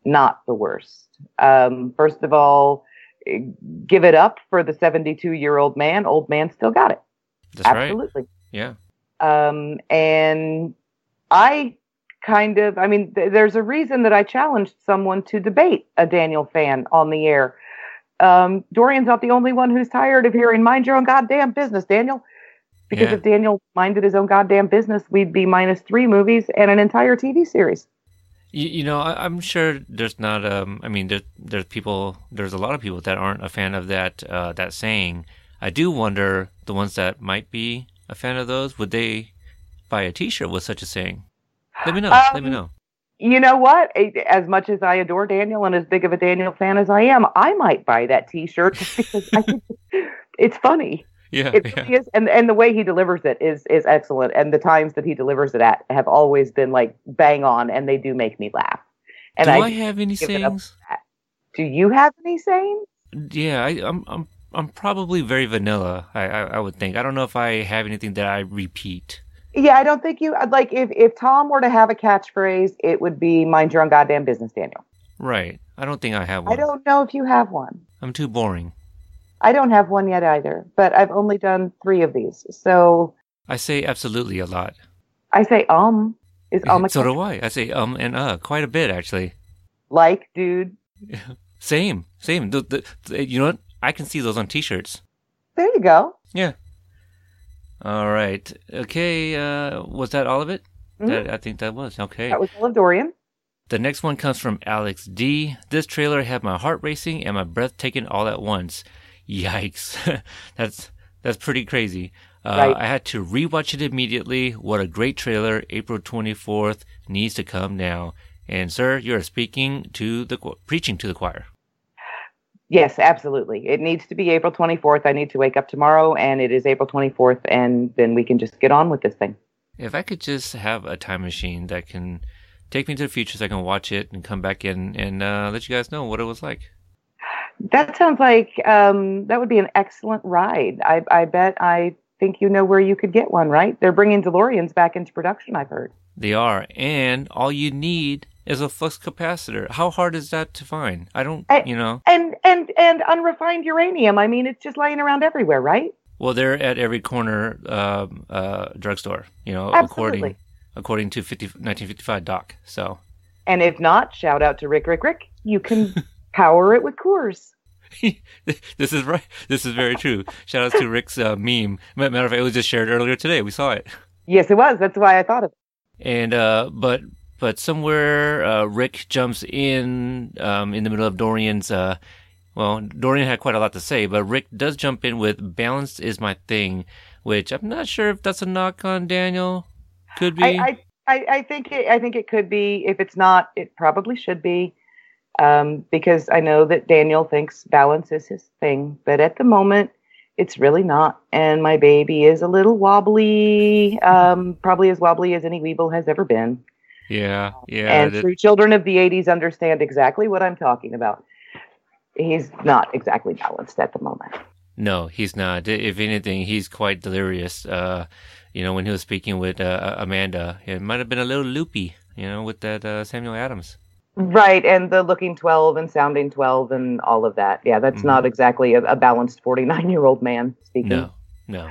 not the worst. Um, first of all, eh, give it up for the 72 year old man. Old man still got it. That's right. Absolutely. Yeah. Um, and I kind of, I mean, th- there's a reason that I challenged someone to debate a Daniel fan on the air. Um, Dorian's not the only one who's tired of hearing mind your own goddamn business, Daniel. Because Yeah. if Daniel minded his own goddamn business, we'd be minus three movies and an entire TV series. You, you know, I, I'm sure there's not. Um, I mean, there, there's people. There's a lot of people that aren't a fan of that. Uh, that saying. I do wonder the ones that might be a fan of those. Would they buy a T-shirt with such a saying? Let me know. Let me Um, know. You know what? As much as I adore Daniel and as big of a Daniel fan as I am, I might buy that T-shirt just because I think it's funny. Yeah, It yeah. is, and and the way he delivers it is is excellent. And the times that he delivers it at have always been like bang on, and they do make me laugh. And Do I, I, have any give it up. sayings? do you have any sayings? Yeah, I, I'm I'm I'm probably very vanilla. I, I I would think. I don't know if I have anything that I repeat. Yeah, I don't think you I'd like if if Tom were to have a catchphrase, it would be "Mind your own goddamn business, Daniel." Right. I don't think I have one. I don't know if you have one. I'm too boring. I don't have one yet either, but I've only done three of these. So I say absolutely a lot. I say um is um so do I. I say um and uh quite a bit actually. like dude. Same, same. The, the, the- you know what? I can see those on T-shirts. There you go. Yeah. All right. Okay. Uh, was that all of it? Mhm. That, I think that was okay. That was all of Dorian. The next one comes from Alex D. This trailer had my heart racing and my breath taken all at once. Yikes. that's that's pretty crazy. Uh, Right. I had to rewatch it immediately. What a great trailer. April 24th needs to come now. And sir, you're speaking to the preaching to the choir. Yes, absolutely. It needs to be April 24th. I need to wake up tomorrow, and it is April 24th, and then we can just get on with this thing. If I could just have a time machine that can take me to the future so I can watch it and come back in and uh, let you guys know what it was like. That sounds like um, that would be an excellent ride. I, I bet I think you know where you could get one, right? They're bringing DeLoreans back into production, I've heard. They are, and all you need is a flux capacitor. How hard is that to find? I don't, I- you know. And and and unrefined uranium. I mean, it's just lying around everywhere, right? Well, they're at every corner um, uh, drugstore, you know, Absolutely. according according to 50, 1955 doc. So And if not, shout out to Rick, Rick, Rick. You can power it with Coors. this is right. This is very true. Shout out to Rick's uh, meme. Matter of fact, it was just shared earlier today. We saw it. Yes, it was. That's why I thought of it. And uh, but but somewhere uh, Rick jumps in um, in the middle of Dorian's. Uh, well, Dorian had quite a lot to say, but Rick does jump in with "balance is my thing," which I'm not sure if that's a knock on Daniel. Could be. I, I, I, I think it, I think it could be. If it's not, it probably should be, um, because I know that Daniel thinks balance is his thing, but at the moment, it's really not. And my baby is a little wobbly, um, probably as wobbly as any Weeble has ever been. yeah, yeah. and that- true children of the '80s understand exactly what I'm talking about. He's not exactly balanced at the moment. No, he's not. If anything, he's quite delirious. Uh, you know, when he was speaking with uh, Amanda, it might have been a little loopy. You know, with that uh, Samuel Adams. Right, and the looking 12 and sounding 12 and all of that. Yeah, that's Mhm. not exactly a, a balanced 49 year old man speaking. No, no.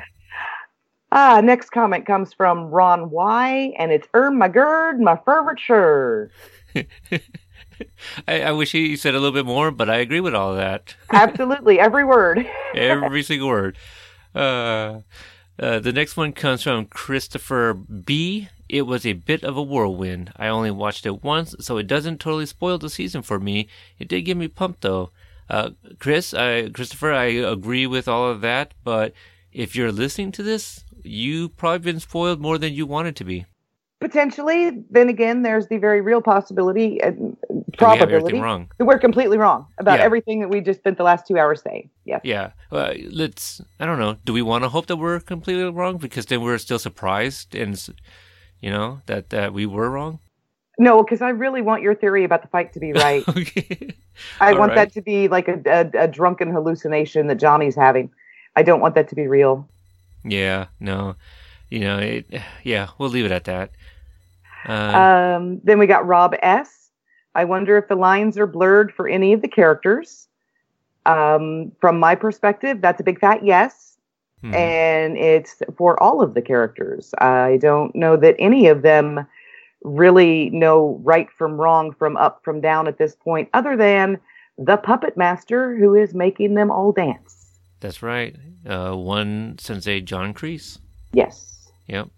Ah, next comment comes from Ron Y, and it's Erm my gird, my favorite sure. I, I wish he said a little bit more, but I agree with all of that. Absolutely, every word. Every single word. Uh, uh, the next one comes from Christopher B. It was a bit of a whirlwind. I only watched it once, so it doesn't totally spoil the season for me. It did get me pumped though. Uh, Chris, I, Christopher, I agree with all of that, but if you're listening to this, you've probably been spoiled more than you wanted to be. Potentially, then again, there's the very real possibility and probability wrong. that we're completely wrong about Yeah. everything that we just spent the last two hours saying. Yeah. Yeah, uh, let's. I don't know. Do we want to hope that we're completely wrong because then we're still surprised and, you know, that that we were wrong? No, because I really want your theory about the fight to be right. okay. I All want right. that to be like a, a, a drunken hallucination that Johnny's having. I don't want that to be real. Yeah. No. You know. It, yeah. We'll leave it at that. Uh, Um, then we got Rob S. I wonder if the lines are blurred for any of the characters. Um, from my perspective, that's a big fat yes. Hmm. And it's for all of the characters. I don't know that any of them really know right from wrong, from up, from down at this point, other than the puppet master who is making them all dance. That's right. Uh, one sensei, John Kreese. Yes. Yep.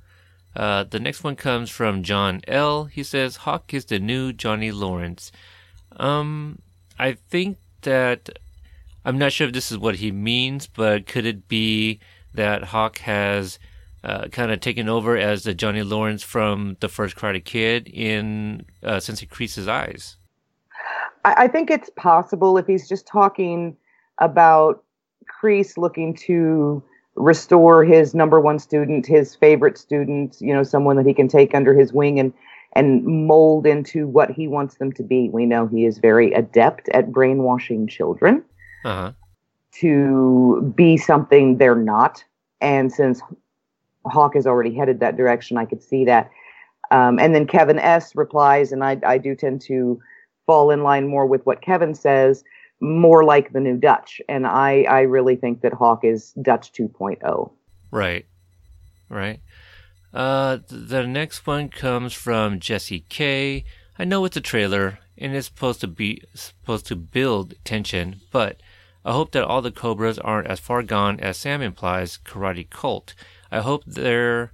Uh, the next one comes from John L. He says Hawk is the new Johnny Lawrence. Um, I think that I'm not sure if this is what he means, but could it be that Hawk has uh, kind of taken over as the Johnny Lawrence from the first Karate Kid in uh, Sensei Kreese's eyes? I, I think it's possible if he's just talking about Kreese looking to restore his number one student, his favorite student, you know, someone that he can take under his wing and and mold into what he wants them to be. We know he is very adept at brainwashing children Uh-huh. to be something they're not. And since Hawk is already headed that direction, I could see that. Um, and then Kevin S replies, and I, I do tend to fall in line more with what Kevin says, more like the new Dutch. And I, I really think that Hawk is Dutch oh. 2.0. Right. Right. Uh, the next one comes from Jesse K. I know it's a trailer and it's supposed to be supposed to build tension, but I hope that all the Cobras aren't as far gone as Sam implies. Karate Cult. I hope there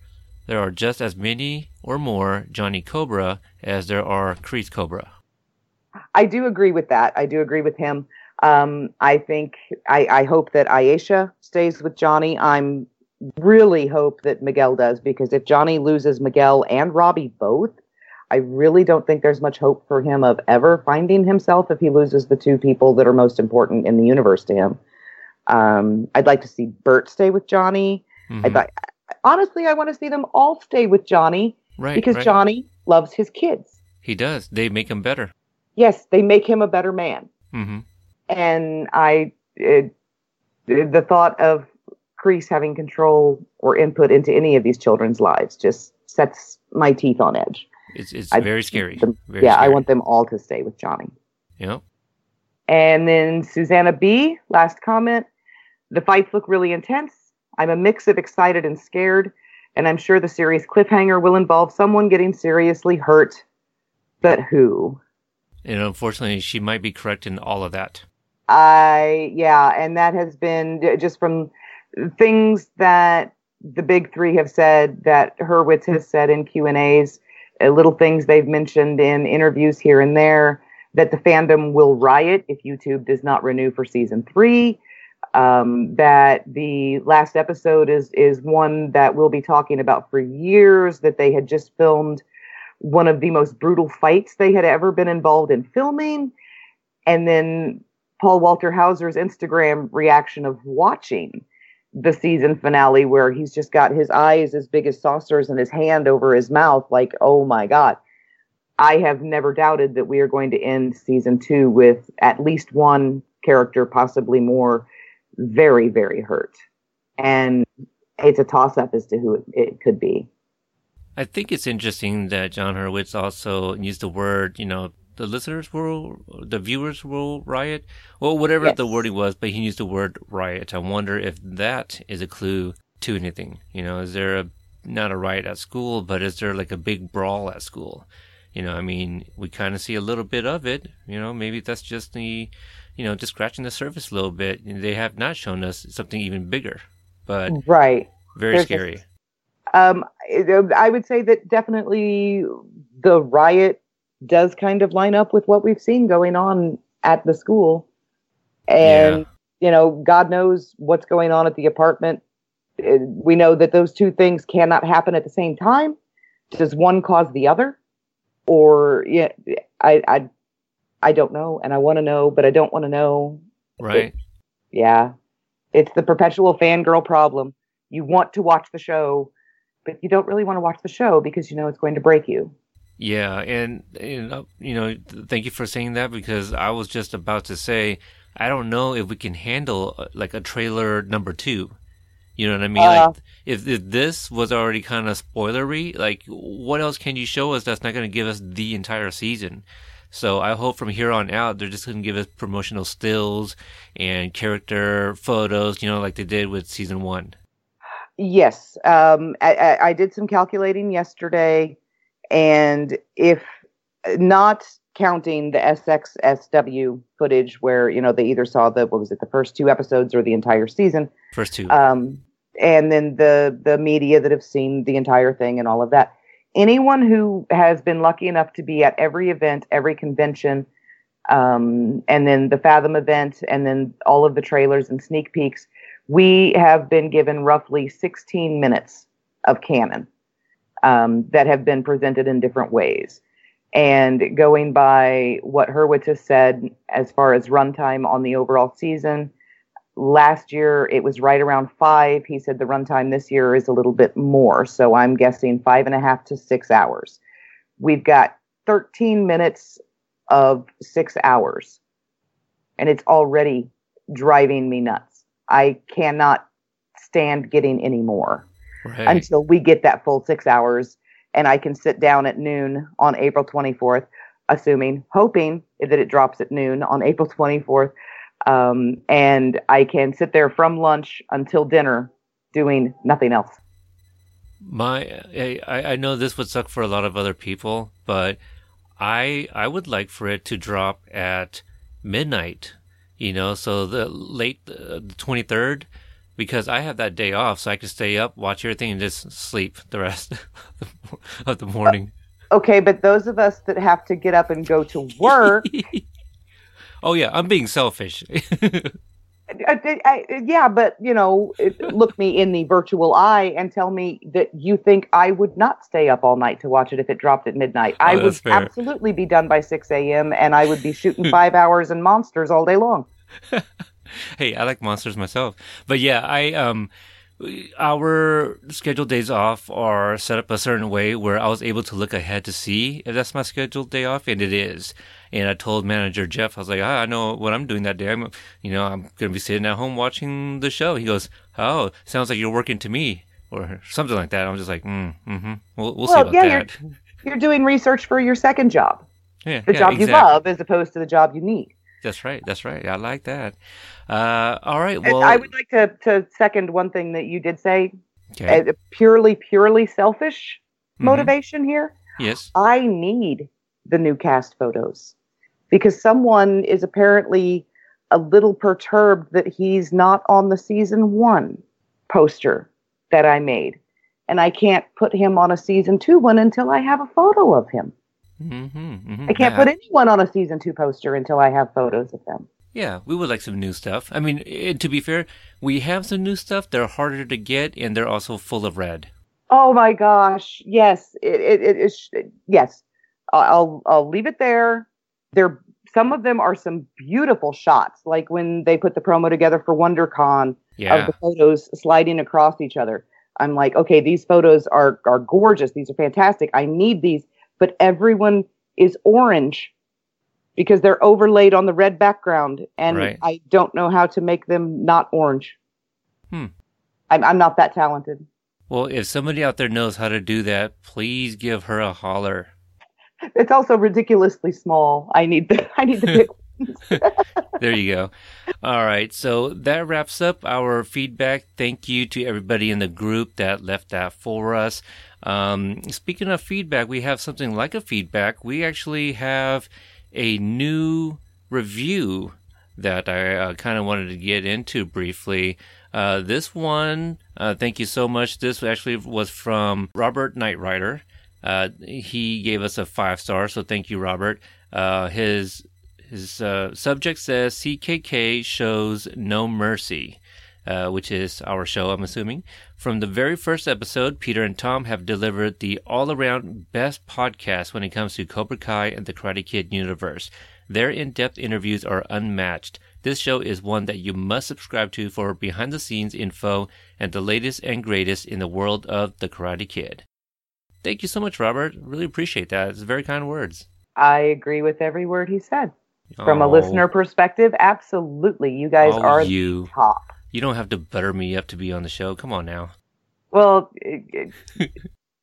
there are just as many or more Johnny Cobra as there are Kreese Cobra. I do agree with that. I do agree with him. Um, I think I, I hope that Aisha stays with Johnny. I'm really hope that Miguel does because if Johnny loses Miguel and Robbie both, I really don't think there's much hope for him of ever finding himself if he loses the two people that are most important in the universe to him. Um, I'd like to see Bert stay with Johnny. Mhm. I'd like, honestly, I want to see them all stay with Johnny right. because right. Johnny loves his kids. he does. They make him better. Yes, they make him a better man. Mm-hmm. and I it, the thought of Kreese having control or input into any of these children's lives just sets my teeth on edge. It's it's I- very scary. Them- Very yeah, I want them all to stay with Johnny. Yep. And then Susanna B, last comment. The fights look really intense. I'm a mix of excited and scared, and I'm sure the series cliffhanger will involve someone getting seriously hurt. But who? And unfortunately, she might be correct in all of that. I yeah, and that has been just from things that the big three have said that Hurwitz has said in Q and A's, uh, little things they've mentioned in interviews here and there that the fandom will riot if YouTube does not renew for season three. Um, that the last episode is is one that we'll be talking about for years. That they had just filmed one of the most brutal fights they had ever been involved in filming, and then Paul Walter Hauser's Instagram reaction of watching the season finale, where he's just got his eyes as big as saucers and his hand over his mouth, like, oh my God. I have never doubted that we are going to end season two with at least one character, possibly more, very, very hurt. And it's a toss up as to who it, it could be. I think it's interesting that Jon Hurwitz also used the word, you know, the listeners will, the viewers will riot, well, whatever the Yes. wording was, but he used the word riot. I wonder if that is a clue to anything. You know, is there a not a riot at school, but is there like a big brawl at school? You know, I mean, we kind of see a little bit of it. You know, maybe that's just the, you know, just scratching the surface a little bit. They have not shown us something even bigger, but Right. very There's scary. just- Um, I would say that definitely the riot does kind of line up with what we've seen going on at the school. And, you know, God knows what's going on at the apartment. Uh, We know that those two things cannot happen at the same time. Does one cause the other? Or, yeah, I, I, I don't know. And I want to know, but I don't want to know. right? Yeah. It's the perpetual fangirl problem. You want to watch the show, but you don't really want to watch the show because you know it's going to break you. Yeah, and you know, you know, thank you for saying that because I was just about to say I don't know if we can handle uh, like a trailer number two. You know what I mean? Uh. like if, if this was already kind of spoilery, like what else can you show us that's not going to give us the entire season? So I hope from here on out they're just going to give us promotional stills and character photos, you know, like they did with season one. Yes. Um, I, I, I did some calculating yesterday, and if not counting the SXSW footage where, you know, they either saw the, what was it, the first two episodes or the entire season, First two. um, and then the the media that have seen the entire thing and all of that. Anyone who has been lucky enough to be at every event, every convention, um, and then the Fathom event, and then all of the trailers and sneak peeks, we have been given roughly 16 minutes of canon um, that have been presented in different ways. And going by what Hurwitz has said as far as runtime on the overall season, last year it was right around five. He said the runtime this year is a little bit more. So I'm guessing five and a half to six hours. We've got 13 minutes of six hours, and it's already driving me nuts. I cannot stand getting any more Right. until we get that full six hours and I can sit down at noon on April 24th, assuming, hoping that it drops at noon on April 24th. Um, and I can sit there from lunch until dinner doing nothing else. My, I, I know this would suck for a lot of other people, but I, I would like for it to drop at midnight. You know, so the late uh, the twenty third, because I have that day off, so I can stay up, watch everything, and just sleep the rest of the morning. Okay, but those of us that have to get up and go to work, oh yeah, I'm being selfish. I, I, yeah, but you know, look me in the virtual eye and tell me that you think I would not stay up all night to watch it if it dropped at midnight. Oh, I would Oh, fair. absolutely be done by 6 a.m. and I would be shooting five hours and monsters all day long. hey, I like monsters myself. But yeah, I um our scheduled days off are set up a certain way where I was able to look ahead to see if that's my scheduled day off, and it is. And I told manager Jeff, I was like, ah, I know what I'm doing that day. I'm, you know, I'm gonna be sitting at home watching the show. He goes, Oh, sounds like you're working to me, or something like that. I'm just like, mm, mm-hmm. We'll, we'll see about yeah, you're- that. You're doing research for your second job, Yeah, the yeah, job you love as opposed to the job you need. That's right. That's right. I like that. Uh, all right. And I would like to, to second one thing that you did say okay. a purely, purely selfish Mhm. motivation here. Yes. I need the new cast photos because someone is apparently a little perturbed that he's not on the season one poster that I made. And I can't put him on a season two one until I have a photo of him. Mm-hmm, mm-hmm. I can't put anyone on a season two poster until I have photos of them. Yeah, we would like some new stuff. I mean, eh, to be fair, we have some new stuff. They're harder to get, and they're also full of red. Oh my gosh. Yes. It, it, it is. Yes. I'll, I'll leave it there. There, some of them are some beautiful shots, like when they put the promo together for WonderCon Yeah. of the photos sliding across each other. I'm like, okay, these photos are are gorgeous. These are fantastic. I need these, but everyone is orange because they're overlaid on the red background, and Right. I don't know how to make them not orange. Hmm. I'm I'm not that talented. Well, if somebody out there knows how to do that, please give her a holler. It's also ridiculously small. I need the I need the big There you go. All right. So that wraps up our feedback. Thank you to everybody in the group that left that for us. Um, speaking of feedback, we have something like a feedback. We actually have a new review that I uh, kind of wanted to get into briefly. Uh, this one, uh, thank you so much. This actually was from Robert Knightrider. Uh, he gave us a five star, so thank you, Robert. Uh, his his uh, subject says CKK shows no mercy, uh, which is our show, I'm assuming. From the very first episode, Peter and Tom have delivered the all around best podcast when it comes to Cobra Kai and the Karate Kid universe. Their in depth interviews are unmatched. This show is one that you must subscribe to for behind the scenes info and the latest and greatest in the world of the Karate Kid. Thank you so much, Robert. Really appreciate that. It's very kind words. I agree with every word he said. From a Oh. listener perspective, absolutely. You guys Oh, are you. the top. You don't have to butter me up to be on the show. Come on now. Well, it, it,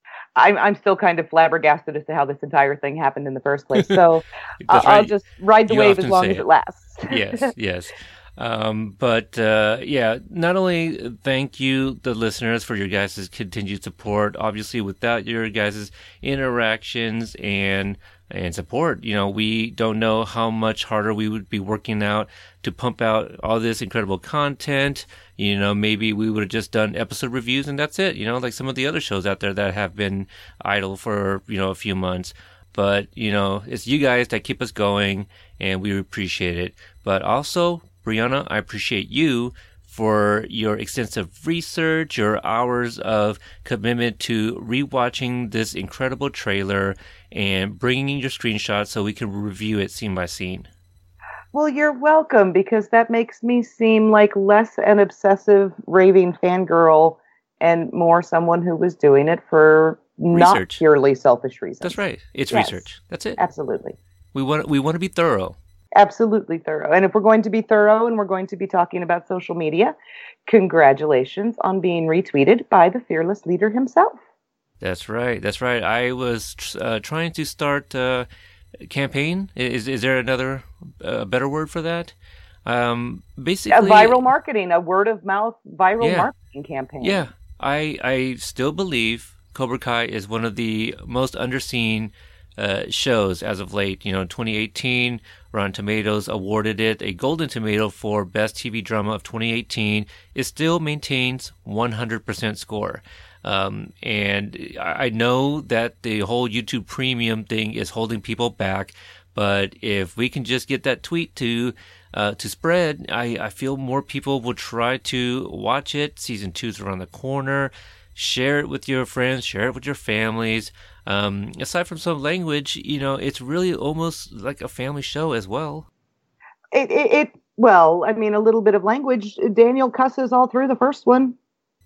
I'm I'm still kind of flabbergasted as to how this entire thing happened in the first place. So I'll, I'll just ride the You wave as long as it. it lasts. yes, yes. Um, but uh, yeah, not only thank you, the listeners, for your guys' continued support. Obviously, without your guys' interactions and and support, you know, we don't know how much harder we would be working out to pump out all this incredible content. You know, maybe we would have just done episode reviews and that's it. You know, like some of the other shows out there that have been idle for you know a few months. But you know, it's you guys that keep us going, and we appreciate it. But also, Brianna, I appreciate you for your extensive research, your hours of commitment to rewatching this incredible trailer and bringing your screenshots so we can review it scene by scene. Well, you're welcome because that makes me seem like less an obsessive, raving fangirl and more someone who was doing it for not purely selfish reasons. That's right. It's Yes. research. That's it. Absolutely. We want we want to be thorough. Absolutely thorough. And if we're going to be thorough and we're going to be talking about social media, congratulations on being retweeted by the fearless leader himself. That's right. That's right. I was uh, trying to start uh, a campaign. Is is there another uh, better word for that? Um, basically, A viral marketing, a word of mouth viral Yeah. marketing campaign. Yeah, I I still believe Cobra Kai is one of the most underseen uh, shows as of late. You know, in 2018, Rotten Tomatoes awarded it a Golden Tomato for Best TV Drama of 2018. It still maintains 100% score. Um, and I I know that the whole YouTube Premium thing is holding people back, but if we can just get that tweet to uh, to spread, I, I feel more people will try to watch it. Season two's around the corner. Share it with your friends. Share it with your families. Um, aside from some language, you know, it's really almost like a family show as well. It, it, it well, I mean, a little bit of language. Daniel cusses all through the first one,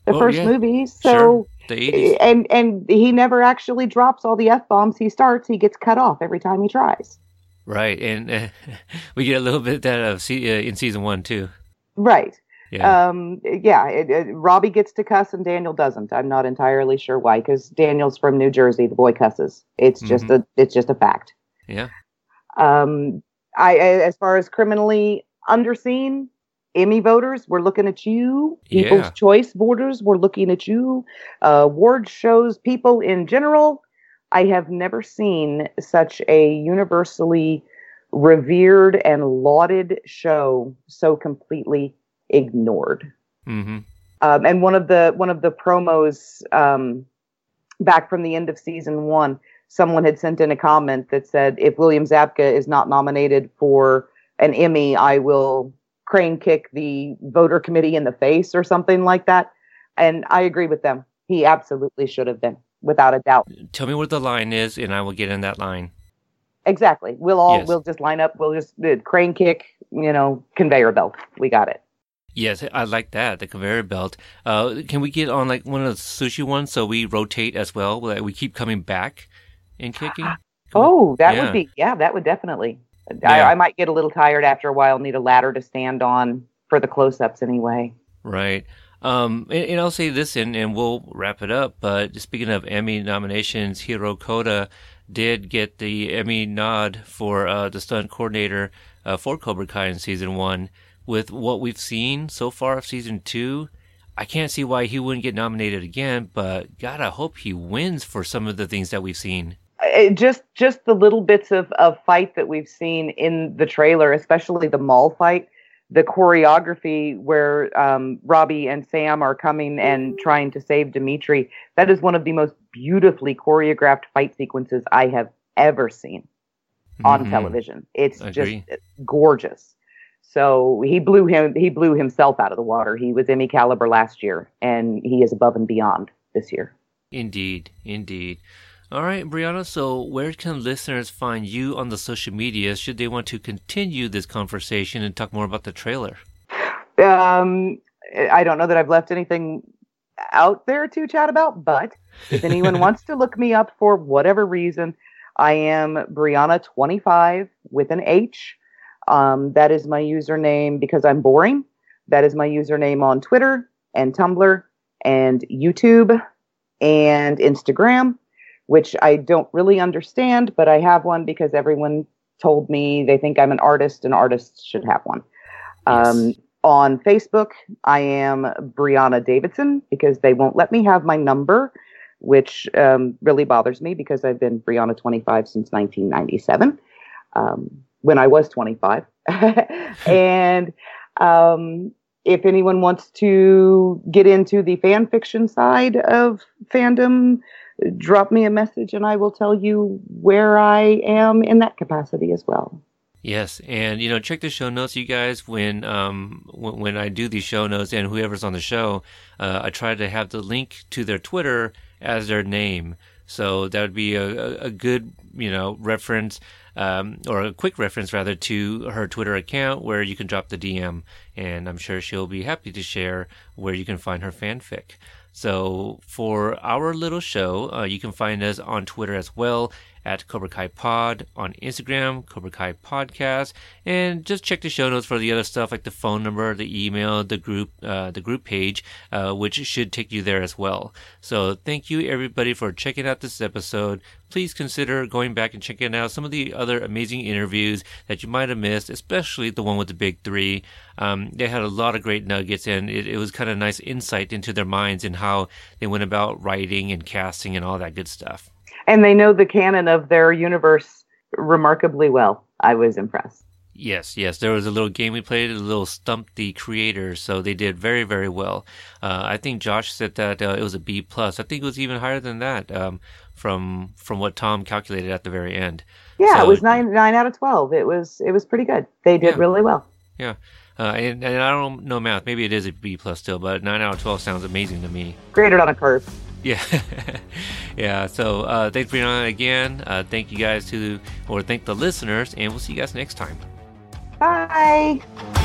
the Oh, first yeah. movie. So, sure, the 80s. and and he never actually drops all the f bombs he starts. He gets cut off every time he tries. Right, and uh, we get a little bit of that of se- uh, in season one too. Right. Yeah, Um. Yeah. It, it, Robbie gets to cuss and Daniel doesn't. I'm not entirely sure why, because Daniel's from New Jersey. The boy cusses. It's just Mm-hmm. a. It's just a fact. yeah, Um. I, I as far as criminally underseen. Emmy voters, we're looking at you. People's Yeah. Choice voters, we're looking at you. Uh, award shows, people in general. I have never seen such a universally revered and lauded show so completely ignored. mm-hmm. Um, and one of the one of the promos um, back from the end of season one, someone had sent in a comment that said, "If William Zabka is not nominated for an Emmy, I will crane kick the voter committee in the face or something like that." And I agree with them. He absolutely should have been, without a doubt. Tell me where the line is, and I will get in that line. Exactly. We'll all Yes. we'll just line up. We'll just uh, crane kick. You know, conveyor belt. We got it. Yes, I like that the conveyor belt. Uh, can we get on like one of the sushi ones so we rotate as well? Like we keep coming back and kicking. Oh, that Yeah. would be yeah, that would definitely. Yeah. I, I might get a little tired after a while. Need a ladder to stand on for the close-ups anyway. Right. Um, and, and I'll say this, and, and we'll wrap it up. But speaking of Emmy nominations, Hiro Koda did get the Emmy nod for uh, the stunt coordinator uh, for Cobra Kai in season one. With what we've seen so far of season two, I can't see why he wouldn't get nominated again. But God, I hope he wins for some of the things that we've seen. Uh, just just the little bits of of fight that we've seen in the trailer, especially the mall fight, the choreography where um, Robbie and Sam are coming and trying to save Demetri. That is one of the most beautifully choreographed fight sequences I have ever seen on Mhm. television. It's just gorgeous. So he blew him he blew himself out of the water. He was Emmy caliber last year and he is above and beyond this year. Indeed, indeed. All right, Brianna. So, where can listeners find you on the social media should they want to continue this conversation and talk more about the trailer? Um I don't know that I've left anything out there to chat about, but if anyone wants to look me up for whatever reason, I am Brianna25 with an H. Um, that is my username because I'm boring. That is my username on Twitter and Tumblr and YouTube and Instagram, which I don't really understand, but I have one because everyone told me they think I'm an artist and artists should have one. Um, Yes. on Facebook, I am Brianna Davidson because they won't let me have my number, which um, really bothers me because I've been Brianna 25 since 1997, um, when I was 25. and um, if anyone wants to get into the fan fiction side of fandom, drop me a message and I will tell you where I am in that capacity as well. Yes, and you know, check the show notes, you guys. When um when, when I do these show notes and whoever's on the show, uh, I try to have the link to their Twitter as their name, so that would be a, a good you know reference um, or a quick reference rather to her Twitter account where you can drop the DM, and I'm sure she'll be happy to share where you can find her fanfic. So for our little show, uh, you can find us on Twitter as well at Cobra Kai Pod, on Instagram, Cobra Kai Podcast, and just check the show notes for the other stuff like the phone number, the email, the group, uh, the group page, uh, which should take you there as well. So thank you everybody for checking out this episode. Please consider going back and checking out some of the other amazing interviews that you might have missed, especially the one with the big three. Um, they had a lot of great nuggets, and it, it was kind of nice insight into their minds and how they went about writing and casting and all that good stuff and they know the canon of their universe remarkably well. I was impressed. Yes, yes. There was a little game we played, a little stump the creator, so they did very, very well. Uh, I think Josh said that uh, it was a B plus. I think it was even higher than that um, from from what Tom calculated at the very end. Yeah, so, it was nine nine out of twelve. It was it was pretty good. They did yeah. really well. Yeah. Uh, and, and, I don't know math. Maybe it is a B plus still, but nine out of twelve sounds amazing to me. Graded on a curve. Yeah, yeah. So uh, thanks for being on again. Uh, thank you guys to, or thank the listeners, and we'll see you guys next time. Bye.